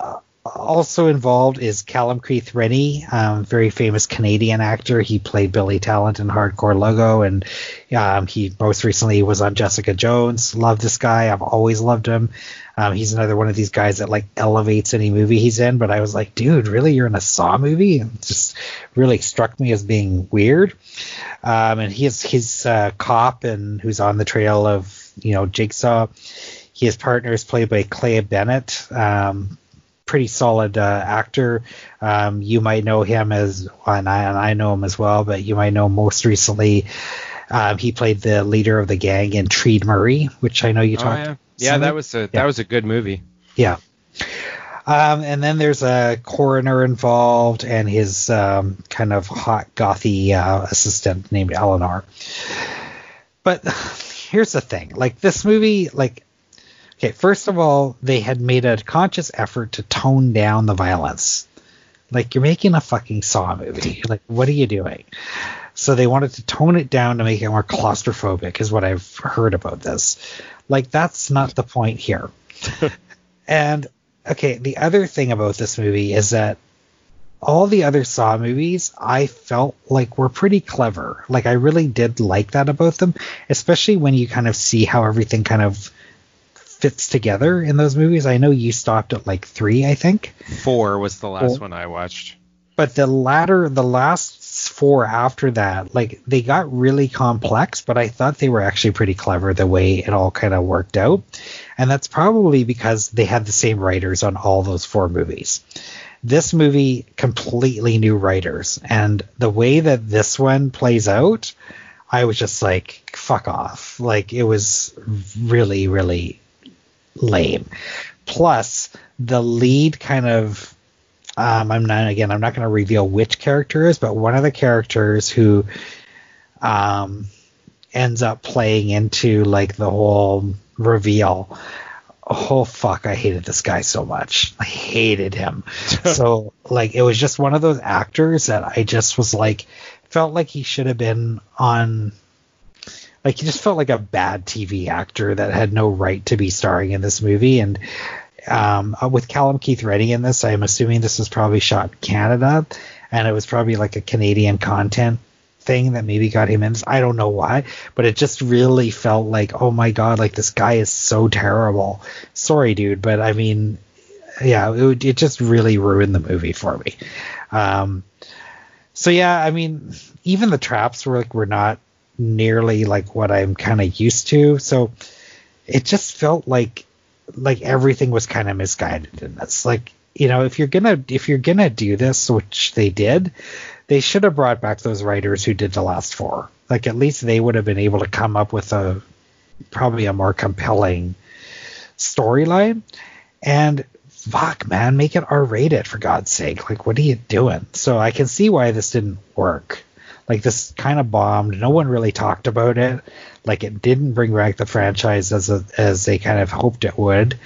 also involved is Callum Keith Rennie, um, very famous Canadian actor. He played Billy Tallent in Hardcore Logo, and um, he most recently was on Jessica Jones. Love this guy. I've always loved him. Um, he's another one of these guys that like elevates any movie he's in. But I was like, dude, really, you're in a Saw movie? It just really struck me as being weird. Um, and he's he's a cop and who's on the trail of you know Jigsaw. His partner is played by Clé Bennett. Um, pretty solid uh, actor. Um, you might know him as, and I, and I know him as well, but you might know most recently um, he played the leader of the gang in Treed Murray, which I know you oh, talked. Yeah, yeah that was a yeah. that was a good movie. Yeah. Um, and then there's a coroner involved and his um, kind of hot gothy uh, assistant named Eleanor. But [sighs] here's the thing: like this movie, like Okay, first of all, they had made a conscious effort to tone down the violence. Like you're making a fucking Saw movie. [laughs] Like what are you doing? So they wanted to tone it down to make it more claustrophobic, is what I've heard about this. Like that's not the point here. [laughs] and okay, the other thing about this movie is that all the other Saw movies I felt like were pretty clever. Like I really did like that about them, especially when you kind of see how everything kind of fits together in those movies. I know you stopped at like three, I think. Four was the last four. one I watched. But the latter, the last four after that, like they got really complex, but I thought they were actually pretty clever the way it all kind of worked out. And that's probably because they had the same writers on all those four movies. This movie completely new writers, and the way that this one plays out, I was just like, fuck off. Like it was really, really lame. Plus, the lead kind of um, I'm not again. I'm not going to reveal which character is, but one of the characters who um, ends up playing into like the whole reveal. Oh fuck! I hated this guy so much. I hated him. [laughs] so like, it was just one of those actors that I just was like, felt like he should have been on like he just felt like a bad TV actor that had no right to be starring in this movie. And um, uh, with Callum Keith Rennie in this, I'm assuming this was probably shot in Canada, and it was probably like a Canadian content thing that maybe got him in. I don't know why, but it just really felt like, oh my god, like this guy is so terrible. Sorry, dude, but I mean, yeah, it, it just really ruined the movie for me. Um, so yeah, I mean, even the traps were like were not nearly like what I'm kind of used to. So it just felt like like everything was kind of misguided in this. Like you know, if you're gonna if you're gonna do this, which they did, they should have brought back those writers who did the last four. Like at least they would have been able to come up with a probably a more compelling storyline. And fuck, man, make it R rated for God's sake. Like, what are you doing? So I can see why this didn't work. Like this kind of bombed. No one really talked about it. Like it didn't bring back the franchise as a, as they kind of hoped it would.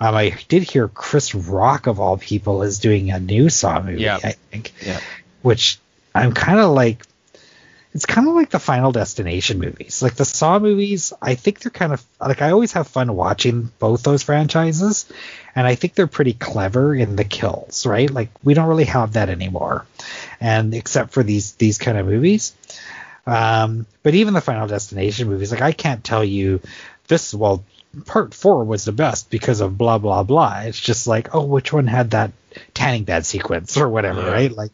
Um, I did hear Chris Rock of all people is doing a new Saw movie. Yeah. I think. Yeah. Which I'm kind of like. It's kind of like the Final Destination movies. Like the Saw movies, I think they're kind of like I always have fun watching both those franchises, and I think they're pretty clever in the kills, right? Like we don't really have that anymore and except for these these kind of movies. Um, but even the Final Destination movies, like I can't tell you this. Well, part four was the best because of blah blah blah. It's just like, oh, which one had that tanning bed sequence or whatever, yeah. right? Like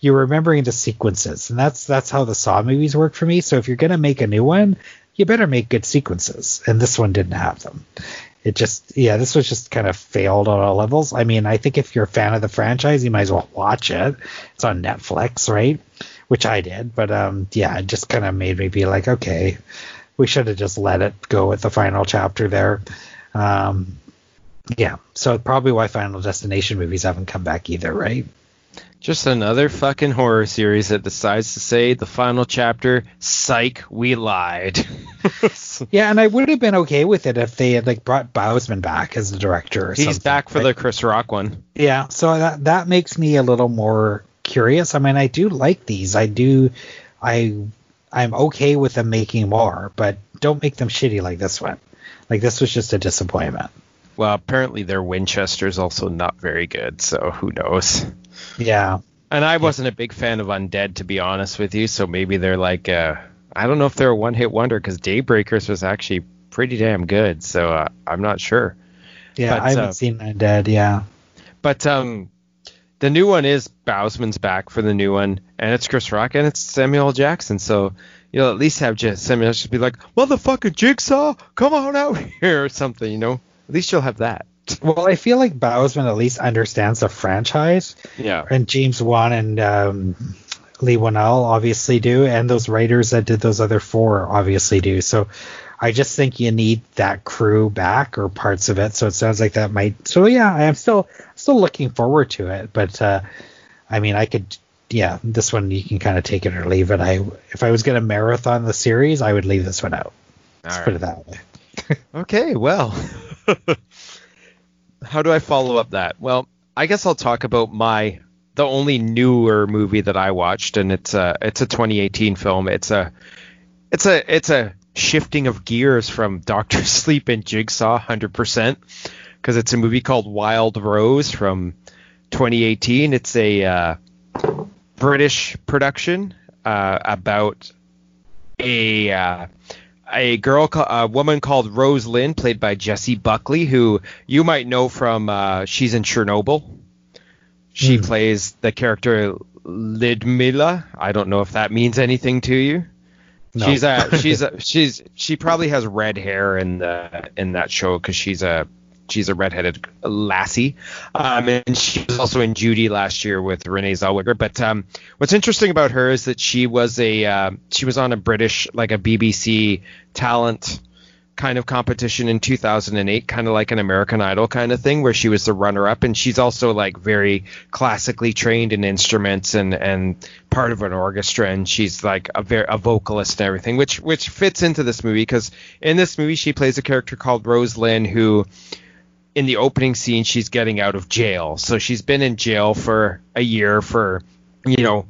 you're remembering the sequences, and that's that's how the Saw movies work for me. So if you're gonna make a new one, you better make good sequences, and this one didn't have them it just yeah this was just kind of failed on all levels i mean i think if you're a fan of the franchise you might as well watch it it's on netflix right which i did but um yeah it just kind of made me be like okay we should have just let it go with the final chapter there um yeah so probably why final destination movies haven't come back either right Just another fucking horror series that decides to say the final chapter, psych, we lied. [laughs] Yeah, and I would have been okay with it if they had like brought Bousman back as the director. Or He's back for right? the Chris Rock one. Yeah, so that that makes me a little more curious. I mean, I do like these. I do. I I'm okay with them making more, but don't make them shitty like this one. Like this was just a disappointment. Well, apparently their Winchester's also not very good, so who knows. Yeah. And I wasn't a big fan of Undead, to be honest with you. So maybe they're like, uh, I don't know if they're a one-hit wonder because Daybreakers was actually pretty damn good. So uh, I'm not sure. Yeah, But, I haven't uh, seen Undead. Yeah. But um, the new one is Bousman's back for the new one, and it's Chris Rock and it's Samuel Jackson. So you'll at least have just Samuel just be like, "Motherfucking Jigsaw, come on out [laughs] here" or something. You know, at least you'll have that. Well, I feel like Bousman at least understands the franchise, Yeah. and James Wan and um, Leigh Whannell obviously do, and those writers that did those other four obviously do. So I just think you need that crew back or parts of it. So it sounds like that might. So yeah, I'm still still looking forward to it, but uh, I mean, I could. Yeah, this one you can kind of take it or leave it. I if I was gonna marathon the series, I would leave this one out. Let's All put it that way. [laughs] Okay, well, [laughs] how do I follow up that? Well, I guess I'll talk about my the only newer movie that I watched, and it's a it's a 2018 film. It's a it's a it's a shifting of gears from [laughs] Doctor Sleep and Jigsaw 100% because it's a movie called Wild Rose from 2018. It's a uh, British production uh, about a uh, a girl, a woman called Rose Lynn, played by Jessie Buckley, who you might know from uh, she's in Chernobyl. She Hmm. plays the character Lyudmilla. I don't know if that means anything to you. No. She's a she's a [laughs] she's she probably has red hair in the in that show because she's a she's a redheaded lassie. Um, and she was also in Judy last year with Renee Zellweger. But um, what's interesting about her is that she was a uh, she was on a British like a BBC talent kind of competition in 2008 kind of like an American Idol kind of thing where she was the runner up and she's also like very classically trained in instruments and and part of an orchestra and she's like a very a vocalist and everything which which fits into this movie because in this movie she plays a character called Rose Lynn who in the opening scene she's getting out of jail. So she's been in jail for a year for you know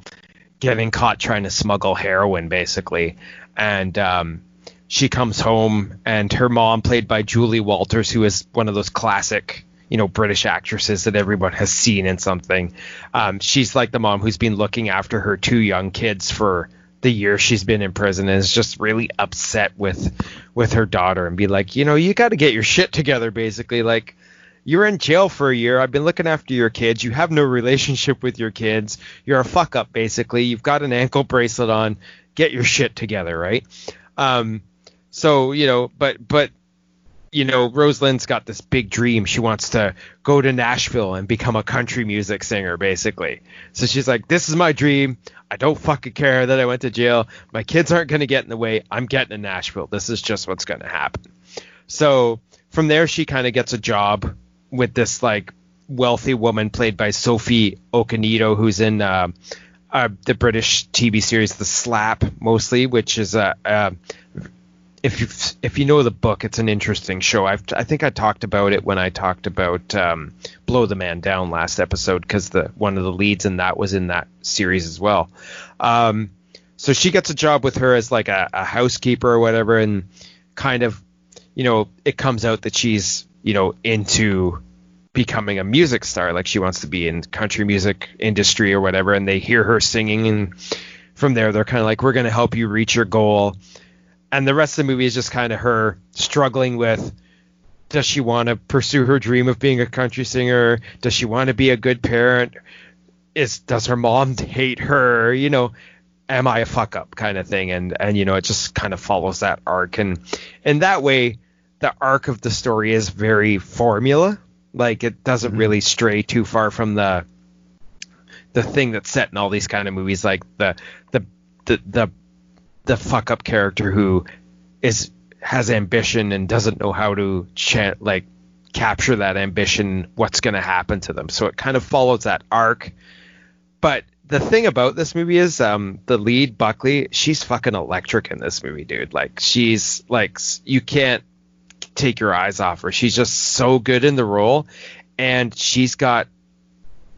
getting caught trying to smuggle heroin basically. And um she comes home and her mom played by Julie Walters who is one of those classic you know British actresses that everyone has seen in something. Um, she's like the mom who's been looking after her two young kids for the year she's been in prison and is just really upset with with her daughter and be like you know you got to get your shit together basically like you're in jail for a year. I've been looking after your kids. You have no relationship with your kids. You're a fuck up, basically. You've got an ankle bracelet on. Get your shit together, right? Um, so you know, but but you know, Rose Lynn's got this big dream. She wants to go to Nashville and become a country music singer, basically. So she's like, "This is my dream. I don't fucking care that I went to jail. My kids aren't gonna get in the way. I'm getting to Nashville. This is just what's gonna happen." So from there, she kind of gets a job with this like wealthy woman played by Sophie Okonedo, who's in uh, uh, the British TV series The Slap, mostly, which is a. Uh, if you if you know the book, it's an interesting show. I've, I think I talked about it when I talked about um, Blow the Man Down last episode because the one of the leads in that was in that series as well. Um, so she gets a job with her as like a, a housekeeper or whatever, and kind of, you know, it comes out that she's you know into becoming a music star, like she wants to be in country music industry or whatever, and they hear her singing, and from there they're kind of like, we're going to help you reach your goal and the rest of the movie is just kind of her struggling with does she want to pursue her dream of being a country singer? Does she want to be a good parent? Is does her mom [laughs] hate her? You know am i a fuck up kind of thing? And and you know it just kind of follows that arc. And in that way the arc of the story is very formula. Like it doesn't Mhm. really stray too far from the the thing that's set in all these kind of movies. Like the the the the the fuck up character who is has ambition and doesn't know how to like capture that ambition what's going to happen to them so it kind of follows that arc but the thing about this movie is um the lead Buckley, she's fucking electric in this movie, dude. Like she's like you can't take your eyes off her. She's just so good in the role and she's got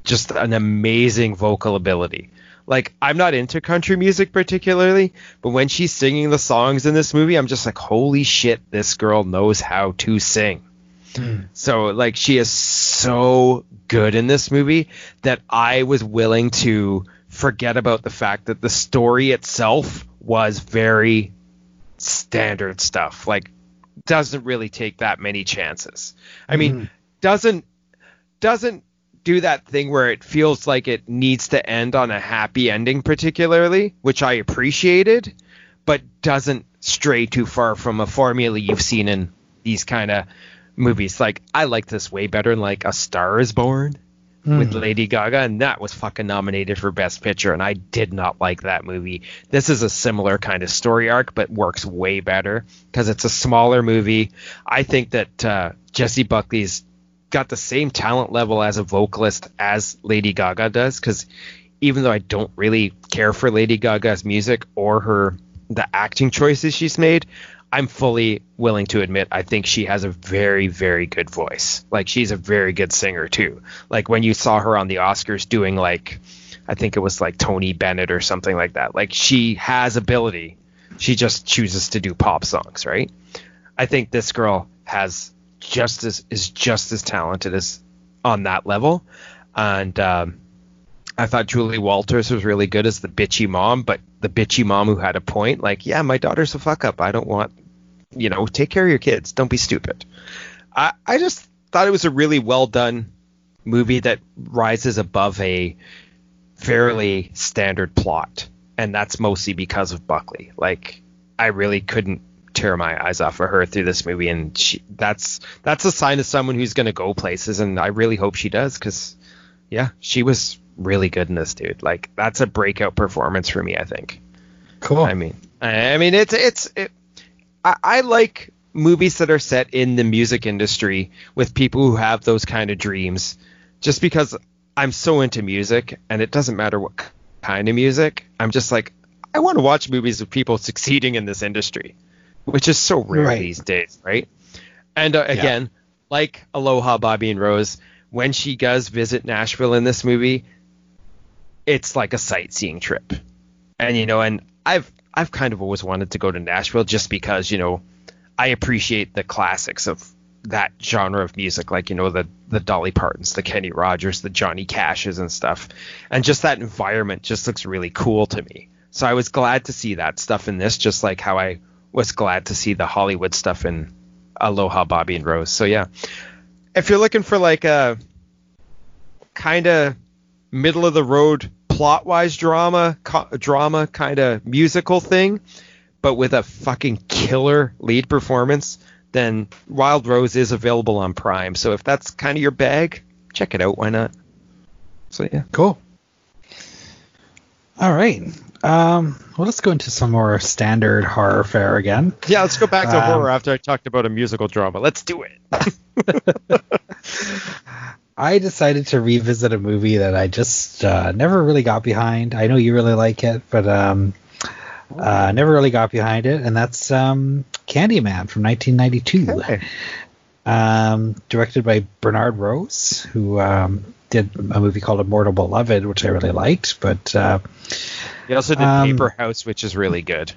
just an amazing vocal ability. Like I'm not into country music particularly, but when she's singing the songs in this movie, I'm just like holy shit, this girl knows how to sing. Hmm. So like she is so good in this movie that I was willing to forget about the fact that the story itself was very standard stuff. Like doesn't really take that many chances. I mean, hmm. doesn't doesn't do that thing where it feels like it needs to end on a happy ending particularly, which I appreciated, but doesn't stray too far from a formula you've seen in these kind of movies. Like I like this way better than like A Star Is Born with Lady Gaga, and that was fucking nominated for Best Picture, and I did not like that movie. This is a similar kind of story arc, but works way better because it's a smaller movie. I think that uh, Jessie Buckley's got the same talent level as a vocalist as Lady Gaga does, because even though I don't really care for Lady Gaga's music or her the acting choices she's made, I'm fully willing to admit I think she has a very, very good voice. Like she's a very good singer too. Like when you saw her on the Oscars doing like I think it was like Tony Bennett or something like that. Like she has ability. She just chooses to do pop songs, right? I think this girl has just as is just as talented as on that level. And um, I thought Julie Walters was really good as the bitchy mom, but the bitchy mom who had a point, like, yeah, my daughter's a fuck up. I don't want, you know, take care of your kids. Don't be stupid. I, I just thought it was a really well done movie that rises above a fairly standard plot. And that's mostly because of Buckley. Like, I really couldn't tear my eyes off of her through this movie and she, that's that's a sign of someone who's going to go places and I really hope she does cuz yeah, she was really good in this dude. Like that's a breakout performance for me, I think. Cool. I mean, I mean it's it's it, I, I like movies that are set in the music industry with people who have those kind of dreams just because I'm so into music and it doesn't matter what kind of music. I'm just like I want to watch movies of people [laughs] succeeding in this industry, which is so rare Right. these days, right? And uh, again, like Aloha Bobby and Rose, when she does visit Nashville in this movie, it's like a sightseeing trip. And you know, and I've I've kind of always wanted to go to Nashville just because, you know, I appreciate the classics of that genre of music, like, you know, the the Dolly Partons, the Kenny Rogers, the Johnny Cashes and stuff. And just that environment just looks really cool to me. So I was glad to see that stuff in this, just like how I was glad to see the Hollywood stuff in Aloha Bobby and Rose. So yeah. If you're looking for like a kind of middle of the road plot wise drama co- drama kind of musical thing but with a fucking killer lead performance then wild rose is available on prime so if that's kind of your bag check it out why not so yeah Cool. All right. Um, well, let's go into some more standard horror fare again. yeah let's go back to Um, horror after i talked about a musical drama let's do it [laughs] I decided to revisit a movie that I just uh, never really got behind. I know you really like it, but um, uh, never really got behind it, and that's um, Candyman from 1992. Okay. um, directed by Bernard Rose, who um, did a movie called Immortal Beloved, which I really liked. But uh, he also did Um, paper house which is really good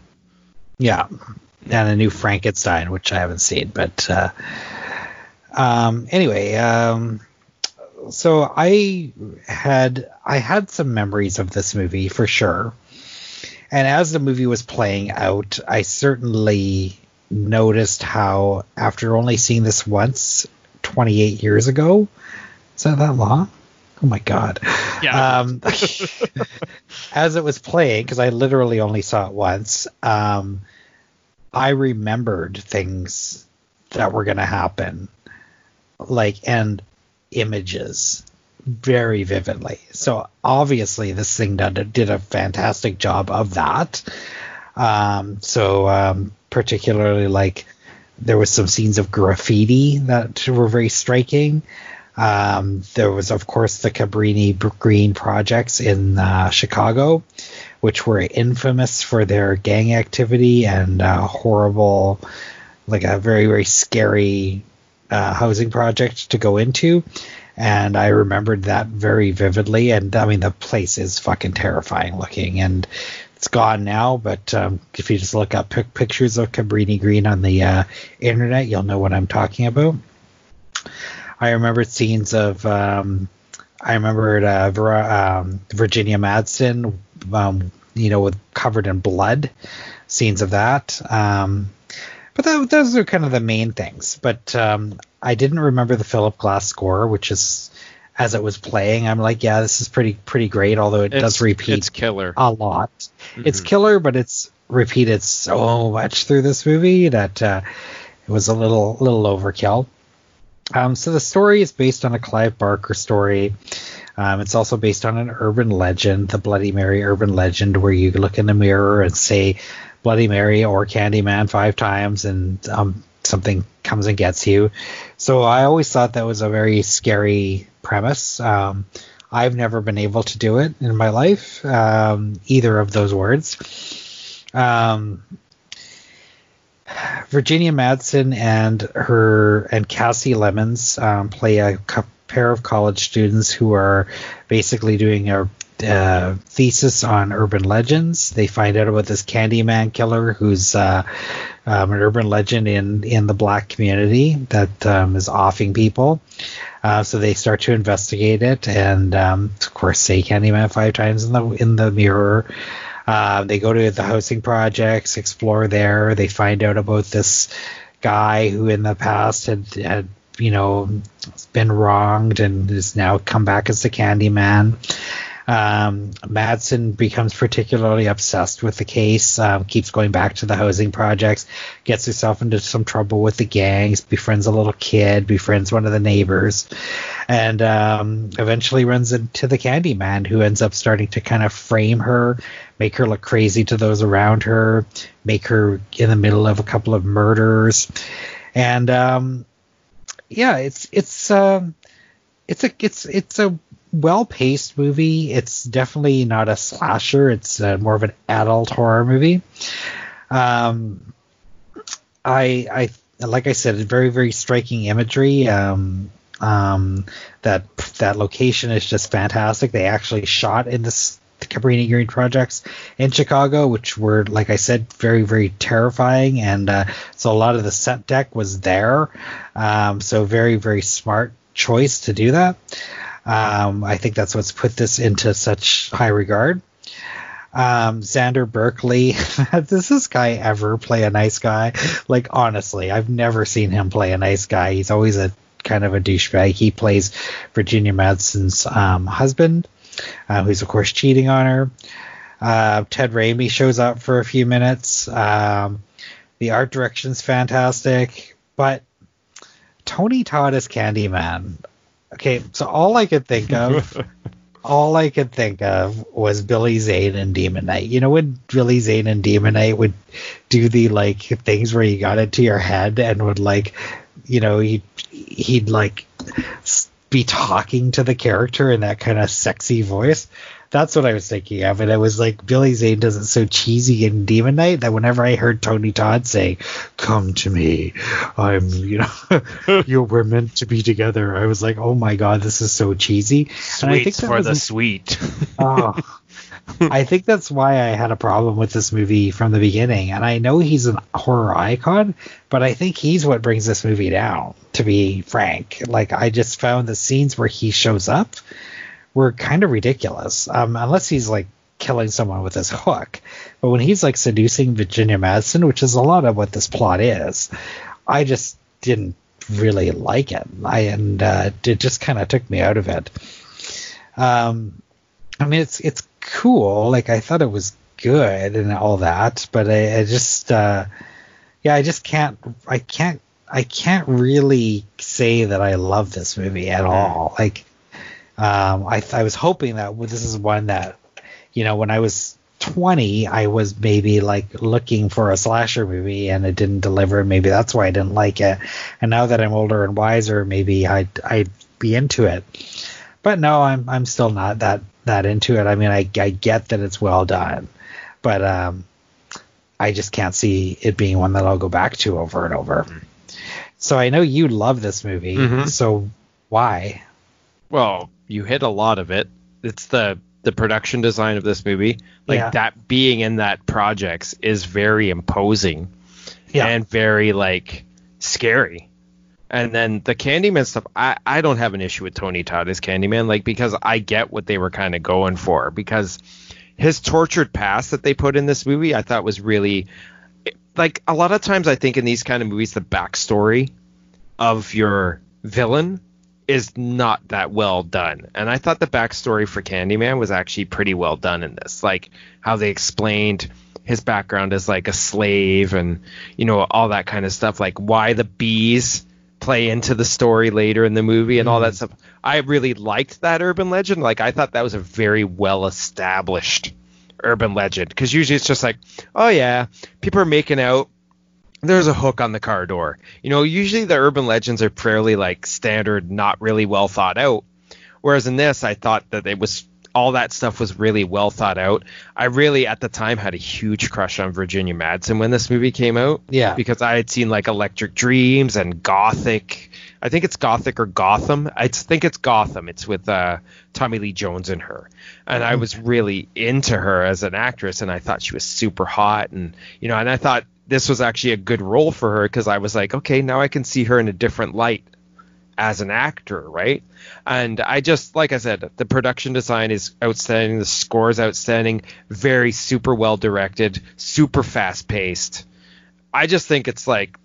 yeah, and a new Frankenstein, which I haven't seen. But uh, um, anyway, um, so I had I had some memories of this movie for sure. And as the movie was playing out, I certainly noticed how after only seeing this once 28 years ago, is that that long? Oh my god. Yeah. Um, [laughs] as it was playing, because I literally only saw it once, um, I remembered things that were going to happen, like and images very vividly. So obviously, this thing did, did a fantastic job of that. Um, so um, particularly like there was some scenes of graffiti that were very striking. Um, there was, of course, the Cabrini Green projects in uh, Chicago, which were infamous for their gang activity and uh, horrible, like a very, very scary uh, housing project to go into. And I remembered that very vividly. And I mean, the place is fucking terrifying looking. And it's gone now, but um, if you just look up pic- pictures of Cabrini Green on the uh, internet, you'll know what I'm talking about. I remember scenes of, um, I remembered uh, um, Virginia Madsen, um, you know, with covered in blood, scenes of that. Um, but that, those are kind of the main things. But um, I didn't remember the Philip Glass score, which is as it was playing. I'm like, yeah, this is pretty pretty great. Although it It's- does repeat It's killer. a lot. It's Mhm. killer, but it's repeated so much through this movie that uh, it was a little little overkill. Um, so the story is based on a Clive Barker story. Um, it's also based on an urban legend, the Bloody Mary urban legend, where you look in the mirror and say Bloody Mary or Candyman five times, and um, something comes and gets you. So I always thought that was a very scary premise. Um, I've never been able to do it in my life, um, either of those words. Um, Virginia Madsen and her and Kasi Lemmons um, play a cou- pair of college students who are basically doing a uh, thesis on urban legends. They find out about this Candyman killer who's uh, um, an urban legend in in the black community that um, is offing people. Uh, so they start to investigate it, and um, of course say Candyman five times in the in the mirror. Uh, they go to the housing projects, explore there. They find out about this guy who in the past had had you know been wronged and is now come back as the Candyman. Um, Madsen becomes particularly obsessed with the case, um, keeps going back to the housing projects, gets herself into some trouble with the gangs, befriends a little kid, befriends one of the neighbors, and um, eventually runs into the Candyman, who ends up starting to kind of frame her, make her look crazy to those around her, make her in the middle of a couple of murders, and um, yeah, it's it's um, it's a it's it's a well paced movie. It's definitely not a slasher. It's uh, more of an adult horror movie. Um, I I like I said, very very striking imagery. Um, um, that that location is just fantastic. They actually shot in this the Cabrini Green projects in Chicago, which were, like I said, very, very terrifying. And uh, so a lot of the set deck was there. Um, so very, very smart choice to do that. Um, I think that's what's put this into such high regard. Um, Xander Berkeley, [laughs] does this guy ever play a nice guy? Like honestly, I've never seen him play a nice guy. He's always a kind of a douchebag. He plays Virginia Madsen's um, husband, uh, who's of course cheating on her. Uh, Ted Raimi shows up for a few minutes. Um, the art direction's fantastic, but Tony Todd is Candyman. Okay, so all I could think of, [laughs] all I could think of was Billy Zane and Demon Knight. You know when Billy Zane and Demon Knight would do the like things where you got into your head and would like, you know, he'd he'd like be talking to the character in that kind of sexy voice. That's what I was thinking of, and it was like Billy Zane does it so cheesy in Demon Knight that whenever I heard Tony Todd say, "Come to me, I'm," you know, [laughs] you we're meant to be together, I was like, "Oh my god, this is so cheesy." And I think for the sweet. Oh. [laughs] I think that's why I had a problem with this movie from the beginning. And I know he's an horror icon, but I think he's what brings this movie down, to be frank. Like, I just found the scenes where he shows up were kind of ridiculous. Um, unless he's like killing someone with his hook. But when he's like seducing Virginia Madsen, which is a lot of what this plot is, I just didn't really like it. I and uh, it just kind of took me out of it. Um, I mean, it's it's cool. Like I thought it was good and all that, but I, I just, uh, yeah, I just can't, I can't, I can't really say that I love this movie at all. Like, um, I I was hoping that this is one that, you know, when I was 20, I was maybe like looking for a slasher movie and it didn't deliver. Maybe that's why I didn't like it. And now that I'm older and wiser, maybe I'd I'd be into it. But no, I'm I'm still not that that into it. I mean, I I get that it's well done, but um, I just can't see it being one that I'll go back to over and over. So I know you love this movie. Mhm. So why? Well, you hit a lot of it. It's the the production design of this movie. Like Yeah. that being in that projects is very imposing Yeah. and very like scary. And then the Candyman stuff, I, I don't have an issue with Tony Todd as Candyman, like because I get what they were kind of going for. Because his tortured past that they put in this movie, I thought was really like a lot of times I think in these kind of movies the backstory of your villain is not that well done. And I thought the backstory for Candyman was actually pretty well done in this. Like how they explained his background as like a slave and you know all that kind of stuff like why the bees play into the story later in the movie and all that mm-hmm. stuff. I really liked that urban legend. Like I thought that was a very well established urban legend because usually it's just like, oh yeah, people are making out. There's a hook on the car door. You know, usually the urban legends are fairly like standard, not really well thought out. Whereas in this, I thought that it was all that stuff was really well thought out. I really at the time had a huge crush on Virginia Madsen when this movie came out. Yeah. Because I had seen like Electric Dreams and Gothic. I think it's Gothic or Gotham. I think it's Gotham. It's with uh, Tommy Lee Jones in her, and I was really into her as an actress, and I thought she was super hot, and you know, and I thought this was actually a good role for her because I was like, okay, now I can see her in a different light as an actor, right? And I just, like I said, the production design is outstanding, the score is outstanding, very super well directed, super fast paced. I just think it's like,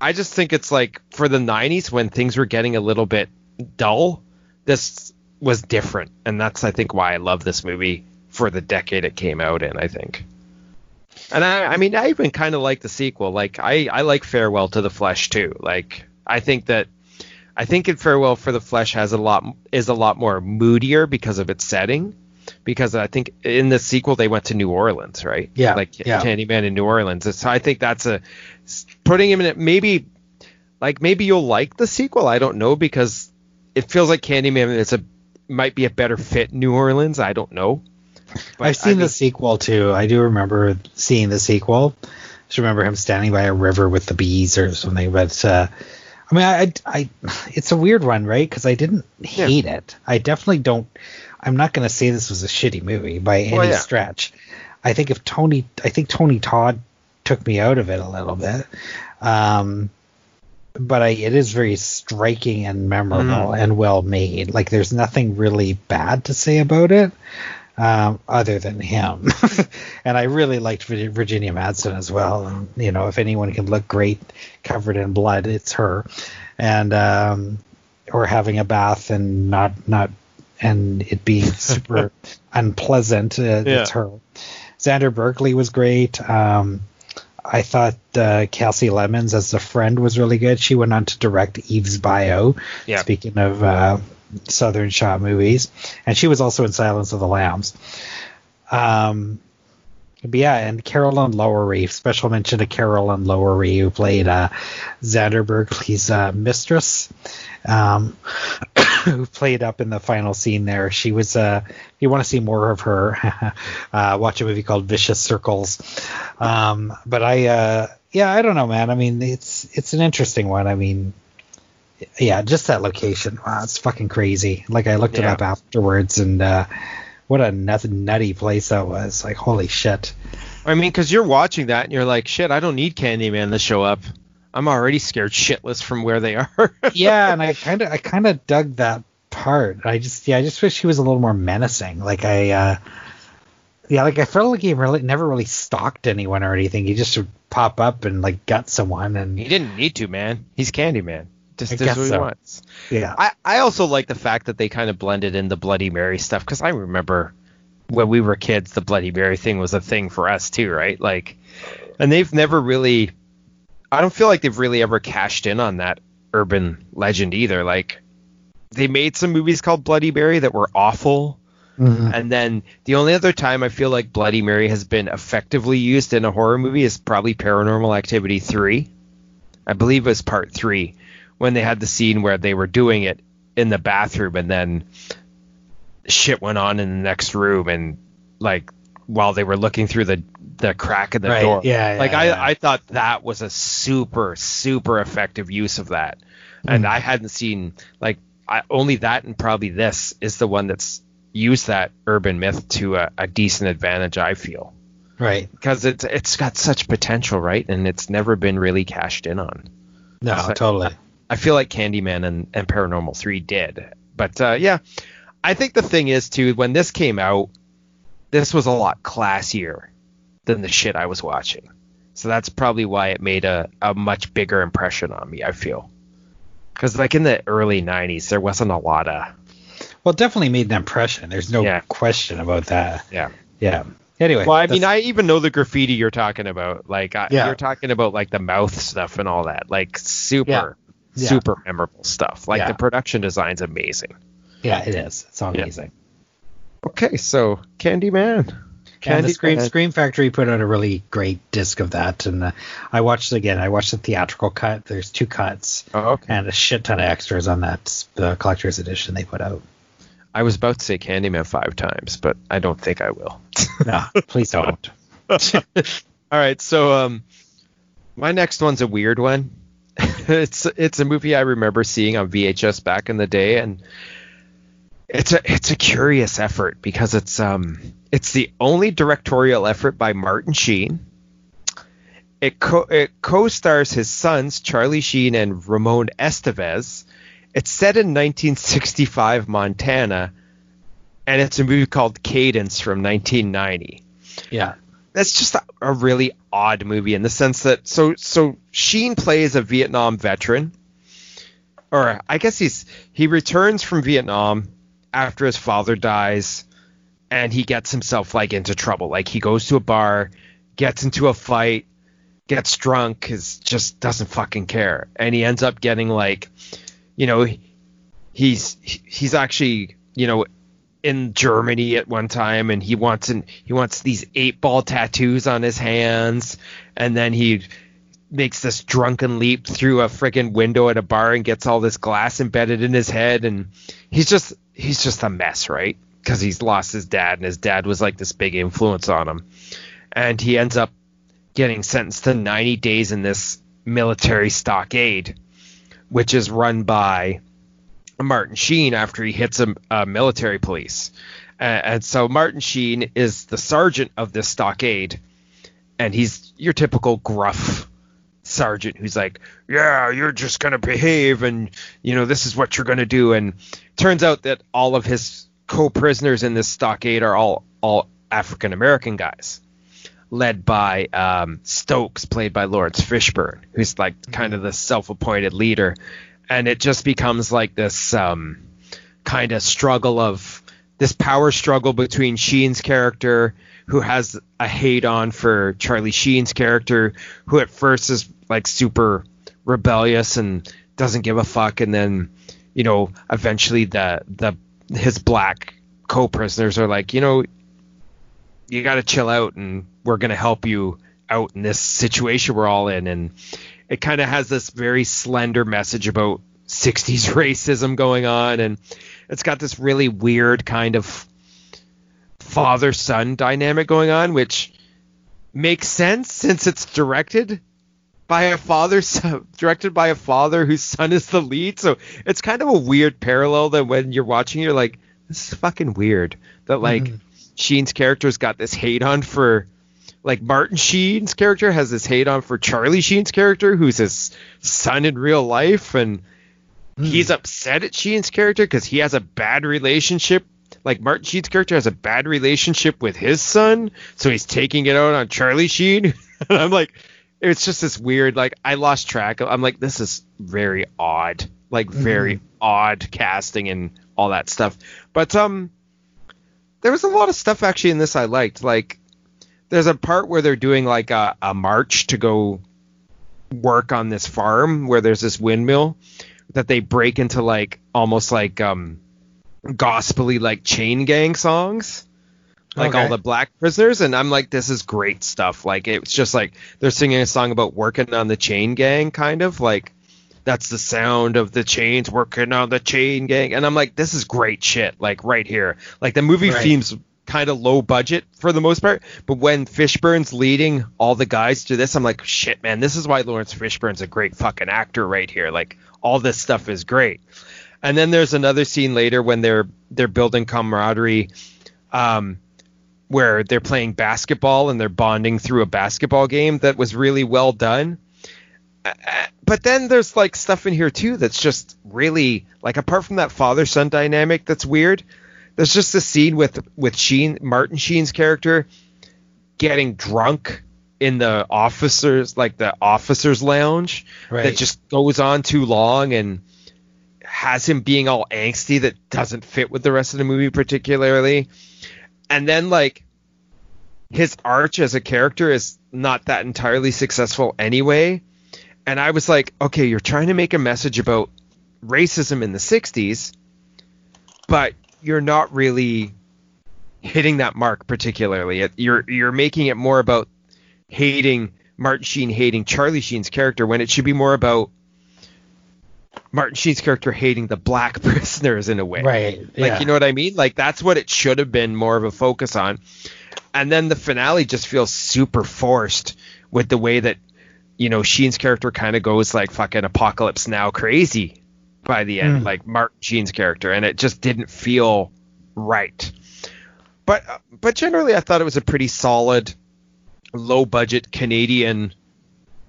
I just think it's like for the 90s when things were getting a little bit dull, this was different. And that's, I think, why I love this movie for the decade it came out in, I think. And I, I mean, I even kind of like the sequel. Like, I, I like Farewell to the Flesh too. Like, I think that I think in Farewell for the Flesh has a lot is a lot more moodier because of its setting. Because I think in the sequel they went to New Orleans, right? Yeah, like yeah. Candyman in New Orleans. So I think that's a putting him in it. Maybe like maybe you'll like the sequel. I don't know because it feels like Candyman is a might be a better fit in New Orleans. I don't know. But I've seen I mean- the sequel too. I do remember seeing the sequel. I just remember him standing by a river with the bees or something. But uh, I mean, I, I, it's a weird one, right? Because I didn't hate it. I definitely don't. I'm not going to say this was a shitty movie by any Well, yeah. stretch. I think if Tony, I think Tony Todd took me out of it a little bit. Um, but I, it is very striking and memorable and well made. Like there's nothing really bad to say about it, um, other than him. [laughs] and I really liked Virginia Madsen as well. And you know, if anyone can look great covered in blood, it's her. And um, or having a bath and not not and it being [laughs] super unpleasant, uh, it's her. Xander Berkeley was great. Um, I thought uh, Kasi Lemmons as the friend was really good. She went on to direct Eve's Bayou. Yeah. Speaking of uh, Southern Shot movies, and she was also in Silence of the Lambs. Um, but yeah, and Carolyn Lowery. Special mention to Carolyn Lowery, who played uh, Xander Berkeley's uh, mistress, um, [coughs] who played up in the final scene there. She was. Uh, if you want to see more of her, [laughs] uh, watch a movie called Vicious Circles. Um, but I, uh, yeah, I don't know, man. I mean, it's it's an interesting one. I mean, yeah, just that location. Wow, it's fucking crazy. Like I looked it up afterwards, and uh, what a nut- nutty place that was. Like holy shit. I mean, because you're watching that and you're like, shit, I don't need Candyman to show up. I'm already scared shitless from where they are. [laughs] yeah, and I kind of I kind of dug that part. I just yeah, I just wish he was a little more menacing. Like I uh yeah, like I felt like he really never really stalked anyone or anything. He just would pop up and like gut someone and he didn't need to, man. He's Candyman. Just I guess what he so. wants. yeah. I, I also like the fact that they kind of blended in the Bloody Mary stuff because I remember when we were kids, the Bloody Mary thing was a thing for us too, right? Like, and they've never really, I don't feel like they've really ever cashed in on that urban legend either. Like, they made some movies called Bloody Mary that were awful, Mhm. And then the only other time I feel like Bloody Mary has been effectively used in a horror movie is probably Paranormal Activity 3. I believe it was part 3 when they had the scene where they were doing it in the bathroom and then shit went on in the next room and like while they were looking through the the crack in the Right, door. yeah, like yeah, I yeah. I thought that was a super super effective use of that. And Mm. I hadn't seen like I, only that and probably this is the one that's used that urban myth to a, a decent advantage I feel Right. because it's it's got such potential right and it's never been really cashed in on. No, So- totally. I feel like Candyman and, and Paranormal 3 did. But uh, yeah, I think the thing is too when this came out, this was a lot classier than the shit I was watching. So that's probably why it made a, a much bigger impression on me, I feel. Because like in the early 90s, there wasn't a lot of Well, it definitely made an impression. There's no Yeah. question about that. yeah. Yeah. Anyway. Well, I mean, I even know the graffiti you're talking about. Like, I, Yeah. you're talking about like the mouth stuff and all that. Like, super, Yeah. Yeah. super memorable stuff. Like Yeah. the production design's amazing. yeah, it is. It's amazing. Okay, so Candyman. And the Scream Scream Factory put out a really great disc of that, and uh, I watched it again. I watched the theatrical cut. There's two cuts Oh, okay. and a shit ton of extras on that the collector's edition they put out. I was about to say Candyman five times, but I don't think I will. [laughs] No, please don't. [laughs] All right, so um, my next one's a weird one. It's it's a movie I remember seeing on VHS back in the day, and it's a it's a curious effort because it's um it's the only directorial effort by Martin Sheen. It co- it co-stars his sons Charlie Sheen and Ramon Estevez. It's set in 1965 Montana, and it's a movie called Cadence from 1990 Yeah. That's just a, a really odd movie in the sense that so so Sheen plays a Vietnam veteran, or I guess he's he returns from Vietnam after his father dies, and he gets himself like into trouble. Like he goes to a bar, gets into a fight, gets drunk, is just doesn't fucking care, and he ends up getting like, you know, he's he's actually you know in Germany at one time, and he wants an, he wants these eight ball tattoos on his hands, and then he makes this drunken leap through a friggin' window at a bar and gets all this glass embedded in his head, and he's just he's just a mess, right? Because he's lost his dad, and his dad was like this big influence on him, and he ends up getting sentenced to 90 days in this military stockade, which is run by Martin Sheen after he hits a, a military police. Uh, and so Martin Sheen is the sergeant of this stockade, and he's your typical gruff sergeant who's like, "Yeah, you're just gonna behave, and you know this is what you're gonna do." And turns out that all of his co-prisoners in this stockade are all all African American guys, led by um, Stokes, played by Laurence Fishburne, who's like kind of the self-appointed leader, and it just becomes like this um, kind of struggle of this power struggle between Sheen's character, who has a hate on for Charlie Sheen's character, who at first is like super rebellious and doesn't give a fuck, and then you know eventually the the his black co-prisoners are like, you know, you got to chill out, and we're gonna help you out in this situation we're all in, and it kind of has this very slender message about 60s [laughs] racism going on and it's got this really weird kind of father son dynamic going on which makes sense since it's directed by a father [laughs] directed by a father whose son is the lead so it's kind of a weird parallel that when you're watching you're like this is fucking weird that like Mhm. Sheen's character's got this hate on for like Martin Sheen's character has this hate on for Charlie Sheen's character, who's his son in real life, and he's upset at Sheen's character because he has a bad relationship. Like Martin Sheen's character has a bad relationship with his son, so he's taking it out on Charlie Sheen. [laughs] and I'm like, it's just this weird. Like I lost track. I'm like, this is very odd. Like very odd casting and all that stuff. But um, there was a lot of stuff actually in this I liked. Like there's a part where they're doing like a, a march to go work on this farm where there's this windmill that they break into like almost like um gospely like chain gang songs like Okay. all the black prisoners and i'm like this is great stuff like it's just like they're singing a song about working on the chain gang kind of like that's the sound of the chains working on the chain gang and i'm like this is great shit like right here like the movie Right. seems kind of low budget for the most part but when fishburne's leading all the guys to this i'm like shit man this is why laurence fishburne's a great fucking actor right here. Like all this stuff is great. And then there's another scene later when they're they're building camaraderie um where they're playing basketball and they're bonding through a basketball game that was really well done. Uh, uh, but then there's like stuff in here too that's just really like apart from that father son dynamic that's weird there's just a scene with with Sheen Martin Sheen's character getting drunk in the officers like the officers lounge Right. that just goes on too long and has him being all angsty that doesn't fit with the rest of the movie particularly and then like his arch as a character is not that entirely successful anyway and i was like okay you're trying to make a message about racism in the 60s but you're not really hitting that mark particularly It- you're you're making it more about hating martin sheen hating charlie sheen's character when it should be more about martin sheen's character hating the black [laughs] prisoners in a way Right. like yeah. you know what I mean? Like that's what it should have been more of a focus on. And then the finale just feels super forced with the way that you know Sheen's character kind of goes like fucking apocalypse now crazy by the end, Mm. like Martin Sheen's character, and it just didn't feel right. But but generally, I thought it was a pretty solid, low budget Canadian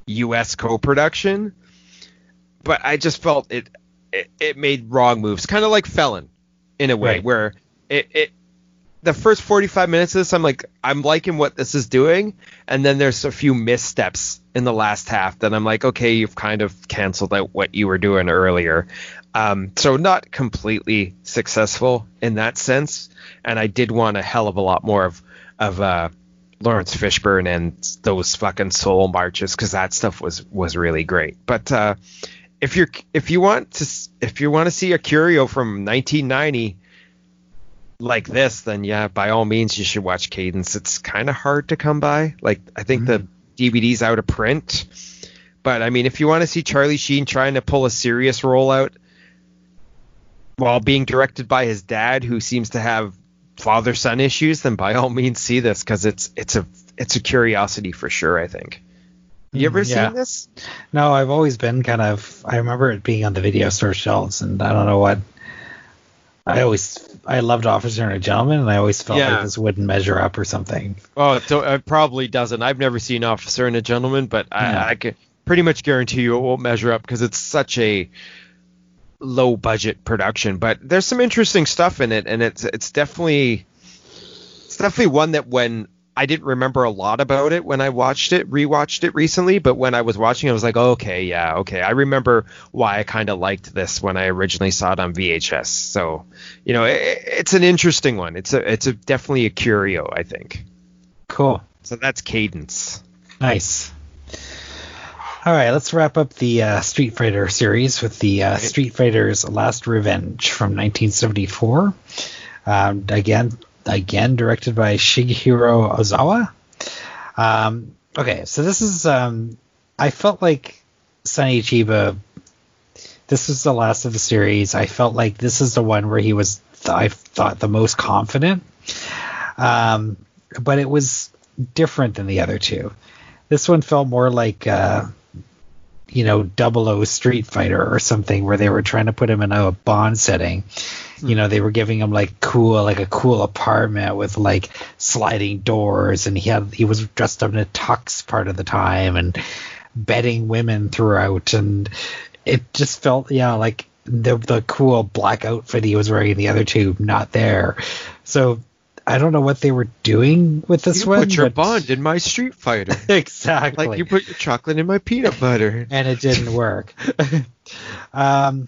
U.S. co-production. But I just felt it it, it made wrong moves, kind of like Felon, in a way, Right. where it, it the first 45 minutes of this, I'm like, I'm liking what this is doing, and then there's a few missteps in the last half that I'm like, okay, you've kind of canceled out what you were doing earlier. Um, so not completely successful in that sense, and I did want a hell of a lot more of of uh, Laurence Fishburne and those fucking soul marches because that stuff was was really great. But uh, if you're if you want to if you want to see a curio from 1990 like this, then yeah, by all means you should watch Cadence. It's kind of hard to come by. Like I think the DVD's out of print, but I mean if you want to see Charlie Sheen trying to pull a serious role out while being directed by his dad, who seems to have father son issues, then by all means see this because it's it's a it's a curiosity for sure. I think. You ever Mm, yeah. seen this? No, I've always been kind of. I remember it being on the video store shelves, and I don't know what. I always I loved Officer and a Gentleman, and I always felt Yeah. like this wouldn't measure up or something. Oh, it, probably doesn't. I've never seen Officer and a Gentleman, but Yeah. I, I can pretty much guarantee you it won't measure up because it's such a low budget production. But there's some interesting stuff in it, and it's it's definitely it's definitely one that when I didn't remember a lot about it when I watched it, rewatched it recently, but when I was watching, it, I was like, oh, okay, yeah, okay. I remember why I kind of liked this when I originally saw it on VHS. So, you know, it, it's an interesting one. It's a it's a definitely a curio, I think. Cool, So that's Cadence. nice. All right, let's wrap up the uh, Street Fighter series with the uh, Street Fighter's Last Revenge from 1974. Um, again, again directed by Shigeru Ozawa. Um, okay, so this is um, I felt like Sonny Chiba. This was the last of the series. I felt like this is the one where he was, I thought, the most confident. Um, but it was different than the other two. This one felt more like, uh, you know, Double O Street Fighter or something, where they were trying to put him in a Bond setting. You know, they were giving him like cool, like a cool apartment with like sliding doors, and he had he was dressed up in a tux part of the time, and bedding women throughout, and it just felt yeah like the the cool black outfit he was wearing in the other two not there. So I don't know what they were doing with this you one. put your but- bond in my Street Fighter. [laughs] exactly. like you put your chocolate in my peanut butter. and it didn't work. [laughs] um,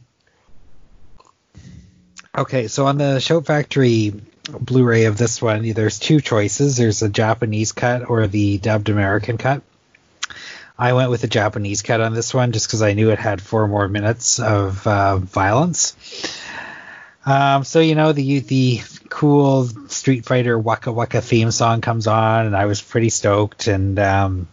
okay, so on the Shout Factory Blu-ray of this one, there's two choices. There's a Japanese cut or the dubbed American cut. I went with the Japanese cut on this one just because I knew it had four more minutes of uh, violence. Um, so you know the the cool Street Fighter Waka Waka theme song comes on, and I was pretty stoked. And um,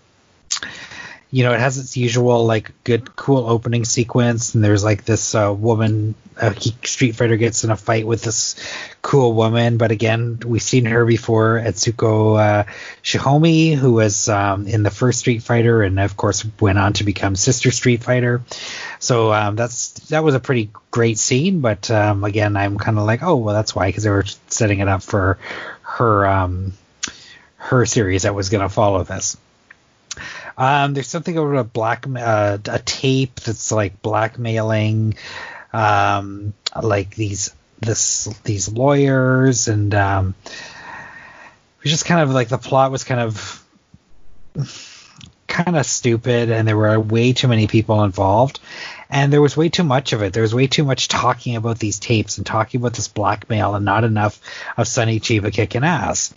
you know, it has its usual like good, cool opening sequence, and there's like this uh, woman, uh, he, Street Fighter gets in a fight with this cool woman, but again, we've seen her before, Etsuko uh, Shihomi, who was um, in the first Street Fighter, and of course went on to become Sister Street Fighter. So um, that's that was a pretty great scene, but um, again, I'm kind of like, oh well, that's why, because they were setting it up for her um, her series that was going to follow this. Um, there's something over a black uh, a tape that's like blackmailing, um, like these this these lawyers, and um, it was just kind of like the plot was kind of kind of stupid, and there were way too many people involved, and there was way too much of it. There was way too much talking about these tapes and talking about this blackmail, and not enough of Sonny Chiba kicking ass.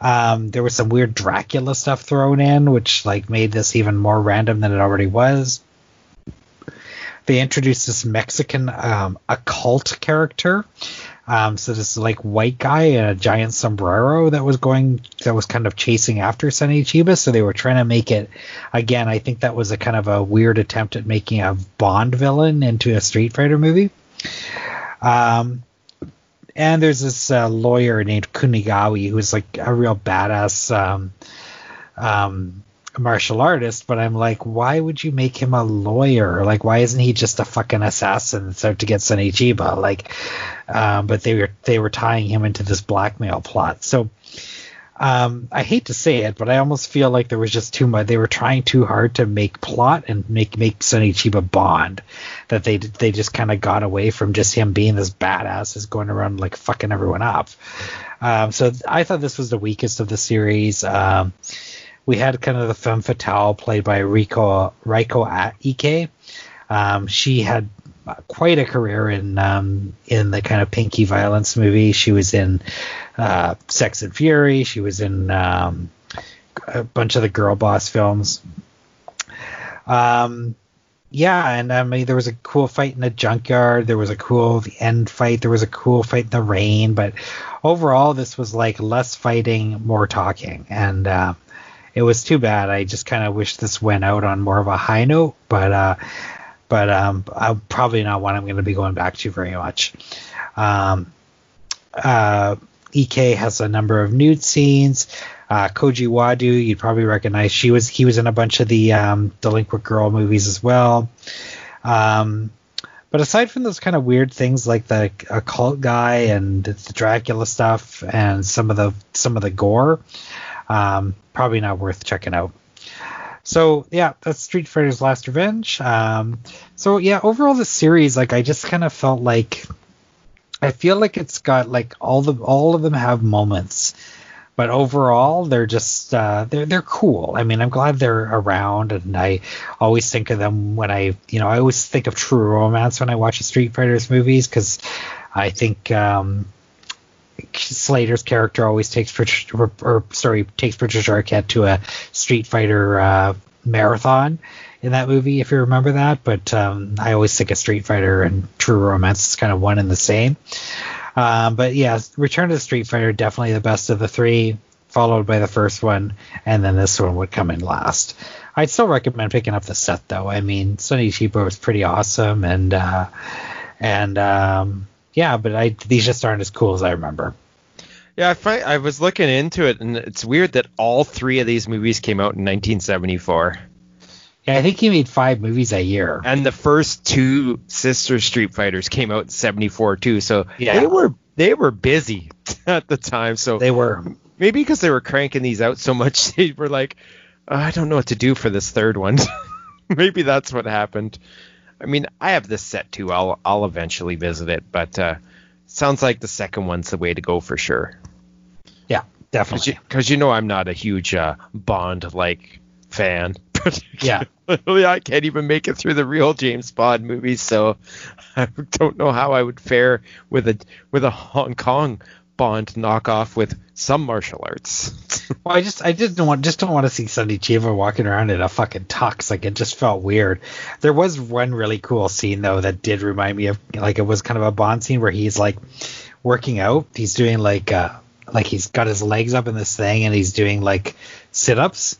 Um, there was some weird Dracula stuff thrown in, which like made this even more random than it already was. They introduced this Mexican um, occult character. Um, so this like white guy in a giant sombrero that was going that was kind of chasing after Sonny Chiba. So they were trying to make it again. I think that was a kind of a weird attempt at making a Bond villain into a Street Fighter movie. Um, and there's this uh, lawyer named Kunigawa who's like a real badass um, um, martial artist. But I'm like, why would you make him a lawyer? Like, why isn't he just a fucking assassin out to get Sonny Chiba? Like, um, but they were they were tying him into this blackmail plot. So um, I hate to say it, but I almost feel like there was just too much. They were trying too hard to make plot and make make Sonny Chiba Bond that they they just kind of got away from just him being this badass is going around like fucking everyone up. Um, so I thought this was the weakest of the series. Um, we had kind of the femme fatale played by Riko Reiko Ike. Um, she had quite a career in um, in the kind of pinky violence movie. She was in uh, Sex and Fury. She was in um, a bunch of the girl boss films. Um, yeah, and I mean there was a cool fight in the junkyard. There was a cool end fight. There was a cool fight in the rain. But overall, this was like less fighting, more talking, and uh, it was too bad. I just kind of wish this went out on more of a high note. But uh, but um, I'm probably not one I'm going to be going back to very much. Um, uh, Ike has a number of nude scenes. Uh, Koji Wada, you'd probably recognize. She was he was in a bunch of the um, Delinquent Girl movies as well. Um, but aside from those kind of weird things like the occult guy and the Dracula stuff and some of the some of the gore, um, probably not worth checking out. So yeah, that's Street Fighter's Last Revenge. Um, so yeah, overall the series, like I just kind of felt like I feel like it's got like all the all of them have moments, but overall they're just uh, they're they're cool. I mean, I'm glad they're around, and I always think of them when I you know I always think of True Romance when I watch the Street Fighters movies because I think. Um, Slater's character always takes or, or sorry takes Patricia Arquette to a Street Fighter uh, marathon in that movie, if you remember that. But um, I always think of Street Fighter and True Romance is kind of one and the same. Um, but yeah, Return to the Street Fighter definitely the best of the three, followed by the first one, and then this one would come in last. I'd still recommend picking up the set though. I mean, Sonny Chiba was pretty awesome, and uh, and um, yeah, but I these just aren't as cool as I remember. Yeah, I find, I was looking into it, and it's weird that all three of these movies came out in 1974. Yeah, I think he made five movies a year. And the first two Sister Street Fighters came out in 74 too. So yeah. they were they were busy [laughs] at the time. So they were maybe because they were cranking these out so much, [laughs] they were like, oh, I don't know what to do for this third one. [laughs] maybe that's what happened. I mean, I have this set too. I'll I'll eventually visit it, but uh, sounds like the second one's the way to go for sure. Yeah, definitely. Because you, you, know I'm not a huge uh, Bond like fan. [laughs] yeah, I can't even make it through the real James Bond movies, so [laughs] I don't know how I would fare with a with a Hong Kong Bond knockoff with some martial arts. [laughs] Well, I just I didn't want just don't want to see Sonny Chiba walking around in a fucking tux. Like it just felt weird. There was one really cool scene though that did remind me of like it was kind of a Bond scene where he's like working out. He's doing like uh like he's got his legs up in this thing and he's doing like sit ups.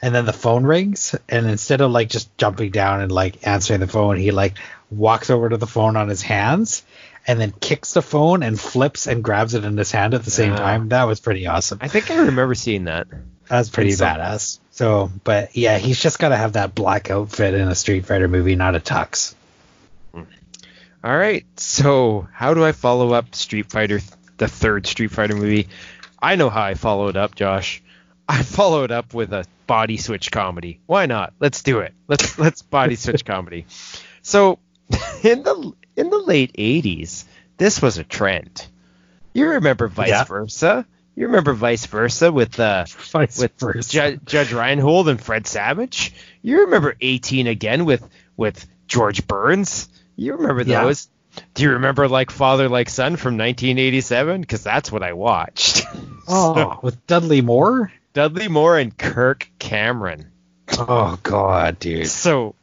And then the phone rings, and instead of like just jumping down and like answering the phone, he like walks over to the phone on his hands and then kicks the phone and flips and grabs it in his hand at the same Yeah. time. That was pretty awesome. I think I remember seeing that. That's pretty so. badass. So, but yeah, he's just got to have that black outfit in a Street Fighter movie, not a tux. Hmm. All right. So, how do I follow up Street Fighter, the third Street Fighter movie? I know how I followed up, Josh. I [laughs] followed up with a body switch comedy. Why not? Let's do it. Let's let's body switch [laughs] comedy. So, [laughs] in the in the late 80s, this was a trend. You remember Vice Yeah. Versa? You remember Vice Versa with uh [laughs] with versa. Ju- Judge Reinhold and Fred Savage. You remember 18 again with with George Burns. You remember Yeah. those? Do you remember like Father Like Son from 1987? Because that's what I watched. [laughs] oh, with Dudley Moore. Dudley Moore and Kirk Cameron. Oh God, dude. So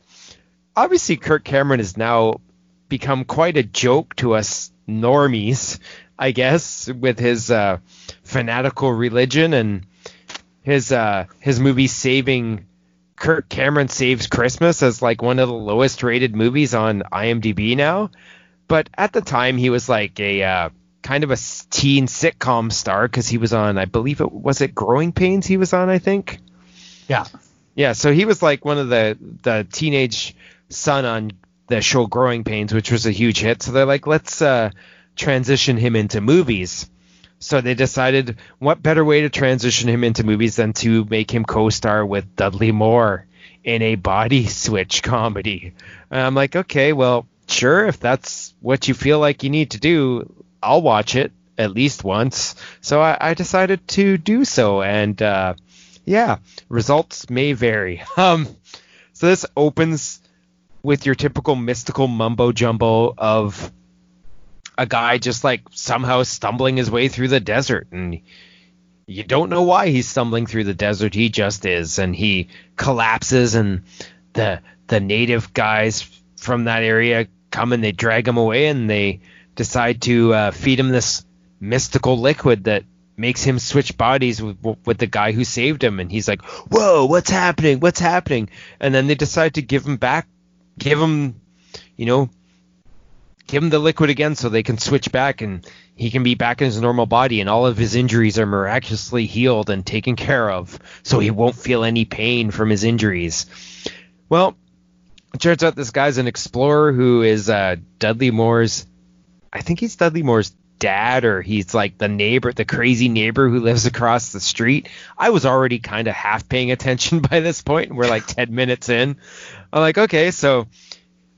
obviously Kirk Cameron is now become quite a joke to us normies, I guess, with his uh, fanatical religion and his uh, his movie saving Kirk Cameron saves Christmas as like one of the lowest rated movies on IMDb now. But at the time he was like a uh, kind of a teen sitcom star because he was on I believe it was it Growing Pains he was on I think. Yeah. Yeah, so he was like one of the the teenage son on the show Growing Pains, which was a huge hit. So they're like, let's uh, transition him into movies. So they decided, what better way to transition him into movies than to make him co-star with Dudley Moore in a body [laughs] switch comedy? And I'm like, okay, well, sure, if that's what you feel like you need to do, I'll watch it at least once. So I, I decided to do so, and uh, yeah, results may vary. [laughs] Um, so this opens with your typical mystical mumbo jumbo of a guy just like somehow stumbling his way through the desert and you don't know why he's stumbling through the desert. He just is and he collapses and the the native guys from that area come and they drag him away and they decide to uh, feed him this mystical liquid that makes him switch bodies with, with the guy who saved him and he's like whoa what's happening? What's happening? And then they decide to give him back give him you know give him the liquid again so they can switch back and he can be back in his normal body and all of his injuries are miraculously healed and taken care of so he won't feel any pain from his injuries. Well it turns out this guy's an explorer who is uh, dudley moore's i think he's dudley moore's dad or he's like the neighbor the crazy neighbor who lives across the street i was already kind of half paying attention [laughs] by this point and we're like 10 minutes in i'm like okay so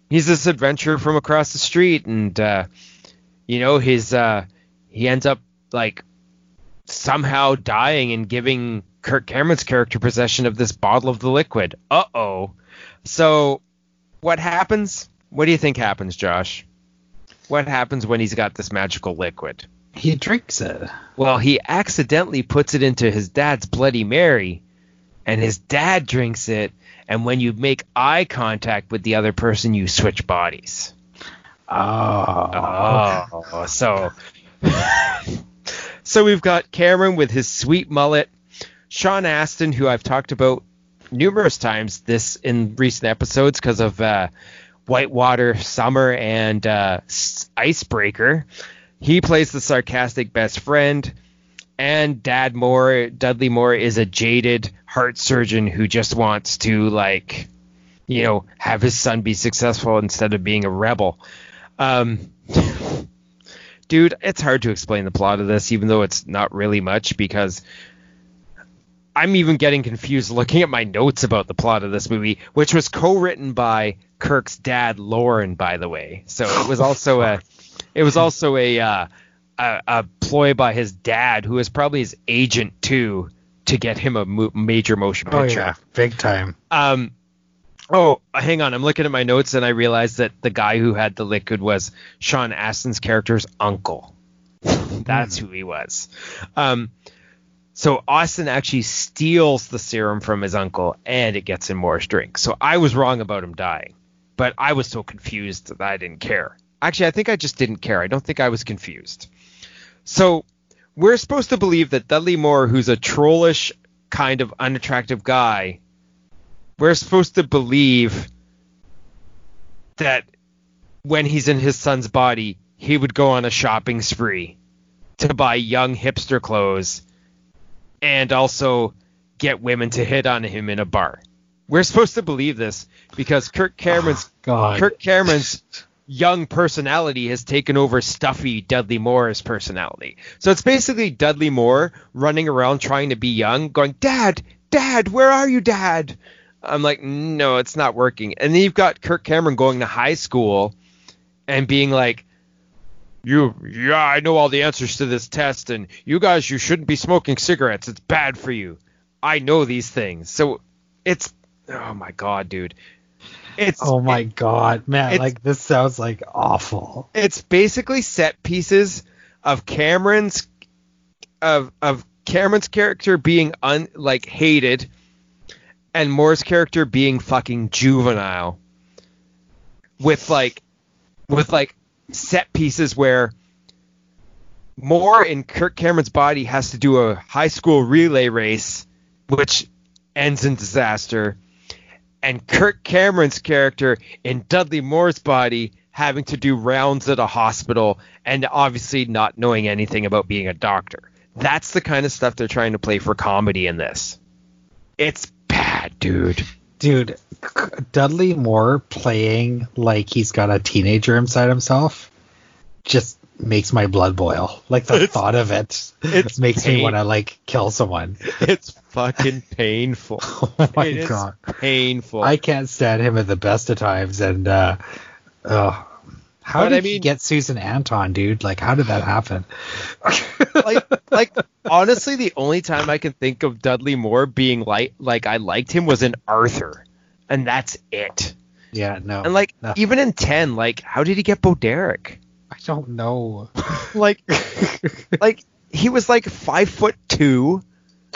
he's this adventurer from across the street and uh you know his uh he ends up like somehow dying and giving Kirk Cameron's character possession of this bottle of the liquid. Uh-oh. So what happens? What do you think happens, Josh? What happens when he's got this magical liquid? He drinks it. Well, he accidentally puts it into his dad's Bloody Mary, and his dad drinks it. And when you make eye contact with the other person, you switch bodies. Oh. Oh, so [laughs] so we've got Cameron with his sweet mullet, Sean Astin, who I've talked about numerous times this in recent episodes because of uh, Whitewater Summer and uh, Icebreaker. He plays the sarcastic best friend, and Dad Moore, Dudley Moore, is a jaded heart surgeon who just wants to like, you know, have his son be successful instead of being a rebel. Um, [laughs] dude, it's hard to explain the plot of this, even though it's not really much because I'm even getting confused looking at my notes about the plot of this movie, which was co-written by Kirk's dad, Lorne, by the way. So it was [laughs] also a, it was also a, uh, a, a ploy by his dad, who is probably his agent too, to get him a mo- major motion Oh picture. yeah, big time. Um, oh, hang on. I'm looking at my notes and I realized that the guy who had the liquid was Sean Astin's character's uncle. That's who he was. Um, so Astin actually steals the serum from his uncle, and it gets in Moore's drink. So I was wrong about him dying, but I was so confused that I didn't care. Actually, I think I just didn't care. I don't think I was confused. So we're supposed to believe that Dudley Moore, who's a trollish kind of unattractive guy, we're supposed to believe that when he's in his son's body, he would go on a shopping spree to buy young hipster clothes and also get women to hit on him in a bar. We're supposed to believe this because Kirk Cameron's [sighs] Oh. Kirk Cameron's [laughs] young personality has taken over stuffy Dudley Moore's personality. So it's basically Dudley Moore running around trying to be young, going, "Dad, Dad, where are you, Dad?" I'm like, "No, it's not working." And then you've got Kirk Cameron going to high school and being like, "You, yeah, I know all the answers to this test, and you guys, you shouldn't be smoking cigarettes. It's bad for you. I know these things." So it's, oh my god, dude. It's Oh my god, man! Like this sounds like awful. it's basically set pieces of Cameron's of of Cameron's character being un like hated and Moore's character being fucking juvenile with like with like set pieces where Moore in Kirk Cameron's body has to do a high school relay race which ends in disaster and Kirk Cameron's character in Dudley Moore's body having to do rounds at a hospital and obviously not knowing anything about being a doctor. That's the kind of stuff they're trying to play for comedy in this. It's bad, dude. Dude, Dudley Moore playing like he's got a teenager inside himself just makes my blood boil. Like the It's- thought of it it's makes pain. me want to like kill someone. It's fucking painful. [laughs] Oh my It god. painful. I can't stand him at the best of times and uh oh how But did I he get Susan Anton, dude? Like how did that happen? [laughs] like like [laughs] honestly the only time I can think of Dudley Moore being like like I liked him was in Arthur. And that's it. yeah, no. And like no. even in 10 like how did he get Bo Derek? I don't know. [laughs] like like he was like five foot two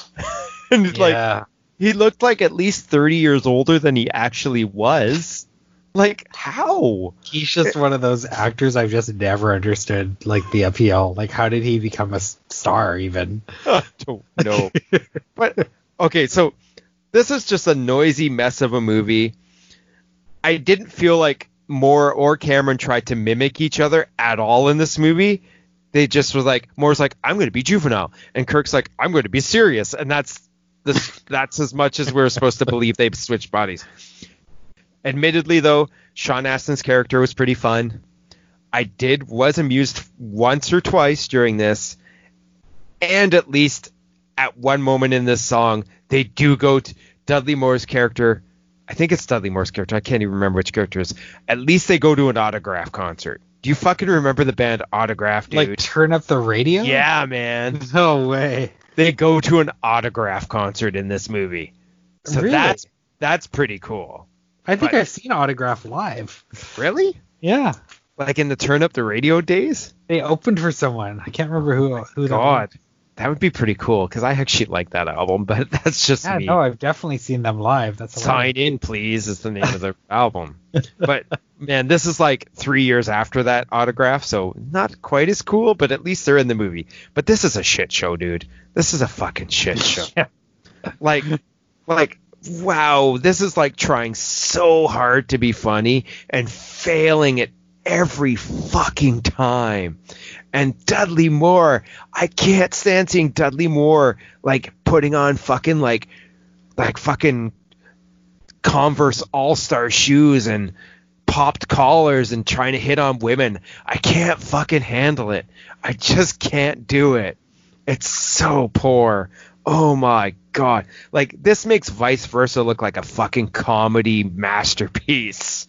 [laughs] and like he looked like at least 30 years older than he actually was like how He's just one of those actors I've just never understood, like the appeal. Like, how did he become a star even? [laughs] I don't know but okay so this is just a noisy mess of a movie i didn't feel like moore or cameron tried to mimic each other at all in this movie they just was like moore's like i'm going to be juvenile. And kirk's like i'm going to be serious. And that's this that's as much as we're supposed to believe they've switched bodies. Admittedly though sean astin's character was pretty fun. I did was amused once or twice during this and at least at one moment in this song, they do go to Dudley Moore's character. I think it's Dudley Moore's character. I can't even remember which character it is. At least they go to an autograph concert. Do you fucking remember the band Autograph, dude? Like, turn up the radio? yeah, man. [laughs] No way. They go to an autograph concert in this movie. So Really? that's that's pretty cool. I think But- I've seen Autograph live. Really? Yeah. Like in the Turn Up the Radio days? They opened for someone. I can't remember who who that God, was. That would be pretty cool because I actually like that album, [laughs] but that's just Yeah, me. no, I've definitely seen them live. That's Sign in, please, is the name of the [laughs] album. But man, this is like three years after that autograph, so not quite as cool, but at least they're in the movie. But this is a shit show, dude. This is a fucking shit [laughs] show. Yeah. Like, like, wow, this is like trying so hard to be funny and failing it every fucking time. And Dudley Moore, I can't stand seeing Dudley Moore like putting on fucking like like fucking Converse All Star shoes and popped collars and trying to hit on women. I can't fucking handle it. I just can't do it. It's so poor. Oh my god. Like this makes Vice Versa look like a fucking comedy masterpiece.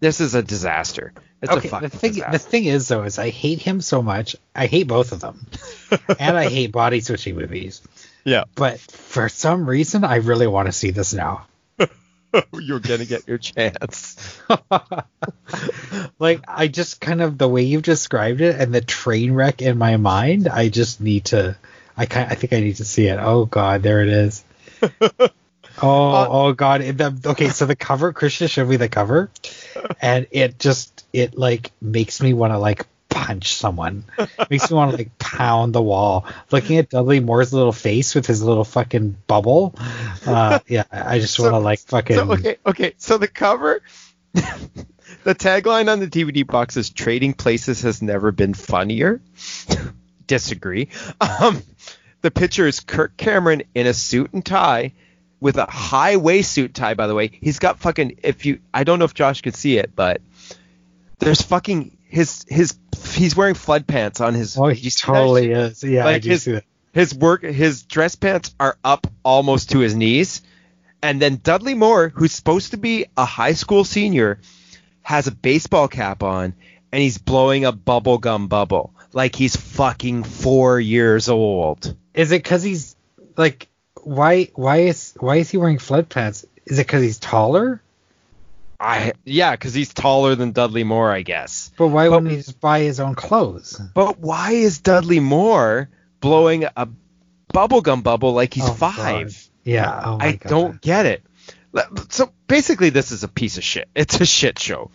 This is a disaster. It's okay, the thing disaster. the thing is though is I hate him so much. I hate both of them. [laughs] and I hate body switching movies. yeah. But for some reason I really want to see this now. [laughs] You're gonna get your chance. [laughs] like I just kind of the way you've described it and the train wreck in my mind, I just need to. I kind I think I need to see it. Oh God, there it is. Oh, uh, oh God! The, okay, so the cover, Christian showed me the cover, and it just it like makes me want to like punch someone. makes me want to like pound the wall. Looking at Dudley Moore's little face with his little fucking bubble. Uh, yeah, I just want to like fucking. So, okay, okay. So the cover, [laughs] the tagline on the DVD box is "Trading Places has never been funnier." [laughs] Disagree. [laughs] Um, the picture is Kirk Cameron in a suit and tie with a high waist suit tie. By the way, he's got fucking. If you, I don't know if Josh could see it, but there's fucking his his he's wearing flood pants on his. Oh, he totally is. Yeah, like I do his, see that. His work, his dress pants are up almost to his knees, and then Dudley Moore, who's supposed to be a high school senior, has a baseball cap on, and he's blowing a bubblegum bubble like he's fucking four years old. Is it because he's like why why is why is he wearing flood pants? Is it because he's taller? I yeah, because he's taller than Dudley Moore, I guess. But why but, wouldn't he just buy his own clothes? But why is Dudley Moore blowing a bubblegum bubble like he's oh, five? God. Yeah, oh I God. don't get it. So basically, this is a piece of shit. It's a shit show.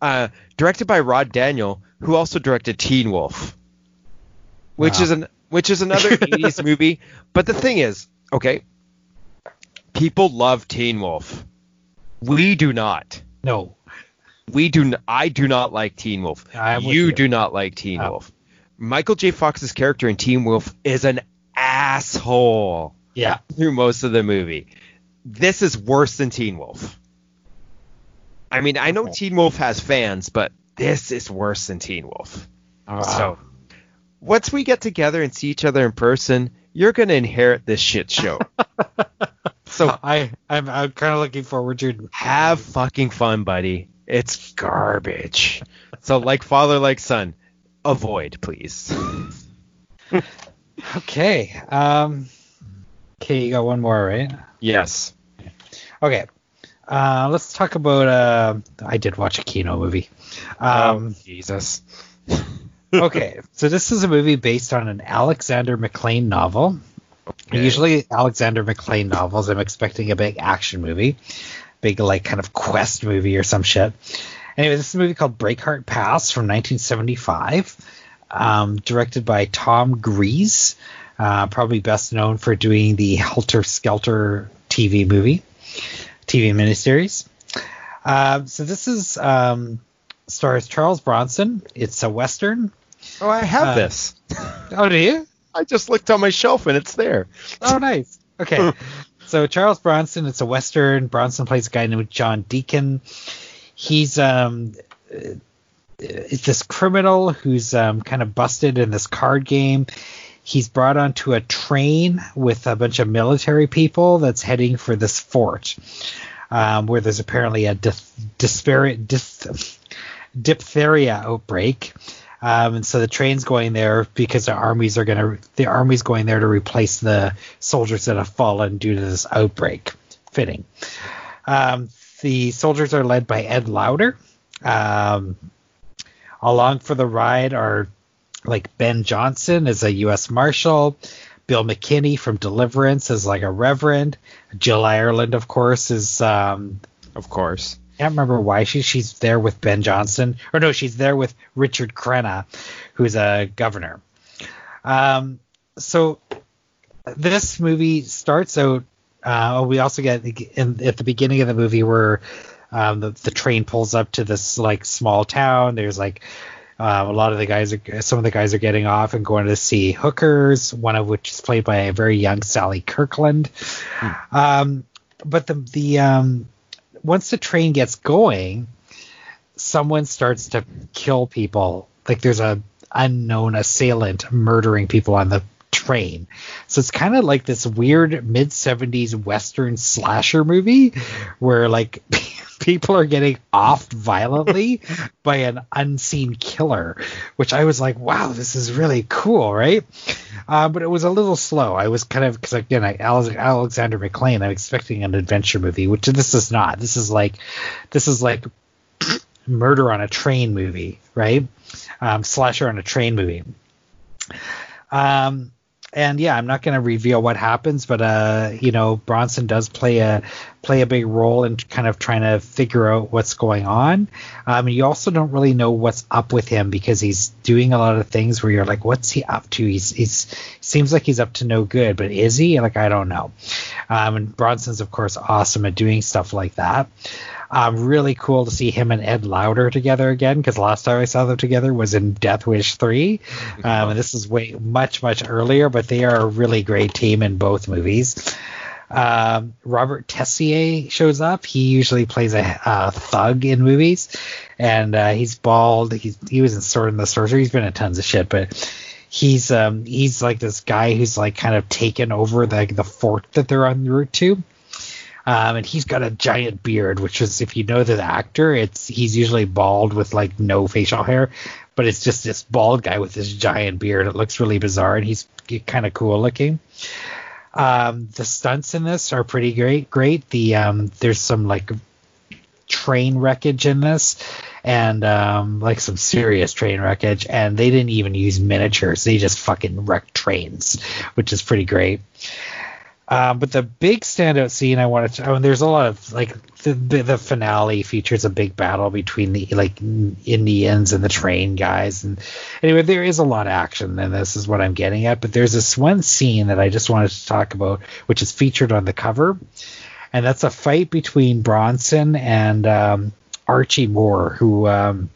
Uh, directed by Rod Daniel, who also directed Teen Wolf, which wow. is an which is another 80s [laughs] movie. But the thing is, okay, people love Teen Wolf. We do not. No. We do. N- I do not like Teen Wolf. You, you, do not like Teen oh. Wolf. Michael J. Fox's character in Teen Wolf is an asshole. Yeah. Through most of the movie. This is worse than Teen Wolf. I mean, I know Teen Wolf has fans, but this is worse than Teen Wolf. Oh, so once we get together and see each other in person, you're gonna inherit this shit show. [laughs] So I I'm, I'm kind of looking forward to have fucking fun, buddy. It's garbage. so like father, like son, avoid, please. [laughs] okay. Um. Okay, you got one more, right? Yes. Okay. Uh, let's talk about. Uh, I did watch a Kino movie. Um, oh, Jesus. Okay, so this is a movie based on an Alexander MacLean novel. Okay. Usually Alexander MacLean novels, I'm expecting a big action movie, big like kind of quest movie or some shit. Anyway, this is a movie called Breakheart Pass from 1975, um, directed by Tom Gries, uh, probably best known for doing the Helter Skelter TV movie, TV miniseries. Uh, so this is um, stars Charles Bronson. It's a western. Oh, I have uh, this. [laughs] oh, do you? I just looked on my shelf and it's there. Oh, nice. Okay. [laughs] so Charles Bronson, it's a western. Bronson plays a guy named John Deacon. He's um it's this criminal who's um kind of busted in this card game. He's brought onto a train with a bunch of military people that's heading for this fort, um, where there's apparently a diph- disparate diph- diphtheria outbreak. Um, and so the train's going there because the armies are going to the army's going there to replace the soldiers that have fallen due to this outbreak. Fitting. Um, the soldiers are led by Ed Lauter. Um, along for the ride are like Ben Johnson as a U.S. Marshal, Bill McKinney from Deliverance as like a Reverend, Jill Ireland, of course, is um, of course can't remember why she she's there with Ben Johnson or no, she's there with Richard Crenna, who's a governor. Um, so this movie starts out. Uh, we also get in, at the beginning of the movie where um, the, the train pulls up to this like small town. There's like uh, a lot of the guys are some of the guys are getting off and going to see hookers. One of which is played by a very young Sally Kirkland. Hmm. Um, but the the um, once the train gets going, someone starts to kill people. Like there's a unknown assailant murdering people on the train. So it's kind of like this weird mid 70s western slasher movie where like [laughs] people are getting offed violently [laughs] by an unseen killer, which I was like, wow, this is really cool, right? uh, but it was a little slow. I was kind of because again, I, Alexander MacLean. I'm expecting an adventure movie, which this is not. This is like, this is like [clears throat] murder on a train movie, right? Um, slasher on a train movie. Um, and yeah, I'm not going to reveal what happens, but uh, you know, Bronson does play a play a big role in kind of trying to figure out what's going on. Um, you also don't really know what's up with him because he's doing a lot of things where you're like, what's he up to? He's he's seems like he's up to no good, but is he? Like I don't know. Um, and Bronson's of course awesome at doing stuff like that. Um, really cool to see him and Ed Lauter together again because last time I saw them together was in Death Wish 3. Um, and this is way much, much earlier, but they are a really great team in both movies. Um, Robert Tessier shows up. He usually plays a, a thug in movies, and uh, he's bald. He's, he was in Sword and the Sorcerer. He's been in tons of shit, but he's um he's like this guy who's like kind of taken over the the fort that they're en route to. Um, and he's got a giant beard, which is if you know the actor, it's he's usually bald with like no facial hair, but it's just this bald guy with this giant beard. It looks really bizarre, and he's kind of cool looking. Um, the stunts in this are pretty great. Great. The um, there's some like train wreckage in this, and um, like some serious train wreckage. And they didn't even use miniatures; they just fucking wrecked trains, which is pretty great. Um, but the big standout scene I wanted to, I mean, there's a lot of like the, the, the finale features a big battle between the like Indians and the train guys, and anyway, there is a lot of action, and this is what I'm getting at. But there's this one scene that I just wanted to talk about, which is featured on the cover, and that's a fight between Bronson and um, Archie Moore, who um,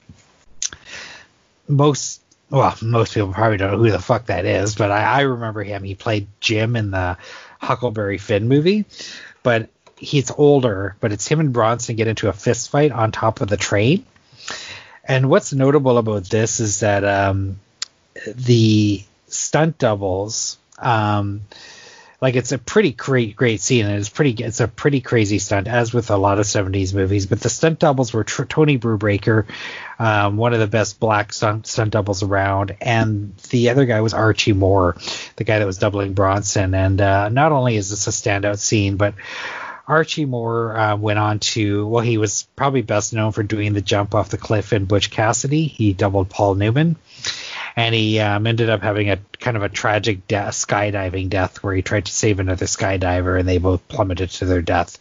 most well, most people probably don't know who the fuck that is, but I, I remember him. He played Jim in the Huckleberry Finn movie, but he's older. But it's him and Bronson get into a fist fight on top of the train. And what's notable about this is that um, the stunt doubles um, like it's a pretty great great scene it's pretty it's a pretty crazy stunt as with a lot of 70s movies but the stunt doubles were tr- tony brubaker um, one of the best black stunt, stunt doubles around and the other guy was archie moore the guy that was doubling bronson and uh, not only is this a standout scene but Archie Moore uh, went on to, well, he was probably best known for doing the jump off the cliff in Butch Cassidy. He doubled Paul Newman and he um, ended up having a kind of a tragic death, skydiving death where he tried to save another skydiver and they both plummeted to their death.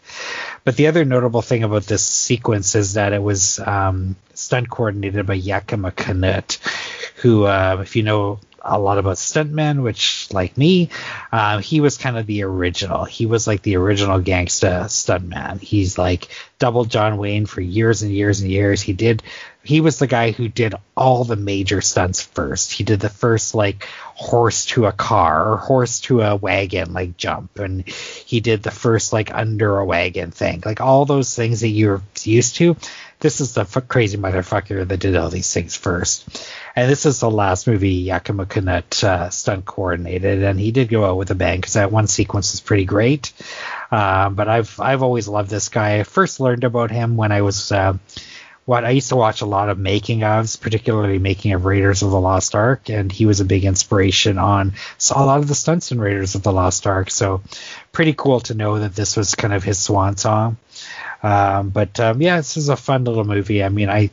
But the other notable thing about this sequence is that it was um, stunt coordinated by Yakima Canutt, who, uh, if you know a lot about stuntmen, which like me, uh, he was kind of the original. He was like the original gangsta stuntman. He's like double John Wayne for years and years and years. He did he was the guy who did all the major stunts first. He did the first like horse to a car or horse to a wagon like jump, and he did the first like under a wagon thing, like all those things that you're used to. This is the f- crazy motherfucker that did all these things first. And this is the last movie Yakima Canutt uh, stunt coordinated, and he did go out with a bang because that one sequence is pretty great. Uh, but I've I've always loved this guy. I first learned about him when I was. Uh, what I used to watch a lot of making ofs, particularly making of Raiders of the Lost Ark, and he was a big inspiration on a lot of the stunts in Raiders of the Lost Ark. So pretty cool to know that this was kind of his swan song. Um, but um, yeah, this is a fun little movie. I mean, I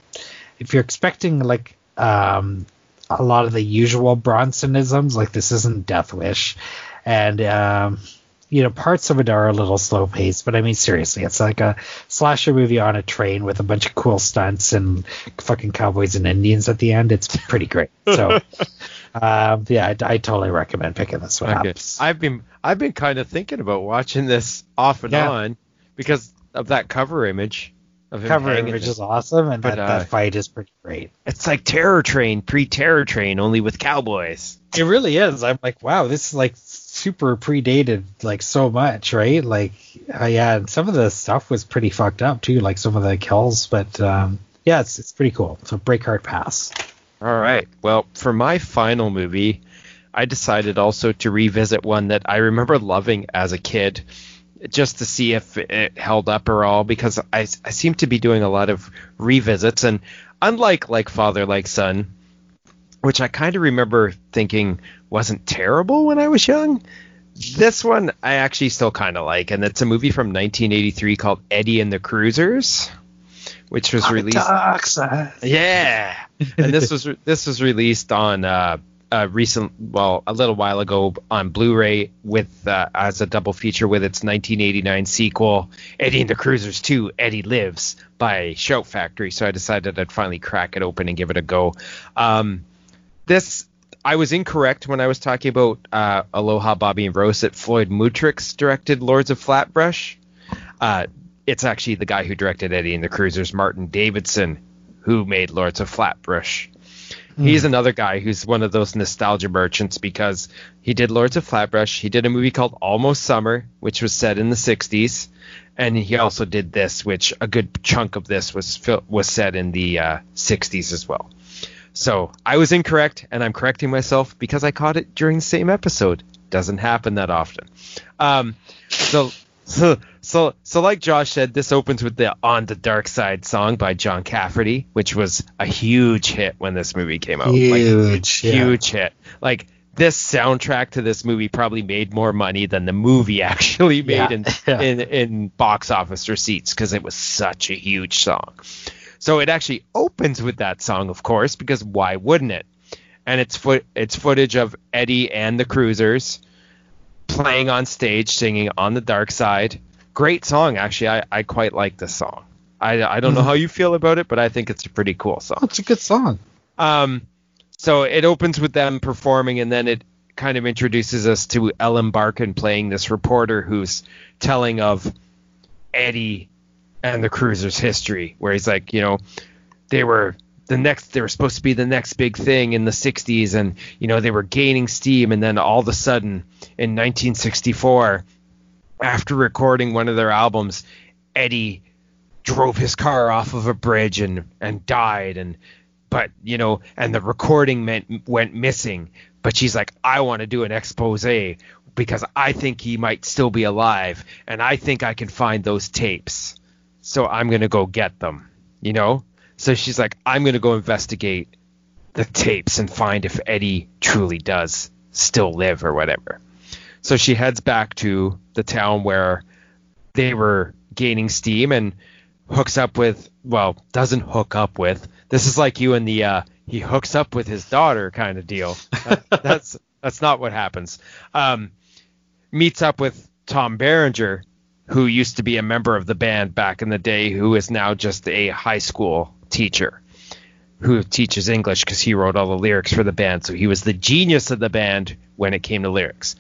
if you're expecting like um, a lot of the usual Bronsonisms, like this isn't Death Wish, and um, you know, parts of it are a little slow paced, but I mean, seriously, it's like a slasher movie on a train with a bunch of cool stunts and fucking cowboys and Indians at the end. It's pretty great. So, [laughs] um, yeah, I, I, totally recommend picking this one okay. up. I've been I've been kind of thinking about watching this off and yeah. on because of that cover image. Of cover image is awesome, and but, that, uh, that fight is pretty great. It's like Terror Train, pre-Terror Train, only with cowboys. It really is. I'm like, wow, this is like super predated like so much, right? Like, uh, yeah, some of the stuff was pretty fucked up too, like some of the kills. But um, yeah, it's it's pretty cool. So Breakheart Pass. All right. Well, for my final movie, I decided also to revisit one that I remember loving as a kid, just to see if it held up or all, because I I seem to be doing a lot of revisits, and unlike like Father Like Son which I kind of remember thinking wasn't terrible when I was young. This one I actually still kind of like, and it's a movie from 1983 called Eddie and the Cruisers, which was released. Yeah, and this was [laughs] this was released on uh, a recent, well, a little while ago on Blu-ray with uh, as a double feature with its 1989 sequel, Eddie and the Cruisers 2, Eddie Lives by Shout Factory. So I decided I'd finally crack it open and give it a go. Um, this I was incorrect when I was talking about uh, Aloha Bobby and Rose that Floyd Mutrux directed Lords of Flatbush. Uh, it's actually the guy who directed Eddie and the Cruisers, Martin Davidson, who made Lords of Flatbush. He's another guy who's one of those nostalgia merchants because he did Lords of Flatbush. He did a movie called Almost Summer, which was set in the 60s, and he also did this, which a good chunk of this was was set in the uh, 60s as well. So I was incorrect, and I'm correcting myself because I caught it during the same episode. Doesn't happen that often. Um, so, so, so, so, like Josh said, this opens with the "On the Dark Side" song by John Cafferty, which was a huge hit when this movie came out. Like, Huge, yeah. huge hit. Like this soundtrack to this movie probably made more money than the movie [laughs] actually made Yeah, in, in in box office receipts because it was such a huge song. So it actually opens with that song, of course, because why wouldn't it? And it's foot it's footage of Eddie and the Cruisers playing on stage, singing "On the Dark Side." Great song, actually. I, I quite like this song. I, I don't know how you feel about it, but I think it's a pretty cool song. Oh, it's a good song. Um, so it opens with them performing, and then it kind of introduces us to Ellen Barkin playing this reporter who's telling of Eddie and the Cruisers' history, where he's like, you know, they were the next, they were supposed to be the next big thing in the 60s, and, you know, they were gaining steam, and then all of a sudden in 1964, after recording one of their albums, Eddie drove his car off of a bridge and and died and but you know and the recording meant went missing. But she's like I want to do an expose because I think he might still be alive and I think I can find those tapes so I'm going to go get them you know? So she's like I'm going to go investigate the tapes and find if Eddie truly does still live or whatever. So she heads back to the town where they were gaining steam and hooks up with well doesn't hook up with this is like you and the uh he hooks up with his daughter kind of deal. That- [laughs] that's that's not what happens. Um meets up with tom berenger who used to be a member of the band back in the day who is now just a high school teacher who teaches english because he wrote all the lyrics for the band so he was the genius of the band when it came to lyrics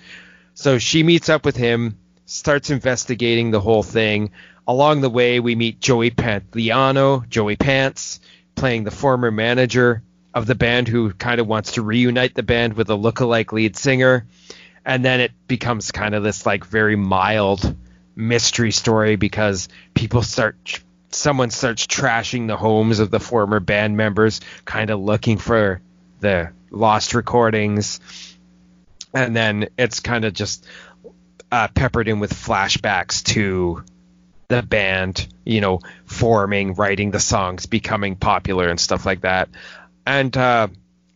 so she meets up with him, starts investigating the whole thing. Along the way, we meet Joey Pantoliano, Joey Pants, playing the former manager of the band who kind of wants to reunite the band with a lookalike lead singer. And then it becomes kind of this like very mild mystery story because people start someone starts trashing the homes of the former band members, kind of looking for the lost recordings and then it's kind of just uh, peppered in with flashbacks to the band, you know, forming, writing the songs, becoming popular, and stuff like that. And uh,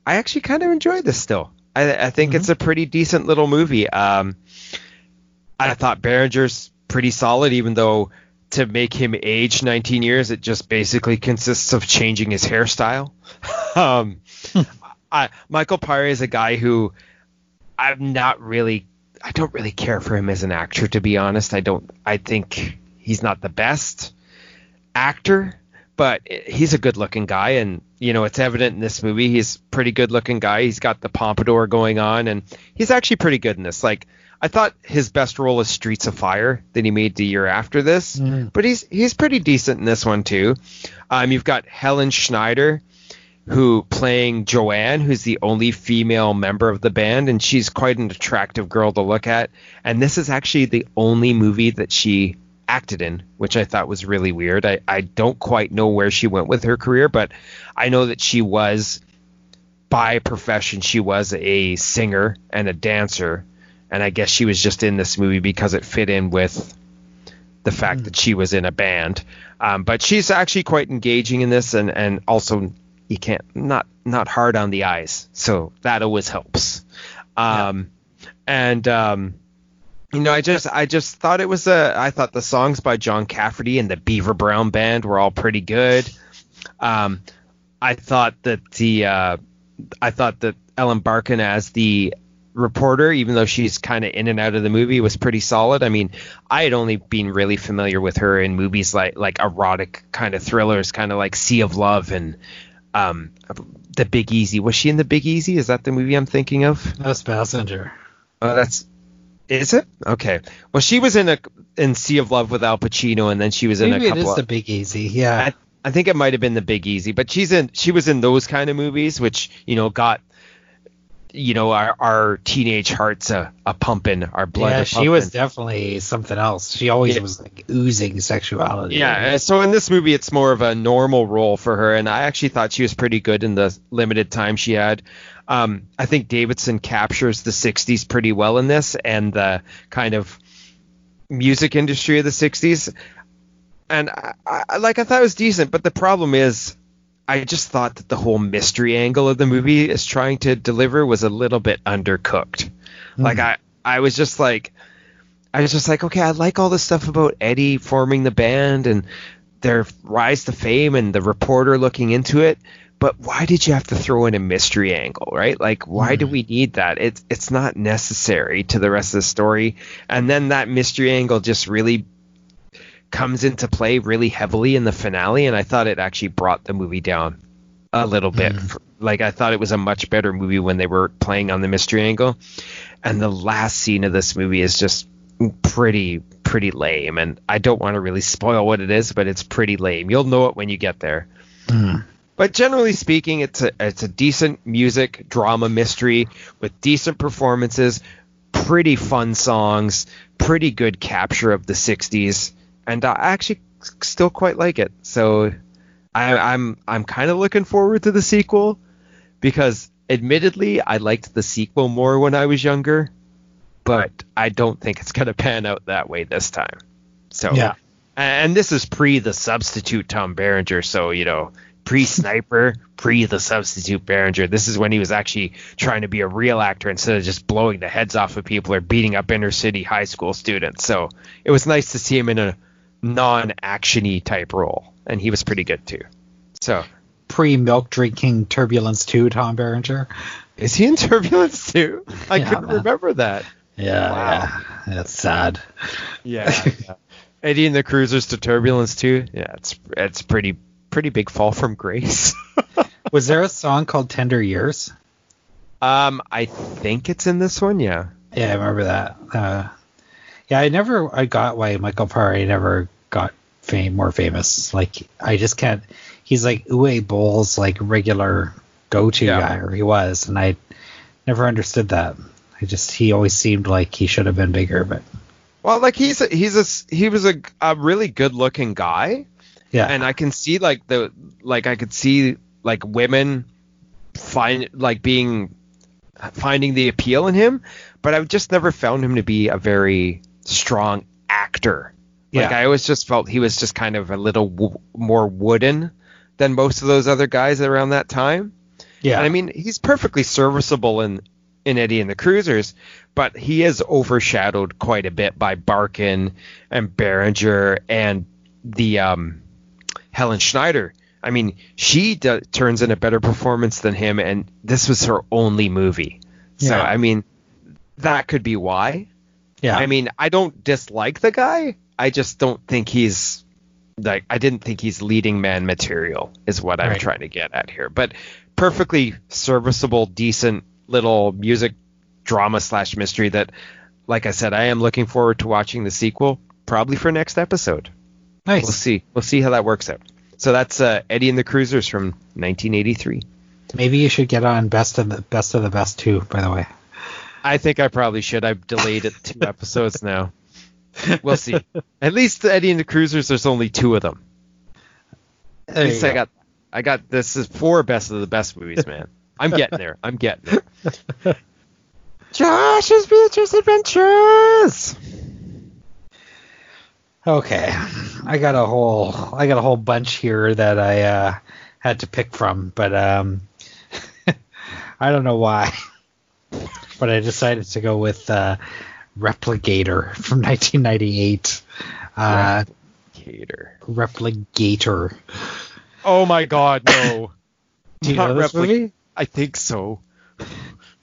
I actually kind of enjoy this still. I, I think it's a pretty decent little movie. Um, I thought Berenger's pretty solid, even though to make him age 19 years, it just basically consists of changing his hairstyle. [laughs] um, I, Michael Paré is a guy who I'm not really I don't really care for him as an actor to be honest. I don't I think he's not the best actor, but he's a good-looking guy and you know, it's evident in this movie he's pretty good-looking guy. He's got the pompadour going on and he's actually pretty good in this. Like I thought his best role is Streets of Fire that he made the year after this, but he's he's pretty decent in this one too. Um, you've got Helen Schneider, who playing Joanne, who's the only female member of the band, and she's quite an attractive girl to look at. And this is actually the only movie that she acted in, which I thought was really weird. I, I don't quite know where she went with her career, but I know that she was by profession she was a singer and a dancer, and I guess she was just in this movie because it fit in with the fact that she was in a band. Um, but she's actually quite engaging in this, and and also you can't not not hard on the eyes, so that always helps. Um, and um, you know, I just I just thought it was a I thought the songs by John Cafferty and the Beaver Brown Band were all pretty good. Um, I thought that the uh, I thought that Ellen Barkin as the reporter, even though she's kind of in and out of the movie, was pretty solid. I mean, I had only been really familiar with her in movies like like erotic kind of thrillers, kind of like Sea of Love and um, The Big Easy. Was she in The Big Easy? Is that the movie I'm thinking of? That's Passenger. Oh, that's is it? Okay. Well, she was in a in Sea of Love with Al Pacino, and then she was in a it couple. is of, the Big Easy. Yeah. I, I think it might have been the Big Easy, but she's in she was in those kind of movies, which you know got you know our our teenage hearts a, a pumping, our blood. yeah, a she was definitely something else. She always Yeah. was like oozing sexuality. Yeah, uh, so in this movie, it's more of a normal role for her, and I actually thought she was pretty good in the limited time she had. Um, I think Davidson captures the '60s pretty well in this, and the kind of music industry of the '60s. And I, I, like I thought it was decent, but the problem is, I just thought that the whole mystery angle of the movie is trying to deliver was a little bit undercooked. Hmm. Like I, I was just like, I was just like, okay, I like all this stuff about Eddie forming the band and their rise to fame and the reporter looking into it. But why did you have to throw in a mystery angle, right? Like, why do hmm. we need that? It's it's not necessary to the rest of the story. And then that mystery angle just really comes into play really heavily in the finale, and I thought it actually brought the movie down a little bit. Mm-hmm. Like I thought it was a much better movie when they were playing on the mystery angle. And the last scene of this movie is just pretty pretty lame and I don't want to really spoil what it is, but it's pretty lame. You'll know it when you get there. Mm-hmm. But generally speaking, it's a it's a decent music drama mystery with decent performances, pretty fun songs, pretty good capture of the '60s, and I actually still quite like it. So I, I'm I'm kind of looking forward to the sequel because admittedly I liked the sequel more when I was younger, but I don't think it's gonna pan out that way this time. So Yeah. and this is pre the substitute Tom Berenger, so you know pre sniper, [laughs] pre the substitute Berenger. This is when he was actually trying to be a real actor instead of just blowing the heads off of people or beating up inner city high school students. So it was nice to see him in a non-actiony type role, and he was pretty good too. So Pre milk drinking turbulence too, Tom Berenger. is he in Turbulence too? I Yeah, couldn't man. remember that. Yeah, Wow. yeah. That's sad. Yeah. [laughs] yeah. Eddie and the Cruisers to Turbulence too. Yeah, it's it's pretty pretty big fall from grace. [laughs] Was there a song called Tender Years? um, I think it's in this one. Yeah. Yeah, I remember that. Uh, yeah, I never I got why Michael Paré never got fame more famous. Like I just can't. He's like Uwe Boll's like regular go-to Yeah. guy, or he was, and I never understood that. I just he always seemed like he should have been bigger, but Well, like he's a, he's a he was a, a really good looking guy, yeah, and I can see like the like I could see like women find like being finding the appeal in him, but I've just never found him to be a very strong actor. Like Yeah. I always just felt he was just kind of a little w- more wooden than most of those other guys around that time. yeah. And I mean, he's perfectly serviceable in in Eddie and the Cruisers, but he is overshadowed quite a bit by Barkin and Berenger and the um, Helen Schneider. I mean, she d- turns in a better performance than him, and this was her only movie. Yeah. So I mean, that could be why. Yeah. I mean, I don't dislike the guy. I just don't think he's like I didn't think he's leading man material is what I'm Right. trying to get at here. But perfectly serviceable, decent little music drama slash mystery that, like I said, I am looking forward to watching the sequel probably for next episode. nice. We'll see. We'll see how that works out. So that's uh, Eddie and the Cruisers from 1983. Maybe you should get on best of the best of the best too. By the way. I think I probably should. I've delayed it two [laughs] episodes now. We'll see. At least the Eddie and the Cruisers, there's only two of them. At least I go. got, I got this is four best of the best movies, man. I'm getting there. I'm getting there. [laughs] Josh's Beatrice Adventures. Okay, I got a whole I got a whole bunch here that I uh, had to pick from, but um, [laughs] I don't know why. But I decided to go with uh, Replicator from [laughs] 1998. Uh, Cater. Replicator. Oh my God, no. [laughs] Do you Not know this Repli- movie? I think so.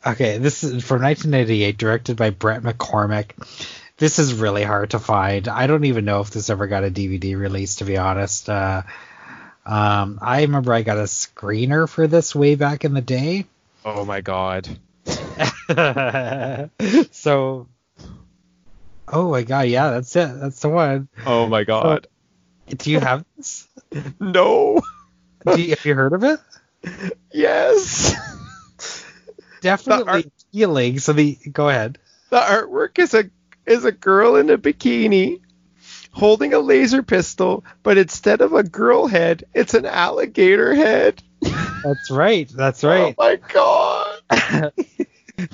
Okay, this is from 1998, directed by Brett McCormick. This is really hard to find. I don't even know if this ever got a DVD release, to be honest. Uh, um, I remember I got a screener for this way back in the day. Oh my God. [laughs] so, oh my god, yeah, that's it. That's the one. Oh my God. Do you have this? [laughs] No. Do you, have you heard of it? Yes. [laughs] Definitely appealing. So the go ahead. The artwork is a is a girl in a bikini holding a laser pistol, but instead of a girl head, it's an alligator head. That's right. That's right. Oh my god. [laughs]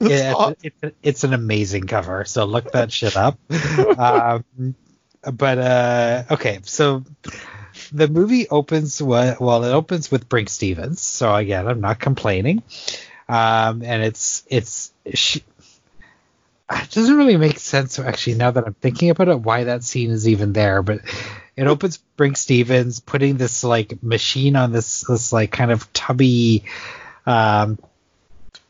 yeah, it's, it's, an amazing cover. So look that shit up. [laughs] um, but uh, okay, so the movie opens well, it opens with Brinke Stevens. So again, I'm not complaining. Um, and it's it's she, it doesn't really make sense actually now that I'm thinking about it why that scene is even there, but it opens Brinke Stevens putting this like machine on this this like kind of tubby um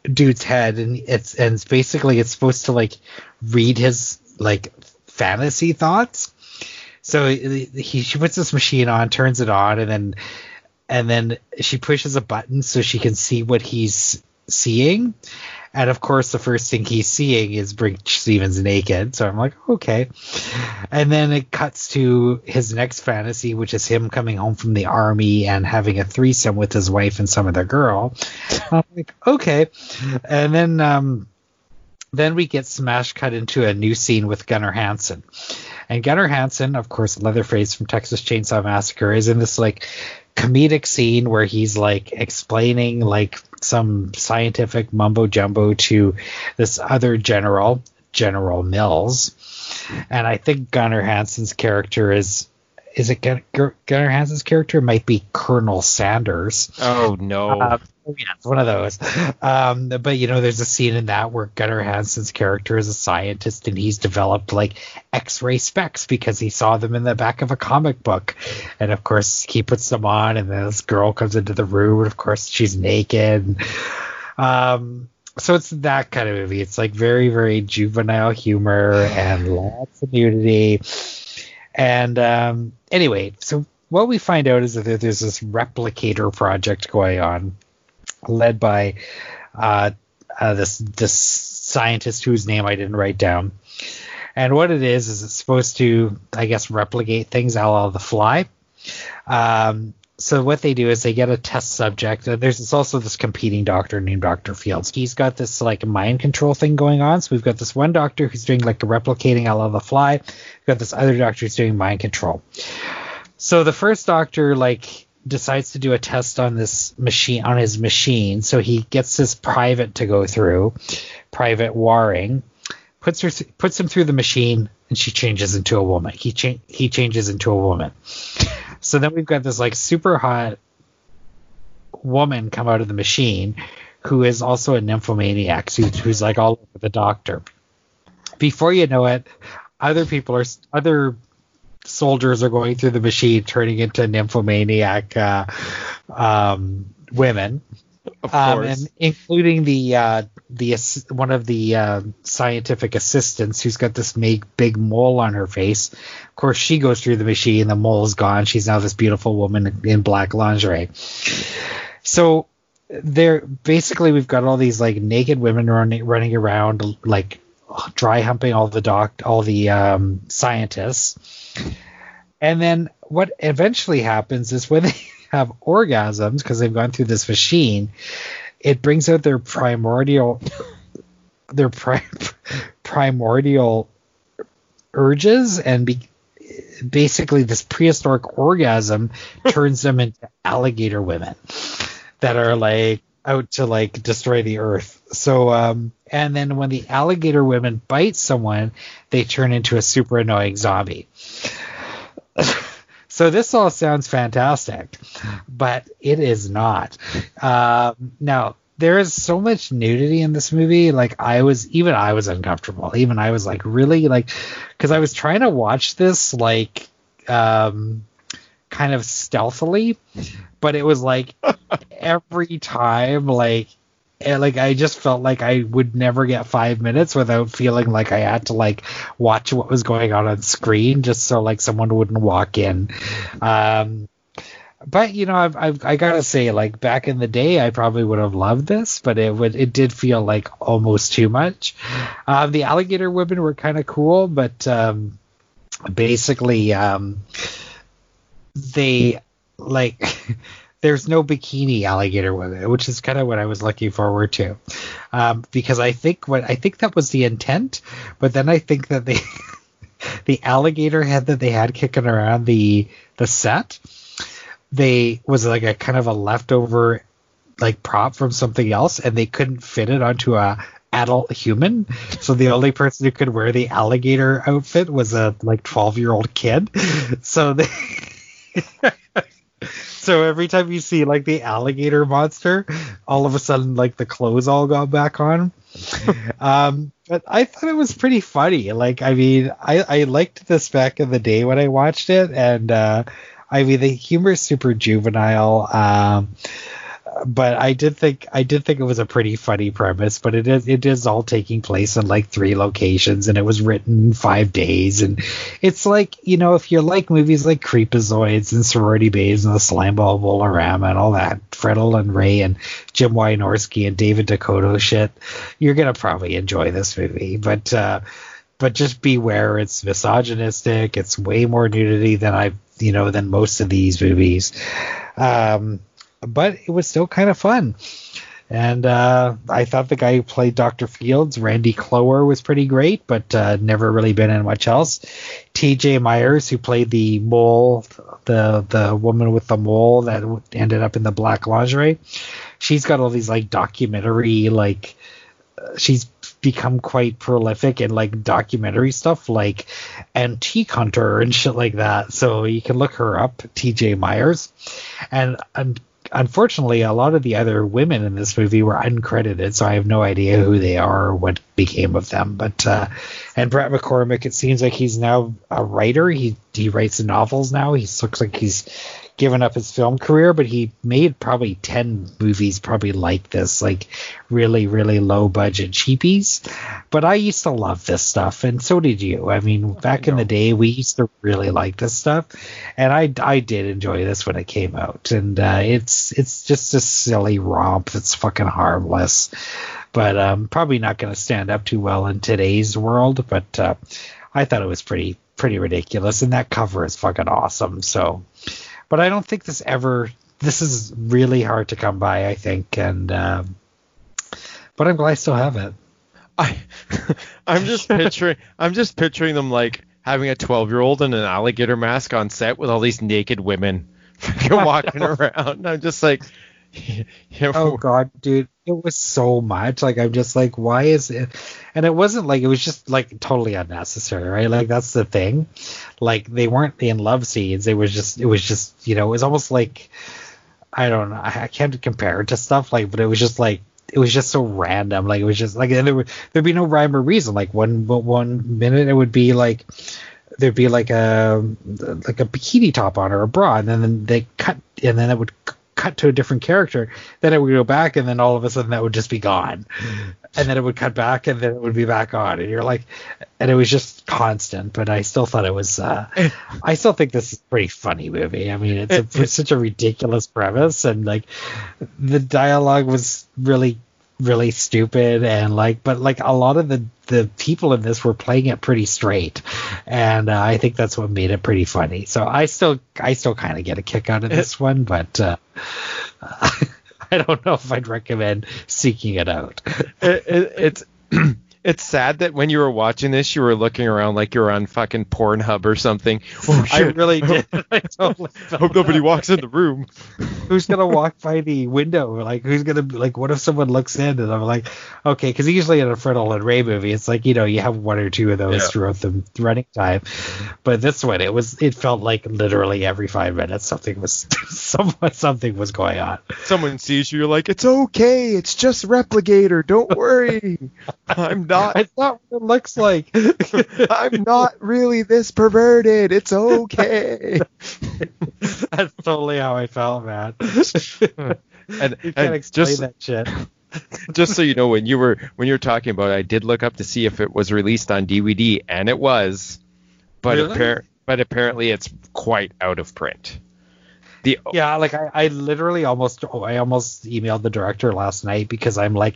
dude's head and it's and it's basically it's supposed to like read his like fantasy thoughts. So he she puts this machine on turns it on and then and then she pushes a button so she can see what he's seeing. And of course the first thing he's seeing is Brinke Stevens naked. So I'm like okay. And then it cuts to his next fantasy which is him coming home from the army and having a threesome with his wife and some other girl. I'm like okay. And then um then we get smash cut into a new scene with Gunnar Hansen. And Gunnar Hansen, of course, Leatherface from Texas Chainsaw Massacre, is in this like comedic scene where he's like explaining like some scientific mumbo jumbo to this other general, General Mills. And I think Gunnar Hansen's character is is it Gun- Gun- Gunnar Hansen's character? It might be Colonel Sanders. Oh no. Um, yeah, it's one of those. Um, but you know, there's a scene in that where Gunnar Hansen's character is a scientist and he's developed like X-ray specs because he saw them in the back of a comic book, and of course he puts them on, and then this girl comes into the room, and of course she's naked. Um, so it's that kind of movie. It's like very, very juvenile humor and lots of nudity. And um, anyway, so what we find out is that there's this replicator project going on, led by uh, uh, this this scientist whose name I didn't write down. And what it is is it's supposed to, I guess, replicate things a la The Fly. Um, so what they do is they get a test subject. Uh, there's also this competing doctor named Doctor Fields. He's got this like mind control thing going on. So we've got this one doctor who's doing like the replicating a la The Fly. We've got this other doctor who's doing mind control. So the first doctor like decides to do a test on this machine on his machine. So he gets this private to go through, Private Waring, puts her puts him through the machine, and she changes into a woman. He cha- he changes into a woman. So then we've got this like super hot woman come out of the machine, who is also a nymphomaniac, who's, like all over the doctor. Before you know it, other people are other soldiers are going through the machine, turning into nymphomaniac uh, um, women, of um, course. and including the uh, the one of the uh, scientific assistants who's got this big big mole on her face. Of course, she goes through the machine. The mole is gone. She's now this beautiful woman in black lingerie. So there, basically, we've got all these like naked women running running around, like dry humping all the doc, all the um, scientists. And then what eventually happens is when they have orgasms because they've gone through this machine, it brings out their primordial their pri- primordial urges and be, basically this prehistoric orgasm turns them into alligator women that are like out to like destroy the earth. So um and then when the alligator women bite someone, they turn into a super annoying zombie. [laughs] So this all sounds fantastic, but it is not. Um, now there is so much nudity in this movie. Like I was, even I was uncomfortable. Even I was like really like, because I was trying to watch this like, um, kind of stealthily, but it was like [laughs] every time like and like I just felt like I would never get five minutes without feeling like I had to like watch what was going on on screen just so like someone wouldn't walk in. Um, but you know, I've, I've I gotta say, like back in the day, I probably would have loved this, but it would it did feel like almost too much. Uh, the alligator women were kind of cool, but um, basically, um, they like [laughs] there's no bikini alligator with it, which is kind of what I was looking forward to, um, because I think what I think that was the intent, but then I think that they [laughs] the alligator head that they had kicking around the the set, they was like a kind of a leftover like prop from something else, and they couldn't fit it onto a adult human. So the only person who could wear the alligator outfit was a like 12 year old kid. [laughs] So they [laughs] so every time you see like the alligator monster, all of a sudden like the clothes all got back on. [laughs] um, but I thought it was pretty funny. Like, I mean, I, I liked this back in the day when I watched it, and uh, I mean the humor is super juvenile. Um, but I did think I did think it was a pretty funny premise, but it is it is all taking place in like three locations, and it was written five days, and it's like you know if you like movies like Creepazoids and Sorority Babes and the Slimeball Bowl-O-Rama and all that Fred Olen Ray and Jim Wynorski and David DeCoteau shit, you're gonna probably enjoy this movie, but. uh but just beware it's misogynistic it's way more nudity than I've you know than most of these movies um but it was still kind of fun. And uh, I thought the guy who played Dr. Fields, Randy Clower, was pretty great, but uh, never really been in much else. T.J. Myers, who played the mole, the the woman with the mole that ended up in the black lingerie, she's got all these like documentary like uh, she's become quite prolific in like documentary stuff like Antique Hunter and shit like that. So you can look her up, TJ Myers. And, and unfortunately, a lot of the other women in this movie were uncredited, so I have no idea who they are or what became of them. But uh, and Brett McCormick, it seems like he's now a writer. He he writes novels now. He looks like he's given up his film career, but he made probably 10 movies probably like this, like really, really low budget cheapies. But I used to love this stuff, and so did you. I mean, back I in the day, we used to really like this stuff, and I, I did enjoy this when it came out. And uh, it's it's just a silly romp that's fucking harmless, but um, probably not going to stand up too well in today's world. But uh, I thought it was pretty pretty ridiculous, and that cover is fucking awesome. So but I don't think this ever. This is really hard to come by, I think, and um, but I'm glad I still have it. I [laughs] I'm just picturing I'm just picturing them like having a 12 year old in an alligator mask on set with all these naked women [laughs] walking [laughs] around. I'm just like, [laughs] oh god, dude, it was so much. Like I'm just like, why is it? And it wasn't like it was just like totally unnecessary, right? Like that's the thing. Like they weren't in love scenes. It was just, it was just, you know, it was almost like I don't know. I, can't compare it to stuff like, but it was just like it was just so random. Like it was just like and there would there'd be no rhyme or reason. Like one one minute it would be like there'd be like a like a bikini top on or a bra, and then they cut, and then it would cut to a different character, then it would go back, and then all of a sudden that would just be gone, and then it would cut back, and then it would be back on, and you're like, and it was just constant. But I still thought it was, uh, I still think this is a pretty funny movie. I mean, it's, a, it's such a ridiculous premise, and like the dialogue was really really stupid and like but like a lot of the the people in this were playing it pretty straight. And uh, i think that's what made it pretty funny. So i still i still kind of get a kick out of this [laughs] one but uh, [laughs] i don't know if i'd recommend seeking it out. It, it, it's [clears throat] it's sad that when you were watching this, you were looking around like you were on fucking Pornhub or something. Oh I really [laughs] did. [laughs] I totally [laughs] hope nobody walks in the room. who's gonna walk by the window? Like, who's gonna like? What if someone looks in? And I'm like, okay, because usually in a Fred Olen Ray movie, it's like you know you have one or two of those Yeah. throughout the running time, but this one it was it felt like literally every five minutes something was somewhat something was going on. Someone sees you, you're like, it's okay, it's just Replicator, don't worry. I'm not, It's not what it looks like. [laughs] I'm not really this perverted. It's okay. [laughs] That's totally how I felt, man. [laughs] And, you can't and explain just that shit. just so you know, when you were when you were talking about it, I did look up to see if it was released on DVD, and it was, but Really? appar- but apparently it's quite out of print. The Yeah, like I, I literally almost oh, I almost emailed the director last night because I'm like,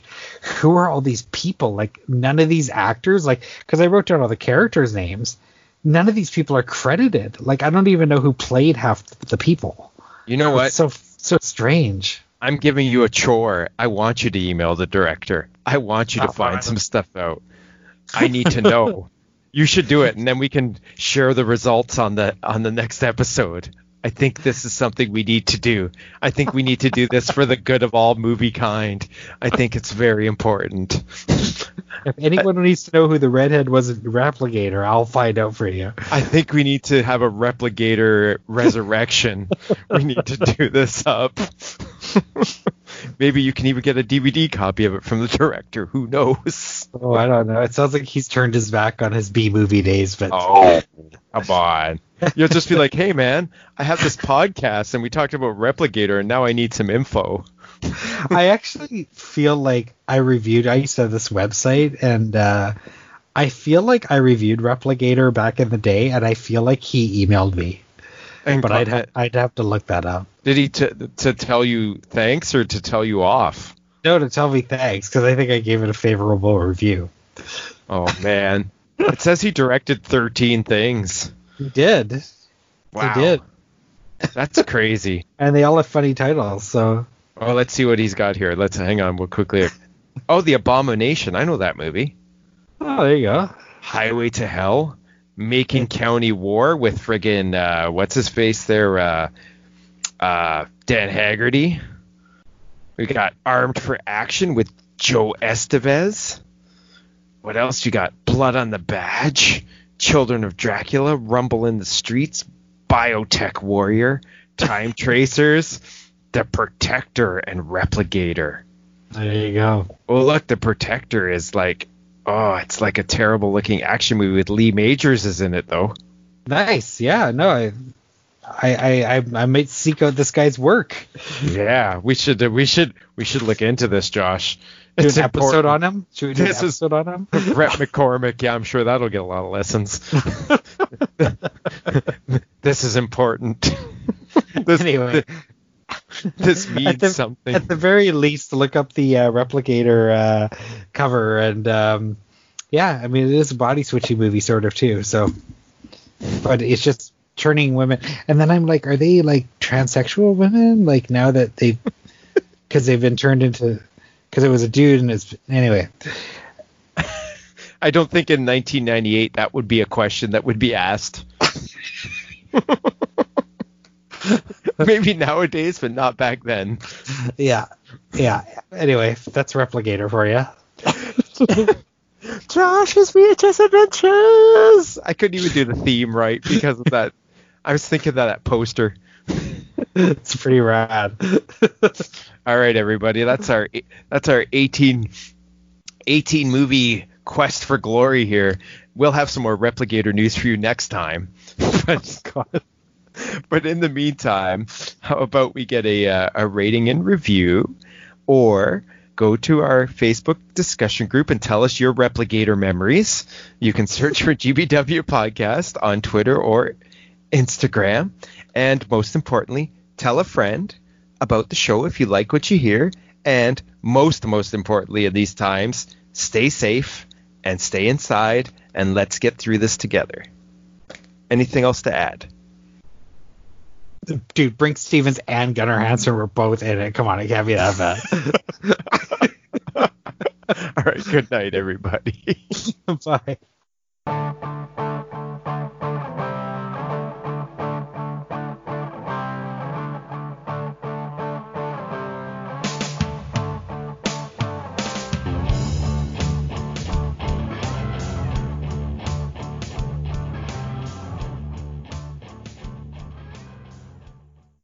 who are all these people? Like none of these actors, like because I wrote down all the characters' names. None of these people are credited. Like I don't even know who played half the people. you know what? It's so so strange. I'm giving you a chore. I want you to email the director. I want you to Oh, find some stuff out. I need to know. [laughs] you should do it, and then we can share the results on the on the next episode. I think this is something we need to do. I think we need to do this for the good of all movie kind. I think it's very important. If anyone needs to know who the redhead was in Replicator, I'll find out for you. I think we need to have a replicator resurrection. we need to do this up. [laughs] Maybe you can even get a DVD copy of it from the director. Who knows? Oh, I don't know. It sounds like he's turned his back on his B movie days, but Oh, come on. You'll just be like, hey, man, I have this podcast and we talked about Replicator and now I need some info. [laughs] I actually feel like I reviewed. I used to have this website, and uh, I feel like I reviewed Replicator back in the day, and I feel like he emailed me, And but I'd ha- I'd have to look that up. did he t- to tell you thanks or to tell you off? No, to tell me thanks because I think I gave it a favorable review. Oh man, it says he directed 13 things. He did, Wow, he did, That's crazy. [laughs] and they all have funny titles. So Oh, let's see what he's got here. Let's hang on. We'll quickly. Oh, The Abomination. I know that movie. oh, there you go. Highway to Hell. Macon County War with friggin' uh, what's his face there? Uh, uh, Dan Haggerty. We got Armed for Action with Joe Estevez. What else you got? Blood on the Badge. Children of Dracula. Rumble in the Streets. Biotech Warrior. Time [laughs] Tracers. The Protector and Replicator. There you go. Well, look, The Protector is like, oh, it's like a terrible looking action movie with Lee Majors is in it though. Nice. Yeah. No, I. I, I, I, might seek out this guy's work. Yeah, we should uh, we should we should look into this, Josh. Do It's an episode on him. Should we do This an is- episode on him? [laughs] Brett McCormick. Yeah, I'm sure that'll get a lot of lessons. [laughs] [laughs] this is important. this, Anyway. [laughs] this means at the, something. At the very least, look up the uh, replicator uh, cover, and um, yeah, I mean it is a body switching movie sort of too. So, but it's just turning women, and then I'm like, are they like transsexual women? Like now that they, [laughs] because they've been turned into, because it was a dude and it's anyway. I don't think in 1998 that would be a question that would be asked. [laughs] [laughs] Maybe nowadays, but not back then. Yeah, yeah. Anyway, that's replicator for you. [laughs] Josh's VHS Adventures. I couldn't even do the theme right because of that. I was thinking of that poster. it's pretty rad. [laughs] All right, everybody, that's our that's our 18, 18 movie quest for glory here. We'll have some more replicator news for you next time. But, oh, [laughs] but in the meantime, how about we get a uh, a rating and review, or go to our Facebook discussion group and tell us your replicator memories. You can search for GBW Podcast on Twitter or Instagram, and most importantly, tell a friend about the show if you like what you hear. And most, most importantly, in these times, stay safe and stay inside, and let's get through this together. Anything else to add? Dude, Brinke Stevens and Gunnar mm-hmm. Hansen were both in it. Come on, it can't be that bad. [laughs] All right. Good night, everybody. [laughs] Bye.